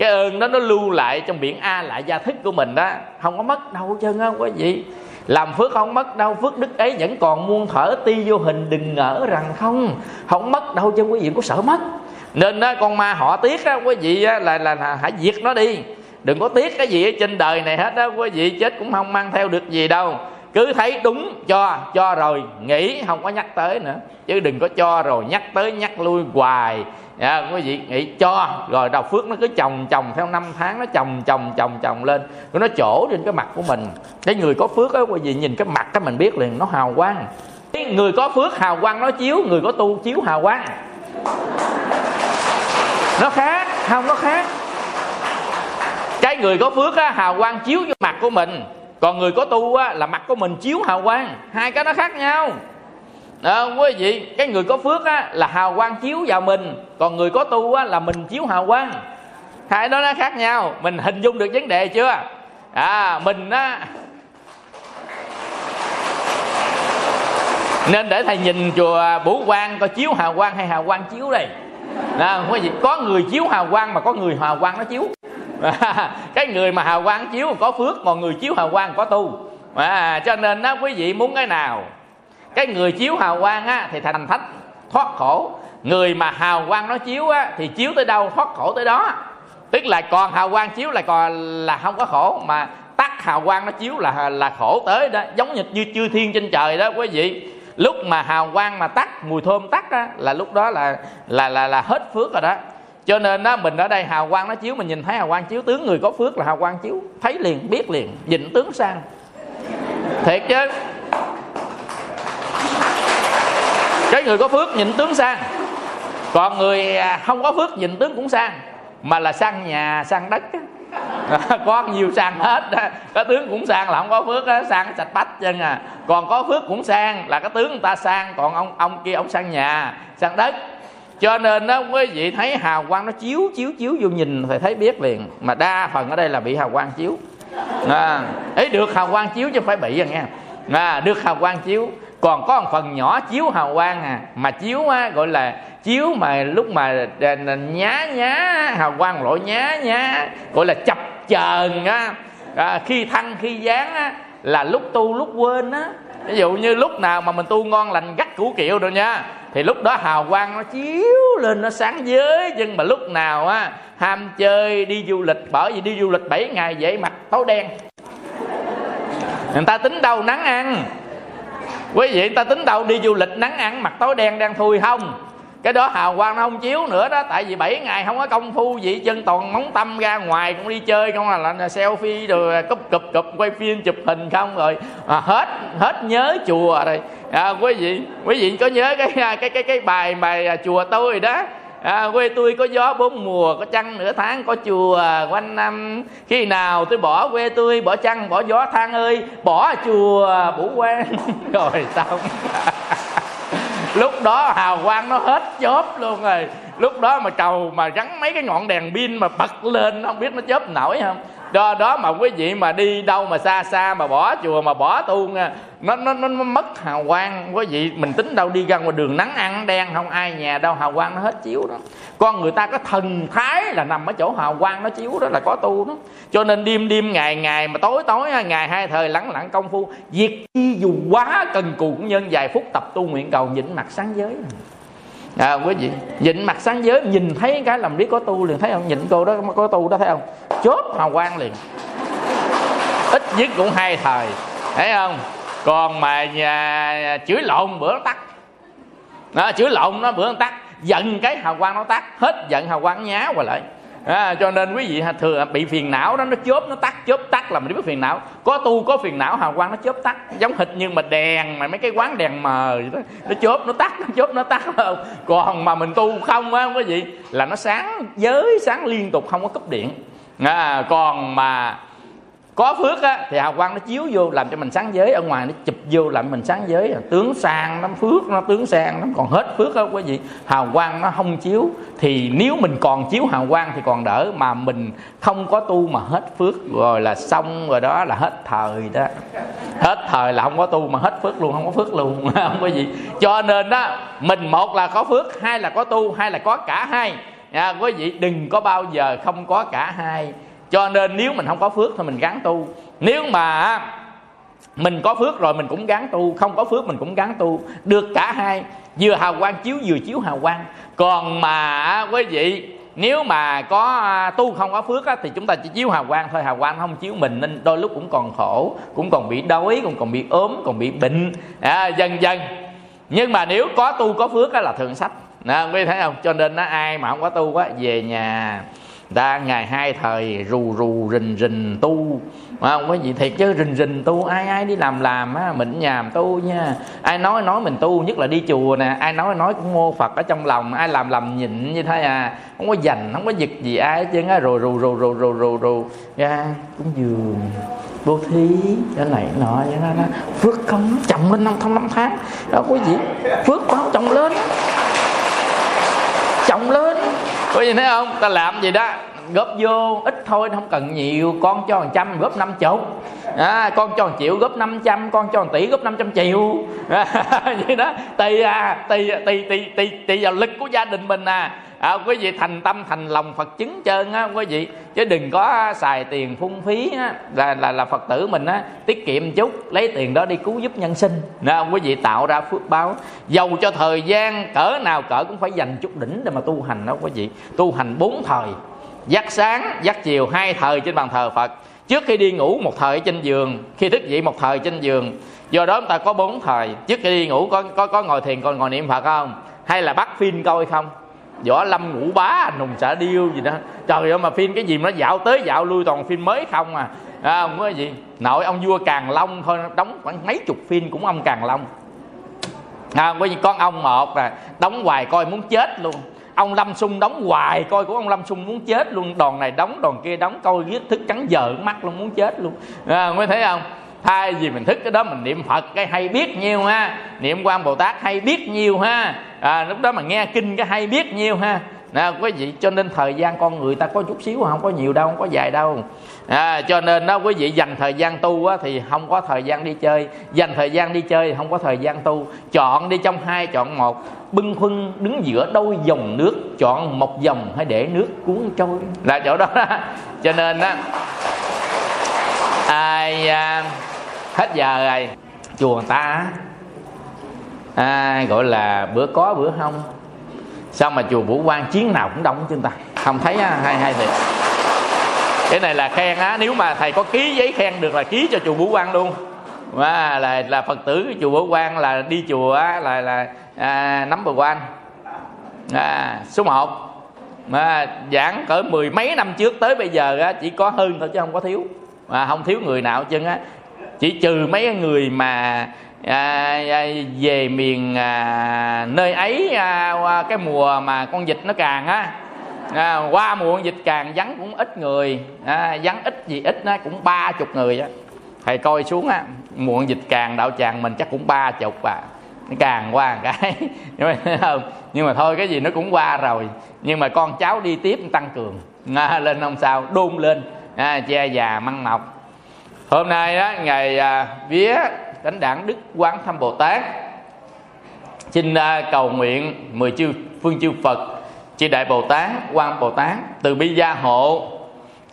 cái ơn đó nó lưu lại trong biển a lại gia thức của mình đó. Không có mất đâu chân không quý vị làm phước không mất đâu phước đức ấy vẫn còn muôn thở ti vô hình đừng ngỡ rằng không. Không mất đâu chân quý vị có sợ mất. Nên đó, con ma họ tiếc đó quý vị á, là, là là hãy diệt nó đi. Đừng có tiếc cái gì ở trên đời này hết đó quý vị chết cũng không mang theo được gì đâu. Cứ thấy đúng cho cho rồi nghĩ không có nhắc tới nữa. Chứ đừng có cho rồi nhắc tới nhắc lui hoài à, quý vị nghĩ cho rồi đầu phước nó cứ chồng chồng theo năm tháng nó chồng chồng chồng chồng lên rồi nó chỗ trên cái mặt của mình. Cái người có phước á quý vị nhìn cái mặt cái mình biết liền nó hào quang. Cái người có phước hào quang nó chiếu người có tu chiếu hào quang. Nó khác không nó khác. Cái người có phước á hào quang chiếu vô mặt của mình còn người có tu á là mặt của mình chiếu hào quang. Hai cái nó khác nhau à, quý vị cái người có phước á là hào quang chiếu vào mình. Còn người có tu á là mình chiếu hào quang. Hai đó nó khác nhau. Mình hình dung được vấn đề chưa? À mình á nên để thầy nhìn chùa bủ quang coi chiếu hào quang hay hào quang chiếu đây. À, quý vị có người chiếu hào quang mà có người hào quang nó chiếu. <laughs> Cái người mà hào quang chiếu có phước còn người chiếu hào quang có tu. À, cho nên đó quý vị muốn cái nào? Cái người chiếu hào quang á, thì thành thánh, thoát khổ. Người mà hào quang nó chiếu á, thì chiếu tới đâu, thoát khổ tới đó. Tức là còn hào quang chiếu là còn là không có khổ, mà tắt hào quang nó chiếu là là khổ tới đó. Giống như như chư thiên trên trời đó, quý vị. Lúc mà hào quang mà tắt, mùi thơm tắt á, là lúc đó là là là là hết phước rồi đó. Cho nên đó mình ở đây hào quang nó chiếu, mình nhìn thấy hào quang chiếu, tướng người có phước là hào quang chiếu. Thấy liền, biết liền dịnh tướng sang. Thiệt chứ? Cái người có phước nhìn tướng sang. Còn người à, không có phước nhìn tướng cũng sang. Mà là sang nhà sang đất <laughs> có nhiều sang hết có tướng cũng sang là không có phước á. Sang sạch bách chân à. Còn có phước cũng sang là cái tướng người ta sang. Còn ông ông kia ông sang nhà sang đất. Cho nên đó quý vị thấy hào quang nó chiếu chiếu chiếu vô nhìn thì thấy biết liền. Mà đa phần ở đây là bị hào quang chiếu. À, ấy được hào quang chiếu chứ không phải bị rồi nghe. À, được hào quang chiếu còn có một phần nhỏ chiếu hào quang à mà chiếu á, gọi là chiếu mà lúc mà à, nhá nhá hào quang lỗi nhá nhá gọi là chập chờn á. À, khi thăng khi giáng á là lúc tu lúc quên á. Ví dụ như lúc nào mà mình tu ngon lành gắt củ kiệu rồi nha thì lúc đó hào quang nó chiếu lên nó sáng giới. Nhưng mà lúc nào á ham chơi đi du lịch bởi vì đi du lịch 7 ngày dễ mặt tối đen. Người ta tính đâu nắng ăn quý vị người ta tính đâu đi du lịch nắng ăn mặt tối đen đang thui không? Cái đó hào quang nó không chiếu nữa đó tại vì 7 ngày không có công phu gì chân toàn móng tâm ra ngoài cũng đi chơi không là, là selfie rồi à, cúp cụp cụp quay phim chụp hình không rồi. À, hết hết nhớ chùa rồi. À, quý vị quý vị có nhớ cái à, cái cái cái bài bài à, chùa tôi đó? À, quê tôi có gió bốn mùa có trăng nửa tháng có chùa quanh năm. Khi nào tôi bỏ quê tôi bỏ trăng bỏ gió than ơi bỏ chùa bủ quan <laughs> rồi xong <laughs> lúc đó hào quang nó hết chớp luôn rồi. Lúc đó mà cầu mà gắn mấy cái ngọn đèn pin mà bật lên không biết nó chớp nổi không? Do đó mà quý vị mà đi đâu mà xa xa mà bỏ chùa mà bỏ tu à, nha nó nó nó mất hào quang. Quý vị, mình tính đâu đi ra ngoài đường nắng ăn đen, không ai nhà đâu, hào quang nó hết chiếu đó. Con người ta có thần thái là nằm ở chỗ hào quang nó chiếu đó, là có tu đó. Cho nên đêm đêm, ngày ngày mà tối tối à, ngày hai thời lắng lặng công phu, việc chi dù quá cần cù cũng nhân vài phút tập tu nguyện cầu nhịn mặt sáng giới à, quý vị nhịn mặt sáng giới nhìn thấy cái làm biết có tu liền thấy không? Nhịn cô đó có tu đó thấy không? Chốt hào quang liền. Ít nhất cũng hai thời thấy không? Còn mà nhà, chửi lộn bữa nó tắt. Nó chửi lộn nó bữa nó tắt. Giận cái hào quang nó tắt. Hết giận hào quang nhá qua lại à, cho nên quý vị thường bị phiền não đó nó chớp nó tắt chớp tắt là mình biết phiền não. Có tu có phiền não hào quang nó chớp tắt. Giống hệt như mà đèn mà mấy cái quán đèn mờ vậy đó nó chớp nó tắt nó chớp nó tắt. Không <laughs> còn mà mình tu không á quý vị là nó sáng giới sáng liên tục không có cúp điện. À, còn mà có phước á thì hào quang nó chiếu vô làm cho mình sáng giới. Ở ngoài nó chụp vô làm mình sáng giới. Tướng sang nó phước nó tướng sang nó còn hết phước á quý vị hào quang nó không chiếu. Thì nếu mình còn chiếu hào quang thì còn đỡ. Mà mình không có tu mà hết phước. Rồi là xong rồi đó là hết thời đó. Hết thời là không có tu mà hết phước luôn không có phước luôn. <laughs> Không có gì. Cho nên đó mình một là có phước hai là có tu hai là có cả hai. À, quý vị đừng có bao giờ không có cả hai cho nên nếu mình không có phước thì mình gắn tu. Nếu mà mình có phước rồi mình cũng gắng tu không có phước mình cũng gắng tu. Được cả hai vừa hào quang chiếu vừa chiếu hào quang. Còn mà quý vị nếu mà có à, tu không có phước á, thì chúng ta chỉ chiếu hào quang thôi. Hào quang không chiếu mình nên đôi lúc cũng còn khổ cũng còn bị đói cũng còn bị ốm còn bị bệnh. À, dần dần. Nhưng mà nếu có tu có phước á, là thường sách. Nè quý thấy không? Cho nên nó ai mà không có tu á về nhà ta ngày hai thời rù rù rình rình tu. Mà không? Có gì thiệt chứ rình rình tu ai ai đi làm làm á mình nhàm tu nha. Ai nói nói mình tu nhất là đi chùa nè. Ai nói nói cũng mô phật ở trong lòng ai làm làm nhịn như thế à. Không có dành không có giật gì ai chứ á. Rồi rù rù rù rù rù rù. Ra cũng dường vô thí cái này nọ vậy đó, đó. phước công chậm lên năm thông năm tháng. Đó quý vị phước báo chồng lên. Chồng lên có gì thấy không? Ta làm gì đó? Góp vô ít thôi không cần nhiều. Con cho một trăm góp năm chục. À, con cho một triệu góp 500 con cho một tỷ góp 500 triệu. À, <laughs> vậy đó. Tùy à tùy tùy tùy tùy tùy vào lực của gia đình mình à à, quý vị thành tâm thành lòng phật chứng trơn á quý vị chứ đừng có xài tiền phung phí á, là là là phật tử mình á tiết kiệm chút lấy tiền đó đi cứu giúp nhân sinh. Nè quý vị tạo ra phước báo. Dầu cho thời gian cỡ nào cỡ cũng phải dành chút đỉnh để mà tu hành đó quý vị tu hành bốn thời. Dắt sáng dắt chiều hai thời trên bàn thờ phật. Trước khi đi ngủ một thời trên giường. Khi thức dậy một thời trên giường. Do đó chúng ta có bốn thời. Trước khi đi ngủ có có có ngồi thiền còn ngồi niệm phật không? Hay là bắt phim coi không? Võ lâm ngũ bá nùng sợ điêu gì đó. Trời ơi mà phim cái gì mà nó dạo tới dạo lui toàn phim mới không à, à không có gì. Nội ông vua càng long thôi đóng khoảng mấy chục phim cũng ông càng long. À, có gì con ông một là đóng hoài coi muốn chết luôn. Ông lâm sung đóng hoài coi của ông lâm sung muốn chết luôn. Đòn này đóng đòn kia đóng coi giết thức cắn giờ mắt luôn muốn chết luôn. À, mới thấy không? Thay vì mình thức cái đó mình niệm phật cái hay biết nhiều ha. Niệm quan bồ tát hay biết nhiều ha. À, lúc đó mà nghe kinh cái hay biết nhiều ha. Nè quý vị cho nên thời gian con người ta có chút xíu không có nhiều đâu không có dài đâu. À, cho nên đó quý vị dành thời gian tu á, thì không có thời gian đi chơi. Dành thời gian đi chơi thì không có thời gian tu. Chọn đi trong hai chọn một. Bưng khuân đứng giữa đôi dòng nước chọn một dòng hay để nước cuốn trôi. Là chỗ đó, đó. <laughs> cho nên á ai à, hết giờ rồi. Chùa người ta à, gọi là bữa có bữa không. Sao mà chùa vũ quan chiến nào cũng đông chúng ta. Không thấy à, hay hay thiệt. Cái này là khen á nếu mà thầy có ký giấy khen được là ký cho chùa vũ quan luôn. Và là là phật tử chùa vũ quan là đi chùa á, là là à, nắm bờ quan. À, số 1 mà giảng cỡ mười mấy năm trước tới bây giờ á, chỉ có hơn thôi chứ không có thiếu. Mà không thiếu người nào chân á chỉ trừ mấy người mà à, à, về miền à, nơi ấy à, cái mùa mà con vịt nó càng á. À, qua mùa dịch càng vắng cũng ít người. À, vắng ít gì ít nó cũng ba chục người á. Thầy coi xuống á muộn dịch càng đạo tràng mình chắc cũng ba chục à. Nó càng qua một cái. <laughs> Nhưng mà, nhưng mà thôi cái gì nó cũng qua rồi. Nhưng mà con cháu đi tiếp tăng cường. À, lên không sao đôn lên. À, che già măng mọc hôm nay đó ngày à, vía thánh đảng đức quán thâm bồ tát. Xin à, cầu nguyện mười chư phương chư phật chư đại bồ tát quan bồ tát từ bi gia hộ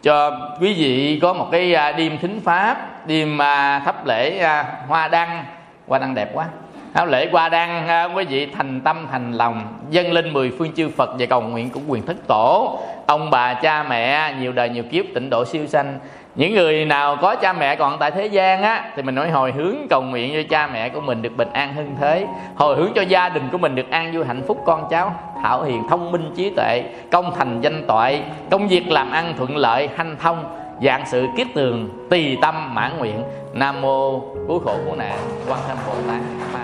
cho quý vị có một cái à, đêm thính pháp đêm à, thắp lễ à, hoa đăng. Hoa đăng đẹp quá. Thắp lễ hoa đăng à, quý vị thành tâm thành lòng dâng lên mười phương chư phật và cầu nguyện của quyền thất tổ. Ông bà cha mẹ nhiều đời nhiều kiếp tịnh độ siêu sanh những người nào có cha mẹ còn tại thế gian á, thì mình nói hồi hướng cầu nguyện cho cha mẹ của mình được bình an hưng thế. Hồi hướng cho gia đình của mình được an vui, hạnh phúc, con cháu thảo hiền, thông minh, trí tuệ, công thành, danh toại công việc làm ăn thuận lợi, hanh thông, dạng sự kiết tường, tỳ tâm mãn nguyện. Nam mô cứu khổ của nạn quan tham bồ tát ma